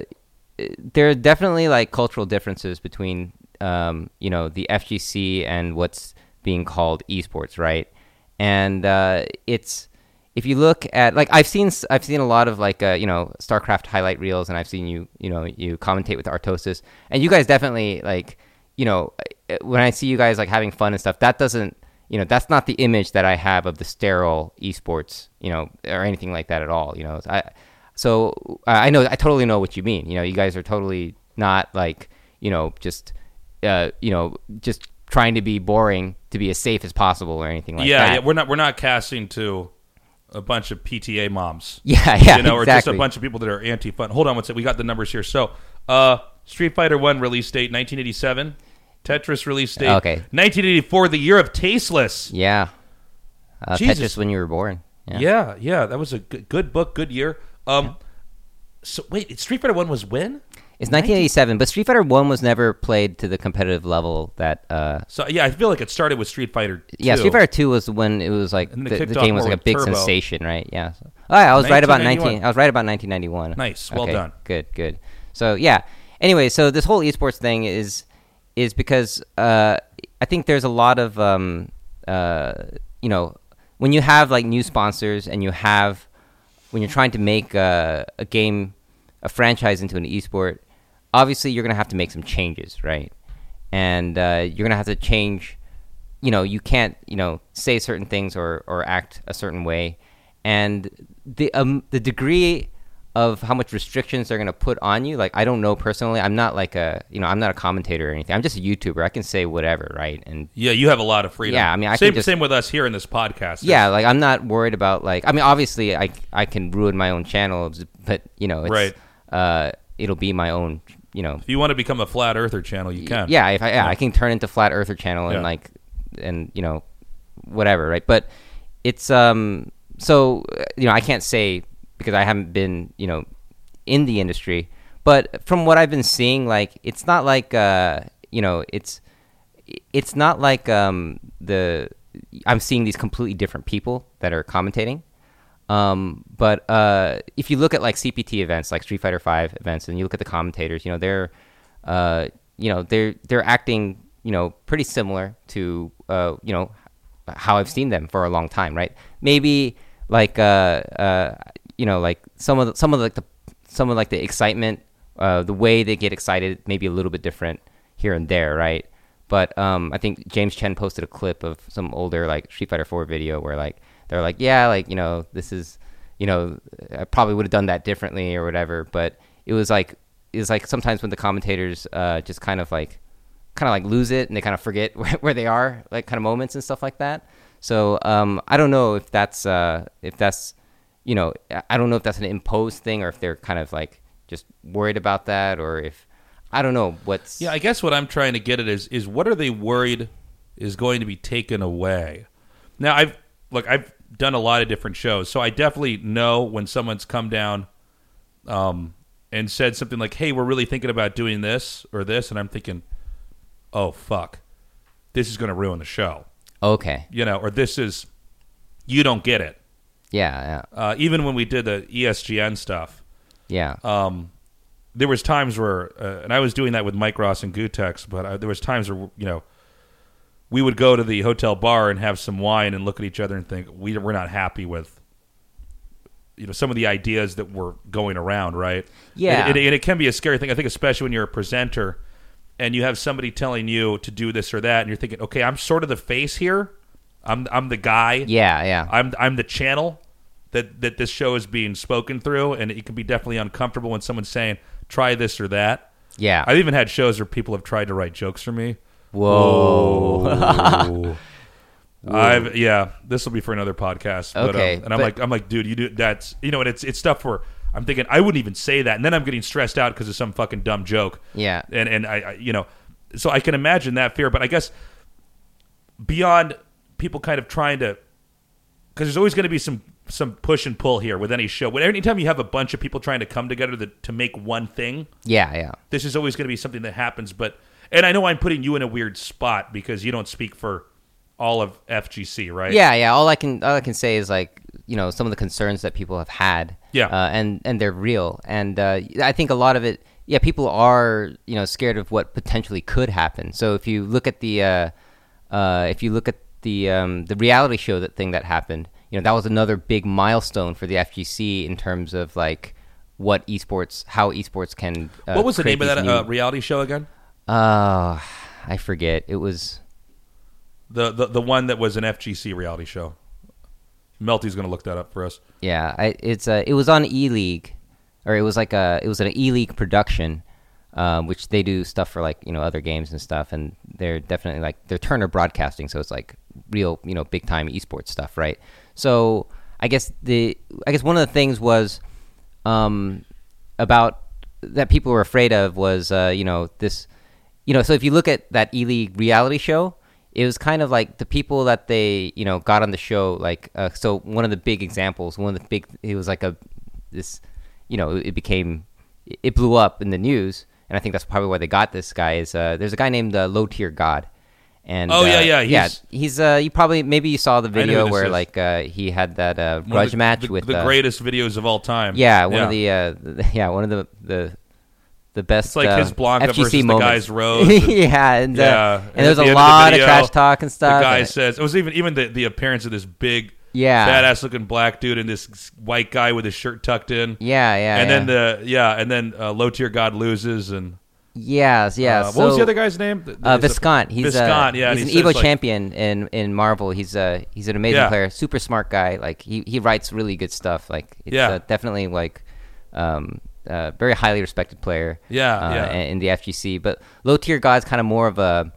there are definitely like cultural differences between, um, you know, the FGC and what's being called esports, right? And uh, it's if you look at like I've seen I've seen a lot of like uh, you know StarCraft highlight reels, and I've seen you you know you commentate with Artosis, and you guys definitely like you know uh, when I see you guys like having fun and stuff, that doesn't you know that's not the image that I have of the sterile esports you know or anything like that at all. You know, I so uh, I know I totally know what you mean. You know, you guys are totally not like you know just uh, you know just trying to be boring to be as safe as possible or anything like yeah, that. yeah, we're not we're not casting to a bunch of PTA moms. yeah, yeah, you know, or just a bunch of people that are anti-fun. Hold on one second. We got the numbers here. So, uh, Street Fighter One release date 1987. Tetris release date Okay. 1984. The year of tasteless. Yeah. Uh, Jesus. Tetris when you were born. Yeah. Yeah, yeah, that was a good, good book, good year. Um, so wait, Street Fighter One was when? It's 1987, but Street Fighter 1 was never played to the competitive level that. Uh, So yeah, I feel like it started with Street Fighter. 2. yeah, Street Fighter 2 was when it was like the, the game was like a big Turbo. sensation, right? Yeah. So, oh, yeah, I was right about 1991. 19. I was right about 1991. Nice. Well Okay, done. Good, good. So yeah. Anyway, so this whole esports thing is is because uh, I think there's a lot of um, uh, you know when you have like new sponsors and you have when you're trying to make a, a game a franchise into an esport, obviously you're gonna have to make some changes, right? And uh, you're gonna have to change. You know, you can't you know say certain things or or act a certain way, and the um the degree of how much restrictions they're gonna put on you. Like I don't know personally. I'm not like a you know I'm not a commentator or anything. I'm just a YouTuber. I can say whatever, right? And Yeah, you have a lot of freedom. Yeah, I mean, I same just- same with us here in this podcast. yeah, like I'm not worried about like I mean obviously I I can ruin my own channel, but you know it's, Right. Uh, it'll be my own you know If you want to become a flat earther channel, you can. yeah if I yeah, I can turn into flat earther channel and Yeah. like and you know whatever right but it's um so you know I can't say because I haven't been you know in the industry but from what I've been seeing like it's not like uh you know it's it's not like um the I'm seeing these completely different people that are commentating um, but uh, if you look at like CPT events, like Street Fighter Five events, and you look at the commentators, you know they're, uh, you know they're they're acting, you know, pretty similar to, uh, you know, how I've seen them for a long time, right? Maybe like, uh, uh, you know, like some of the, some of like the some of like the excitement, uh, the way they get excited, maybe a little bit different here and there, right? But um, I think James Chen posted a clip of some older like Street Fighter 4 video where like they're like, yeah, like you know, this is, you know, I probably would have done that differently or whatever. But it was like it was like sometimes when the commentators uh, just kind of like kind of like lose it and they kind of forget where, they are, like kind of moments and stuff like that. So um, I don't know if that's uh, if that's you know I don't know if that's an imposed thing or if they're kind of like just worried about that or if I don't know what's Yeah, I guess what I'm trying to get at is is what are they worried is going to be taken away? Now I've look, I've done a lot of different shows, so I definitely know when someone's come down um and said something like, "Hey, we're really thinking about doing this or this," and I'm thinking, "Oh fuck. This is going to ruin the show." okay You know, or this is you don't get it. yeah yeah Uh, even when we did the ESGN stuff, yeah um, there was times where, uh, and I was doing that with Mike Ross and Gootecks, but uh, there was times where you know we would go to the hotel bar and have some wine and look at each other and think we we're not happy with you know some of the ideas that were going around, right? Yeah. and, and, and it can be a scary thing. I think, especially when you're a presenter and you have somebody telling you to do this or that, and you're thinking, okay, I'm sort of the face here. I'm I'm the guy. yeah yeah I'm I'm the channel that that this show is being spoken through, and it can be definitely uncomfortable when someone's saying try this or that. yeah I've even had shows where people have tried to write jokes for me. Whoa I've yeah, this will be for another podcast. But, um, Okay, and I'm but- like I'm like, dude, you do that's you know, and it's it's stuff where I'm thinking I wouldn't even say that, and then I'm getting stressed out because of some fucking dumb joke. Yeah. and and I, I you know, so I can imagine that fear, but I guess beyond people kind of trying to because there's always going to be some some push and pull here with any show. When anytime you have a bunch of people trying to come together to, to make one thing, yeah yeah this is always going to be something that happens. But and I know I'm putting you in a weird spot because you don't speak for all of FGC, right? Yeah, yeah. All I can all I can say is like you know some of the concerns that people have had. Yeah. uh, and and they're real, and uh, I think a lot of it. Yeah, people are you know scared of what potentially could happen. So if you look at the uh, uh, if you look at the um, the reality show that thing that happened, you know that was another big milestone for the FGC in terms of like what esports, how esports can. Uh, what was the name of that uh, new- reality show again? Uh, I forget. It was The, the the one that was an FGC reality show. Melty's going to look that up for us. yeah. I, it's uh, it was on E League, or it was like a it was an E League production, um, which they do stuff for like you know other games and stuff, and they're definitely like they're Turner Broadcasting, so it's like real you know big time esports stuff, right? So I guess the I guess one of the things was um, about that people were afraid of was uh, you know this you know so if you look at that E League reality show, it was kind of like the people that they you know got on the show like uh, so one of the big examples one of the big it was like a this you know it became it blew up in the news and I think that's probably why they got this guy is uh, there's a guy named uh, Low Tier God. And Oh, yeah, uh, yeah, yeah. he's- He's uh, you probably maybe you saw the video where is. like uh, he had that uh, grudge the- match the, with the uh, greatest videos of all time. yeah, one of the, uh, the yeah, one of the the the best. It's like uh, his Blanca FGC versus the moments. guy's Rose and- yeah, and, uh, Yeah, and, and there's a of the lot of, video, trash talk and stuff. The guy and- says it was even even the, the appearance of this big, Yeah. badass looking black dude and this white guy with his shirt tucked in. yeah, yeah, and yeah. then the yeah, and then uh, low tier god loses and yes, yeah. uh, what was the other guy's name? The- Uh, Viscant. He's Viscant. uh, yeah, he's an he Evo like- champion in in Marvel. He's a he's an amazing Yeah. player, super smart guy. Like he he writes really good stuff. Like it's Yeah. uh, definitely like um uh, very highly respected player. Yeah, uh, yeah. in the FGC. But low tier god's kind of more of a.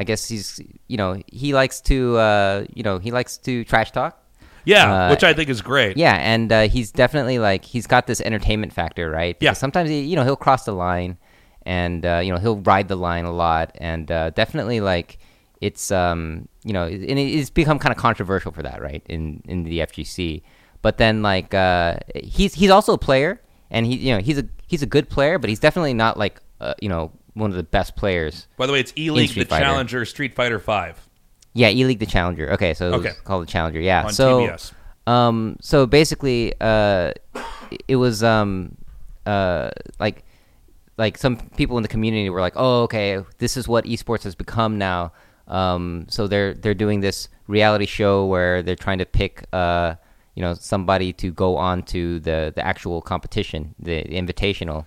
I guess he's you know he likes to uh you know he likes to trash talk. Yeah, Uh, which I think is great. Yeah, and uh, he's definitely like he's got this entertainment factor, right? Yeah. Sometimes he, you know he'll cross the line, and uh, you know he'll ride the line a lot, and uh, definitely like it's um you know and it's become kind of controversial for that, right? In in the FGC, but then like uh, he's he's also a player, and he you know he's a he's a good player, but he's definitely not like uh, you know one of the best players. By the way, it's E League, the Fighter. Challenger, Street Fighter Five Yeah, E League the Challenger. Okay, so Okay. called the Challenger. Yeah. on so TBS. um, so basically, uh, it was um, uh, like like some people in the community were like, "Oh, okay, this is what esports has become now." Um, so they're they're doing this reality show where they're trying to pick uh, you know somebody to go on to the the actual competition, the, invitational,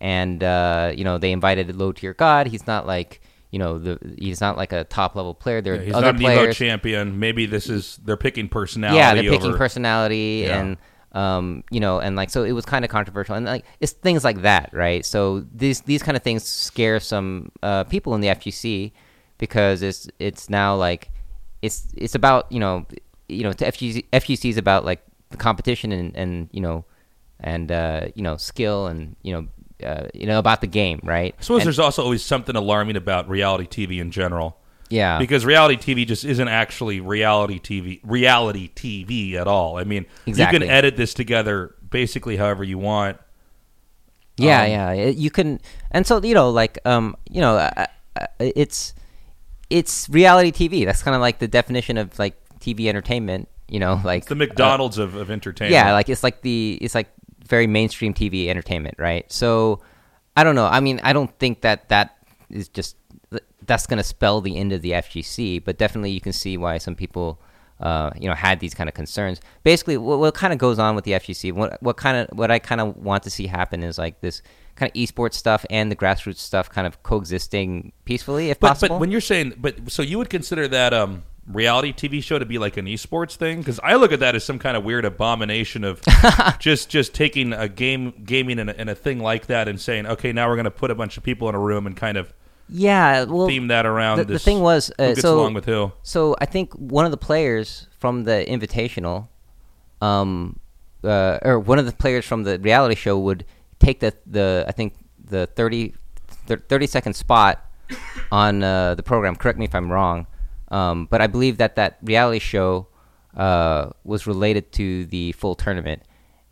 and uh, you know they invited low tier god. He's not like you know the he's not like a top level player. There are Yeah, he's other not an Evo champion. Maybe this is they're picking personality. Yeah, they're picking over- personality Yeah. and um, you know, and like so it was kind of controversial and like it's things like that, right? So these these kind of things scare some uh, people in the FGC because it's it's now like it's it's about you know you know to FGC FGC is about like the competition and and you know and uh, you know skill and you know uh, you know about the game, right? I suppose And- there's also always something alarming about reality TV in general. yeah because reality TV just isn't actually reality TV reality TV at all. I mean, you can edit this together basically however you want. Yeah, Um, yeah. You can, and so you know, like, um, you know, uh, uh, it's it's reality TV. That's kind of like the definition of like TV entertainment. You know, like It's the McDonald's of, of entertainment. yeah, like it's like the it's like very mainstream TV entertainment, right? So I don't know. I mean, I don't think that that is just that's going to spell the end of the FGC, but definitely you can see why some people. Uh, you know, had these kind of concerns. Basically, what, what kind of goes on with the FGC? What what kind of what I kind of want to see happen is like this kind of esports stuff and the grassroots stuff kind of coexisting peacefully, if but possible. but when you're saying but so you would consider that um reality TV show to be like an esports thing because I look at that as some kind of weird abomination of just just taking a game gaming and a, and a thing like that and saying okay now we're going to put a bunch of people in a room and kind of yeah, well, theme that around. the, the thing was, uh, so along with who. So I think one of the players from the Invitational, um, uh, or one of the players from the reality show would take the the I think the 30, 30 second spot on uh, the program. Correct me if I'm wrong, um, but I believe that that reality show uh, was related to the full tournament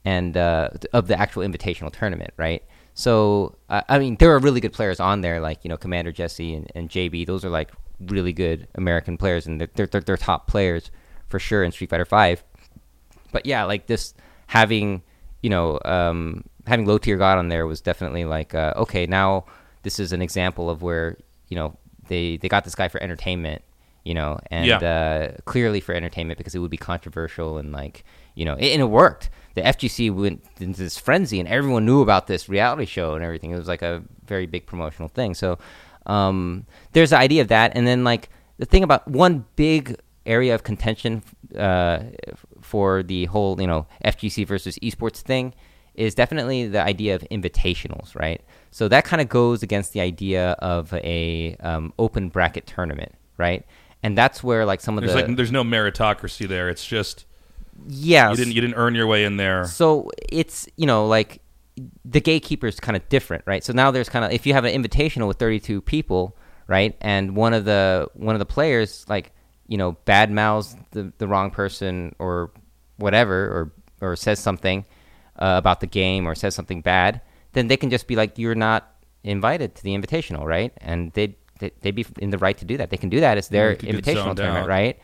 and uh, of the actual Invitational tournament, right? So I I mean, there are really good players on there, like you know Commander Jesse and, and JB. Those are like really good American players, and they're they're, they're, they're top players for sure in Street Fighter Five. But yeah, like this having you know um, having low tier God on there was definitely like uh, okay, now this is an example of where you know they they got this guy for entertainment, you know, and Yeah. uh, clearly for entertainment because it would be controversial and like you know, and it worked. The FGC went into this frenzy, and everyone knew about this reality show and everything. It was like a very big promotional thing. So um, there's the idea of that, and then like the thing about one big area of contention uh, for the whole you know FGC versus esports thing is definitely the idea of invitationals, right? So that kind of goes against the idea of a um, open bracket tournament, right? And that's where like some of There's the like there's no meritocracy there. It's just yeah you didn't you didn't earn your way in there. so it's you know like the gatekeeper is kind of different, right? So now there's kind of if you have an invitational with 32 people, right, and one of the one of the players like you know bad mouths the the wrong person or whatever or or says something uh, about the game or says something bad, then they can just be like you're not invited to the invitational, right? And they they they'd be in the right to do that. They can do that. It's their invitational tournament, out. right?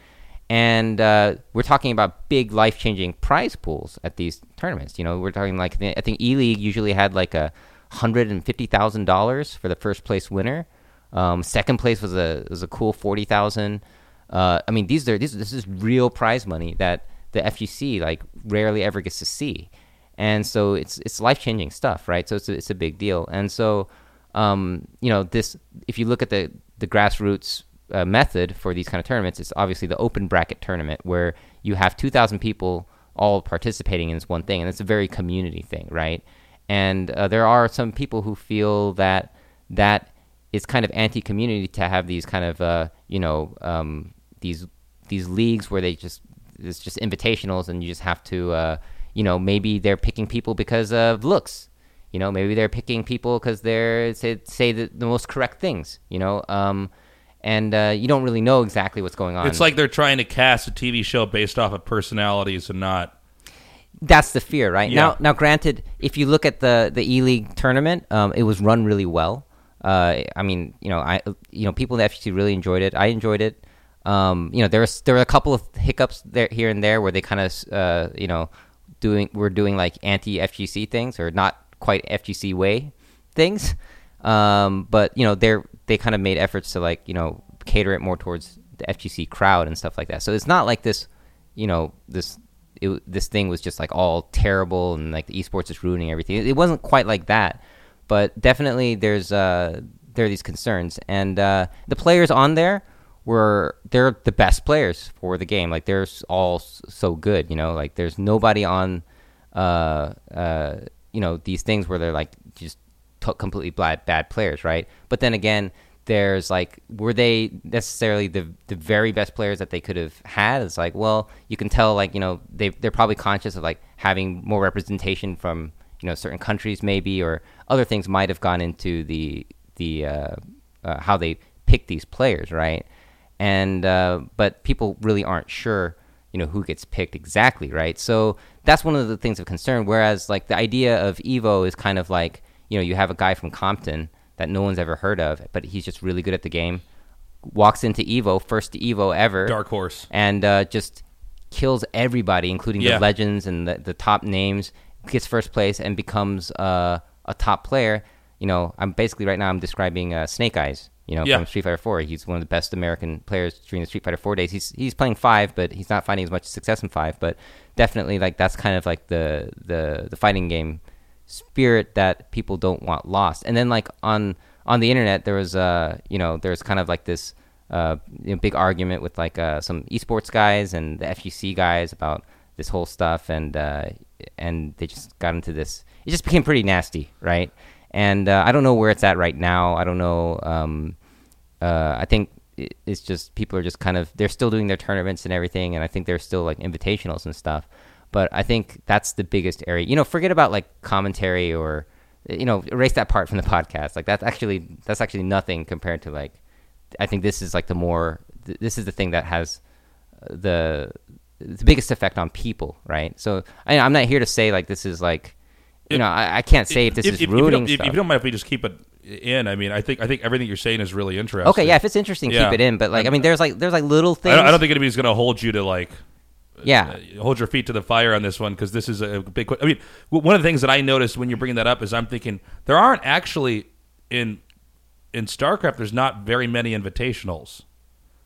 And uh, we're talking about big life changing prize pools at these tournaments. You know, we're talking like I think E League usually had like a hundred and fifty thousand dollars for the first place winner. Um, second place was a was a cool forty thousand. Uh, I mean, these are these this is real prize money that the FGC like rarely ever gets to see, and so it's it's life changing stuff, right? So it's a, it's a big deal, and so um, you know this if you look at the the grassroots uh, method for these kind of tournaments, it's obviously the open bracket tournament where you have 2,000 people all participating in this one thing, and it's a very community thing, right? And uh, there are some people who feel that that is kind of anti-community to have these kind of uh, you know um, these these leagues where they just it's just invitationals, and you just have to uh, you know maybe they're picking people because of looks. You know, maybe they're picking people because they're say say the, the most correct things. You know, um, and uh, you don't really know exactly what's going on. It's like they're trying to cast a TV show based off of personalities and not. that's the fear, right? Yeah. Now, now, granted, if you look at the the E League tournament, um, it was run really well. Uh, I mean, you know, I you know, people in the FGC really enjoyed it. I enjoyed it. Um, you know, there was there were a couple of hiccups there here and there where they kind of uh, you know doing were doing like anti FGC things or not quite FGC way things. Um, but you know, they're they kind of made efforts to like you know cater it more towards the FGC crowd and stuff like that. So it's not like this, you know, this it, this thing was just like all terrible and like the esports is ruining everything. It, it wasn't quite like that, but definitely there's uh there are these concerns and uh, the players on there were they're the best players for the game. Like they're all so good, you know. Like there's nobody on uh uh you know these things where they're like just t- completely bad bad players, right? But then again, there's like were they necessarily the the very best players that they could have had? It's like well, you can tell like you know they they're probably conscious of like having more representation from you know certain countries maybe or other things might have gone into the the uh, uh, how they pick these players, right? And uh, but people really aren't sure you know who gets picked exactly, right? So that's one of the things of concern. Whereas like the idea of Evo is kind of like you know you have a guy from Compton that no one's ever heard of, but he's just really good at the game. Walks into Evo, first Evo ever, Dark horse. and uh, just kills everybody, including Yeah. the legends and the, the top names. Gets first place and becomes uh, a top player. You know, I'm basically right now I'm describing uh, Snake Eyes. You know, Yeah. from Street Fighter 4. He's one of the best American players during the Street Fighter 4 days. He's he's playing five, but he's not finding as much success in five. But definitely, like that's kind of like the the the fighting game spirit that people don't want lost. And then like on on the internet, there was uh you know there's kind of like this uh you know, big argument with like uh, some esports guys and the FGC guys about this whole stuff, and uh, and they just got into this. It just became pretty nasty, right? And uh, I don't know where it's at right now. I don't know. Um, uh, I think it's just people are just kind of they're still doing their tournaments and everything, and I think they're still like invitationals and stuff. But I think that's the biggest area. You know, forget about like commentary or you know erase that part from the podcast. Like that's actually that's actually nothing compared to like I think this is like the more th- this is the thing that has uh, the the biggest effect on people, right? So I, I'm not here to say like this is like you If- know I, I can't say if this is you ruining if, stuff. if you don't mind if we just keep it in, I mean, I think I think everything you're saying is really interesting. okay, yeah, if it's interesting, Yeah. keep it in. But like I mean, there's like there's like little I things. don't, I don't think anybody's going to hold you to like yeah, uh, hold your feet to the fire on this one because this is a big. I mean, w- one of the things that I noticed when you're bringing that up is I'm thinking there aren't actually in in StarCraft. There's not very many invitationals.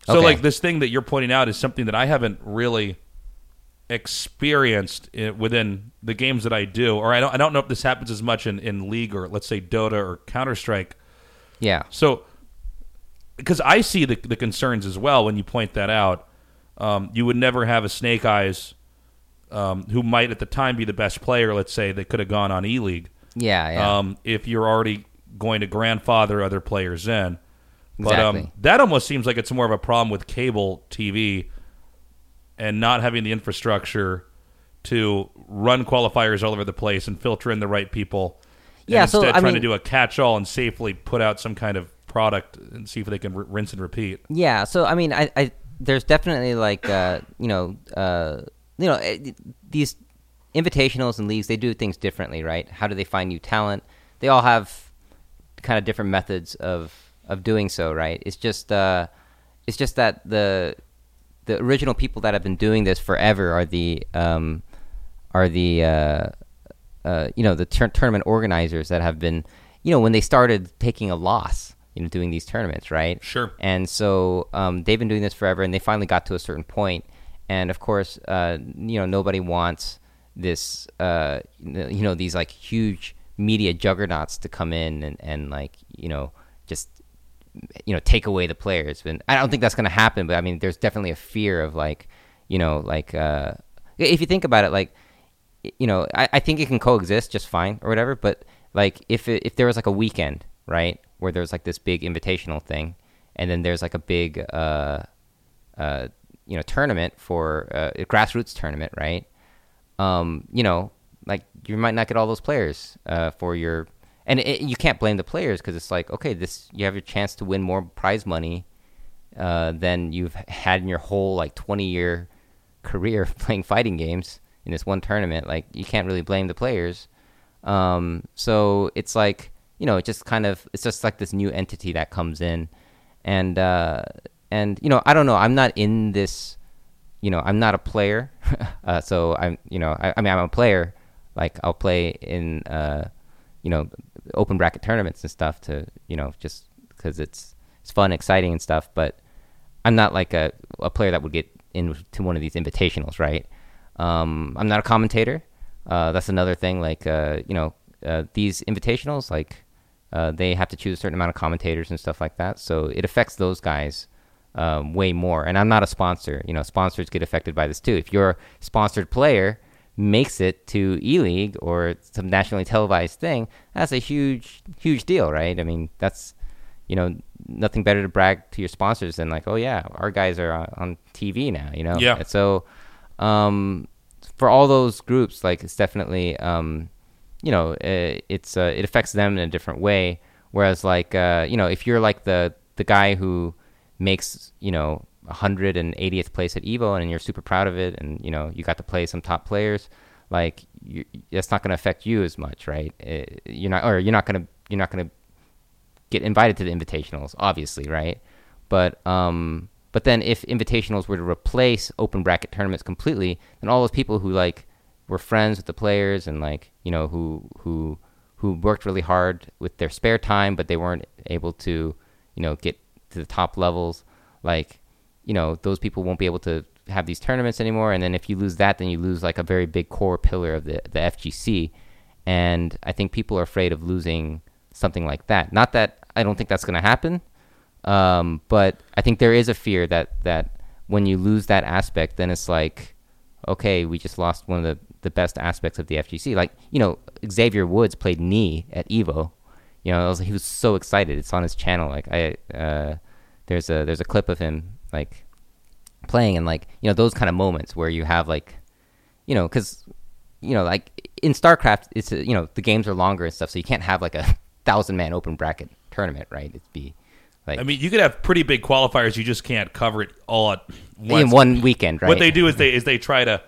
So Okay. like this thing that you're pointing out is something that I haven't really experienced within the games that I do, or I don't I don't know if this happens as much in in League or let's say Dota or Counter Strike. Yeah. So because I see the the concerns as well when you point that out. Um, you would never have a Snake Eyes um, who might at the time be the best player. Let's say that could have gone on E League. Yeah. Yeah. um, if you're already going to grandfather other players in. But um, Exactly. that almost seems like it's more of a problem with cable TV and not having the infrastructure to run qualifiers all over the place and filter in the right people. Yeah, so, instead I trying to do a catch-all and safely put out some kind of product and see if they can r- rinse and repeat. Yeah, so I mean, I, I there's definitely like uh, you know, uh, you know, eh, these invitationals and leagues they do things differently, right? How do they find new talent? They all have kind of different methods of of doing so, right? It's just uh, it's just that the the original people that have been doing this forever are the um, are the uh, uh, you know the tur- tournament organizers that have been you know when they started taking a loss you know doing these tournaments right Sure. and so um, they've been doing this forever and they finally got to a certain point and of course uh, you know nobody wants this uh, you know these like huge media juggernauts to come in and, and like you know just you know take away the players and i don't think that's going to happen but i mean there's definitely a fear of like you know like uh if you think about it like you know i, I think it can coexist just fine or whatever but like if it, if there was like a weekend right where there's like this big invitational thing and then there's like a big uh uh you know tournament for uh, a grassroots tournament right um, you know, like you might not get all those players uh, for your, and it, you can't blame the players because it's like, okay, this you have your chance to win more prize money uh, than you've had in your whole like twenty year career playing fighting games in this one tournament. Like you can't really blame the players. Um, so it's like you know, it just kind of it's just like this new entity that comes in, and uh, and you know, I don't know, I'm not in this you know, I'm not a player, uh, so I'm, you know, I, I mean, I'm a player. Like I'll play in, uh, you know, open bracket tournaments and stuff to, you know, just because it's it's fun, exciting, and stuff. But I'm not like a a player that would get into one of these invitationals, right? Um, I'm not a commentator. Uh, that's another thing. Like, uh, you know, uh, these invitationals, like, uh, they have to choose a certain amount of commentators and stuff like that. So it affects those guys um, way more. And I'm not a sponsor. You know, sponsors get affected by this too. If you're a sponsored player makes it to E League or some nationally televised thing, that's a huge, huge deal, right? I mean, that's you know nothing better to brag to your sponsors than like, oh yeah, our guys are on, on TV now. You know, Yeah. And so um, for all those groups, like it's definitely um, you know uh, it's uh, it affects them in a different way. Whereas like uh, you know if you're like the the guy who makes you know 180th place at Evo and you're super proud of it and you know you got to play some top players like you, that's not going to affect you as much right? Uh you're not or you're not going to you're not going to get invited to the invitationals obviously right? But um but then if invitationals were to replace open bracket tournaments completely then all those people who like were friends with the players and like you know who who who worked really hard with their spare time but they weren't able to you know get to the top levels like you know those people won't be able to have these tournaments anymore. And then if you lose that then you lose like a very big core pillar of the the FGC and I think people are afraid of losing something like that. Not that I don't think that's going to happen um, but I think there is a fear that that when you lose that aspect then it's like okay we just lost one of the the best aspects of the FGC like you know Xavier Woods played knee at Evo. You know, was, he was so excited. It's on his channel. Like I, uh, there's a there's a clip of him like playing and like you know those kind of moments where you have like, you know, because you know like in StarCraft, it's uh, you know the games are longer and stuff, so you can't have like a thousand man open bracket tournament, right? It'd be like I mean, you could have pretty big qualifiers. You just can't cover it all at once. in one weekend, right? What they do is they is they try to,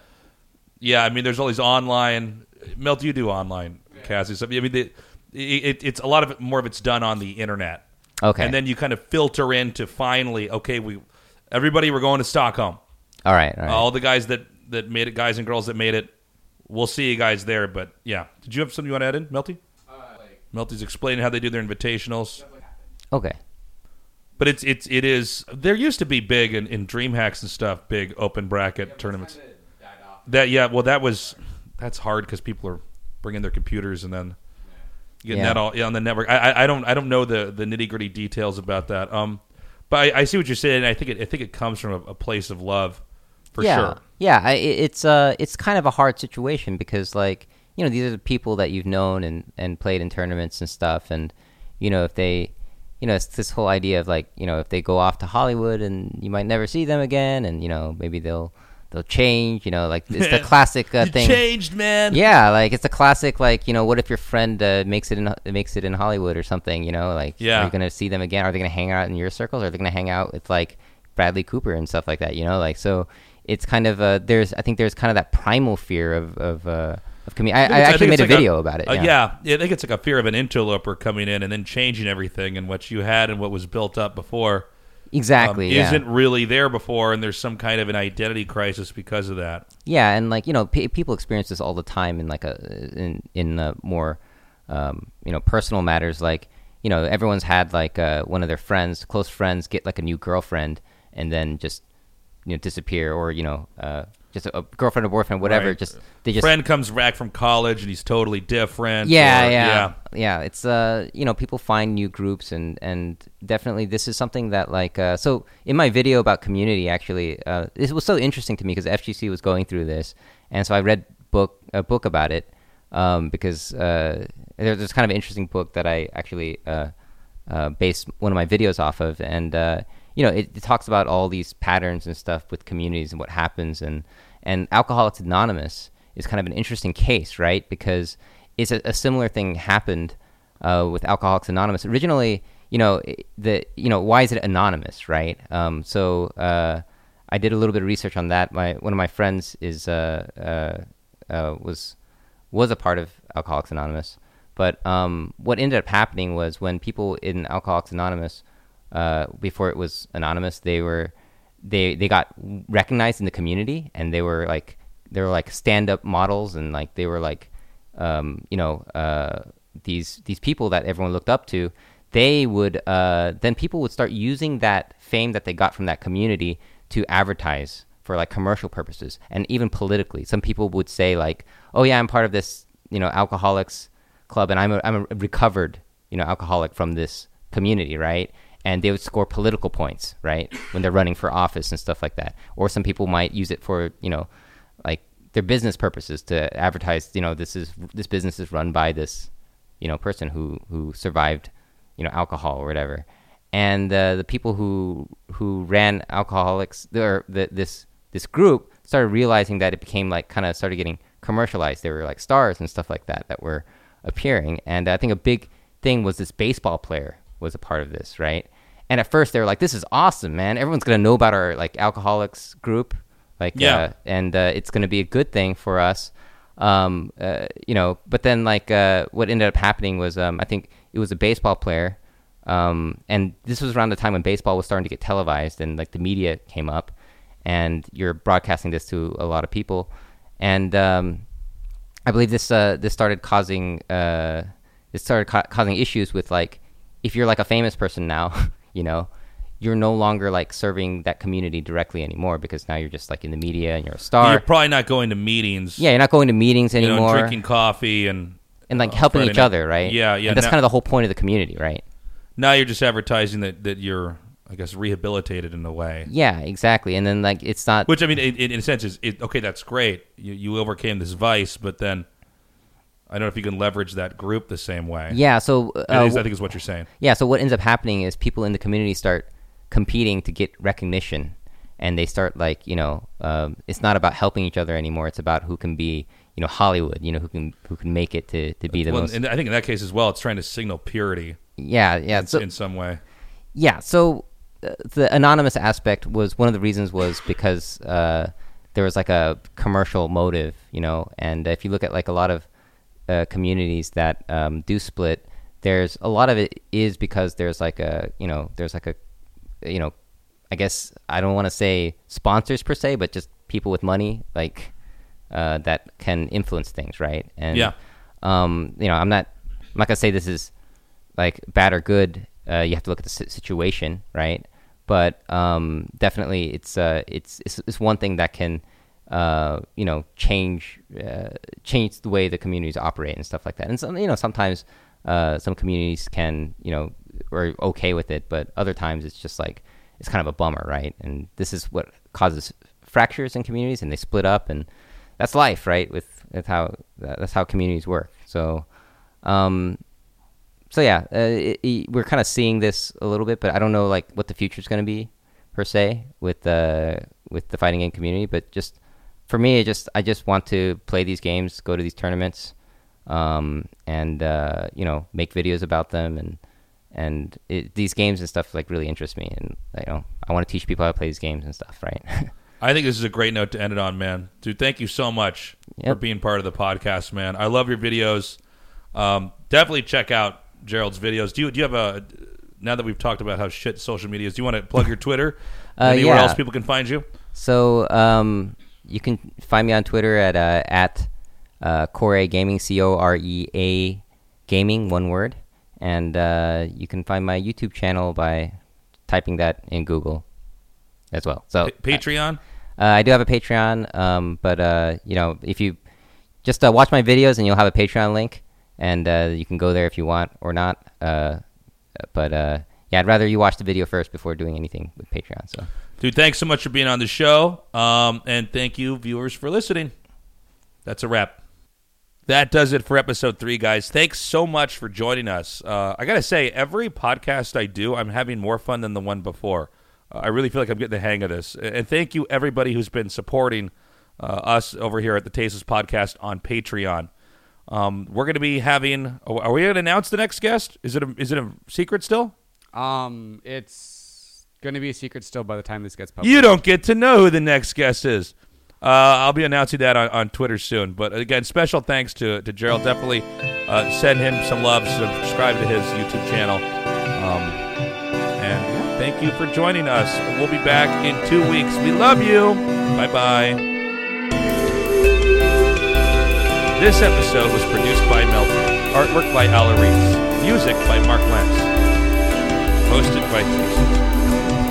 yeah. I mean, there's all these online. Melt, you do online Cassie stuff. I mean, they, it, it's a lot of it. More of it's done on the internet. Okay. And then you kind of filter in to finally, okay, we, everybody, we're going to Stockholm. all right, all right. All the guys that that made it, guys and girls that made it, we'll see you guys there. But yeah, did you have something you want to add in, Melty? Melty's explaining how they do their invitationals. okay. But it's it's it is. There used to be big in, in DreamHacks and stuff, big open bracket tournaments. That yeah, well that was that's hard because people are bringing their computers and then getting Yeah. that all yeah, on the network. I, I I don't I don't know the the nitty gritty details about that. Um, but I, I see what you're saying. and I think it I think it comes from a, a place of love, for yeah. sure. Yeah, I, it- it's uh, it's kind of a hard situation because like you know these are the people that you've known and and played in tournaments and stuff, and you know if they, you know, it's this whole idea of like you know if they go off to Hollywood and you might never see them again, and you know maybe they'll they'll change, you know, like it's the classic uh, thing. changed, man. Yeah, like it's a classic. Like you know, what if your friend uh, makes it in makes it in Hollywood or something? You know, like Yeah. are you gonna see them again? Are they gonna hang out in your circles? Are they gonna hang out with like Bradley Cooper and stuff like that? You know, like so it's kind of uh, there's I think there's kind of that primal fear of of uh, of community. I, I, I actually made it's a like video about it. Uh, yeah. yeah. yeah, I think it's like a fear of an interloper coming in and then changing everything and what you had and what was built up before. Um, exactly. yeah. Isn't really there before, and there's some kind of an identity crisis because of that. Yeah, and like you know, p- people experience this all the time in like a in in uh, more um, you know personal matters. Like you know, everyone's had like uh, one of their friends, close friends, get like a new girlfriend, and then just you know disappear, or you know, uh, just a, a girlfriend or boyfriend, whatever. Right. Just they just Friend comes back from college and he's totally different. yeah, or- yeah, yeah, It's uh, you know, people find new groups, and and definitely this is something that like uh, so in my video about community, actually, uh, this was so interesting to me because FGC was going through this, and so I read book a book about it um, because uh, there's this kind of interesting book that I actually uh, uh, based one of my videos off of, and uh, you know, it, it talks about all these patterns and stuff with communities and what happens, and and Alcoholics Anonymous is kind of an interesting case, right? Because it's a, a similar thing happened uh, with Alcoholics Anonymous. Originally, you know, the you know why is it anonymous, right? Um, so uh, I did a little bit of research on that. My one of my friends is uh, uh, uh, was was a part of Alcoholics Anonymous, but um, what ended up happening was when people in Alcoholics Anonymous, uh, before it was anonymous, they were they they got recognized in the community, and they were like they were like stand up models, and like they were like um, you know uh, these these people that everyone looked up to. They would uh, then people would start using that fame that they got from that community to advertise for like commercial purposes and even politically. Some people would say like, "Oh yeah, I'm part of this, you know, alcoholics club and I'm a, I'm a recovered, you know, alcoholic from this community, right?" And they would score political points, right? When they're running for office and stuff like that. Or some people might use it for, you know, like their business purposes to advertise, you know, this is this business is run by this, you know, person who who survived, you know, alcohol or whatever and uh, the people who who ran alcoholics or the, this this group started realizing that it became like kind of started getting commercialized. There were like stars and stuff like that that were appearing, and I think a big thing was this baseball player was a part of this, right? And at first they were like, "This is awesome, man! Everyone's gonna know about our like alcoholics group, like Yeah. uh, and uh, it's gonna be a good thing for us." Um, uh, you know, but then like uh, what ended up happening was um, I think it was a baseball player um, and this was around the time when baseball was starting to get televised and like the media came up and you're broadcasting this to a lot of people and um, i believe this uh, this started causing uh, this started ca- causing issues with like if you're like a famous person now you know you're no longer like serving that community directly anymore because now you're just like in the media and you're a star You're probably not going to meetings. yeah you're not going to meetings you know, anymore drinking coffee and and like uh, helping Friday each night. other right Yeah, yeah. and that's now, kind of the whole point of the community right now you're just advertising that that you're, I guess, rehabilitated in a way. yeah exactly and then like it's not Which I mean, it, it, in a sense, is it, okay. That's great. You you overcame this vice, but then I don't know if you can leverage that group the same way. yeah so uh, I think is what you're saying. Yeah, so what ends up happening is people in the community start competing to get recognition, and they start like you know, um, it's not about helping each other anymore. It's about who can be you know Hollywood, you know who can who can make it to, to be the Well, most. and I think in that case as well, it's trying to signal purity yeah, yeah, in, so, in some way. yeah. So uh, the anonymous aspect was one of the reasons was because uh, there was like a commercial motive, you know, and if you look at like a lot of uh, communities that um, do split, there's a lot of it is because there's like a you know there's like a you know I guess I don't want to say sponsors per se, but just people with money like uh, that can influence things, right? And Yeah. um, you know, I'm not I'm not gonna say this is like bad or good uh, you have to look at the situation, right? But um, definitely, it's uh, it's, it's it's one thing that can uh, you know change uh, change the way the communities operate and stuff like that. And some you know sometimes uh, some communities can you know are okay with it, but other times it's just like it's kind of a bummer, right? And this is what causes fractures in communities, and they split up, and that's life, right? With with how that's how communities work. So. Um, so yeah, uh, it, it, we're kind of seeing this a little bit, but I don't know like what the future is going to be per se with the with the fighting game community. But just for me, it just I just want to play these games, go to these tournaments, um, and uh, you know make videos about them, and and it, these games and stuff like really interest me, and you know I want to teach people how to play these games and stuff, right? I think this is a great note to end it on, man. Dude, thank you so much Yep. for being part of the podcast, man. I love your videos. Um, definitely check out Gerald's videos. Do you do you have a now that we've talked about how shit social media is? Do you want to plug your Twitter? Uh, Anywhere yeah. else people can find you? So um, you can find me on Twitter at uh, at uh, Core Gaming, C O R E A Gaming, one word, and uh, you can find my YouTube channel by typing that in Google as well. So Pa- Patreon. uh, I do have a Patreon, um, but uh, you know if you just uh, watch my videos and you'll have a Patreon link, and uh, you can go there if you want or not. Uh, but uh, yeah, I'd rather you watch the video first before doing anything with Patreon. So. Dude, thanks so much for being on the show. Um, and thank you, viewers, for listening. That's a wrap. That does it for episode three, guys. Thanks so much for joining us. Uh, I got to say, every podcast I do, I'm having more fun than the one before. Uh, I really feel like I'm getting the hang of this. And thank you, everybody who's been supporting uh, us over here at the Tasteless Podcast on Patreon. Um, we're going to be having. Are we going to announce the next guest? Is it a, is it a secret still? Um, it's gonna be a secret still by the time this gets published. You don't get to know who the next guest is. Uh, I'll be announcing that on, on Twitter soon. But again, special thanks to, to Gerald. Definitely uh, send him some love. Subscribe to his YouTube channel. Um, and thank you for joining us. We'll be back in two weeks. We love you. Bye bye. This episode was produced by Melton. Artwork by Ala Reese. Music by Mark Lentz. Hosted by Jason.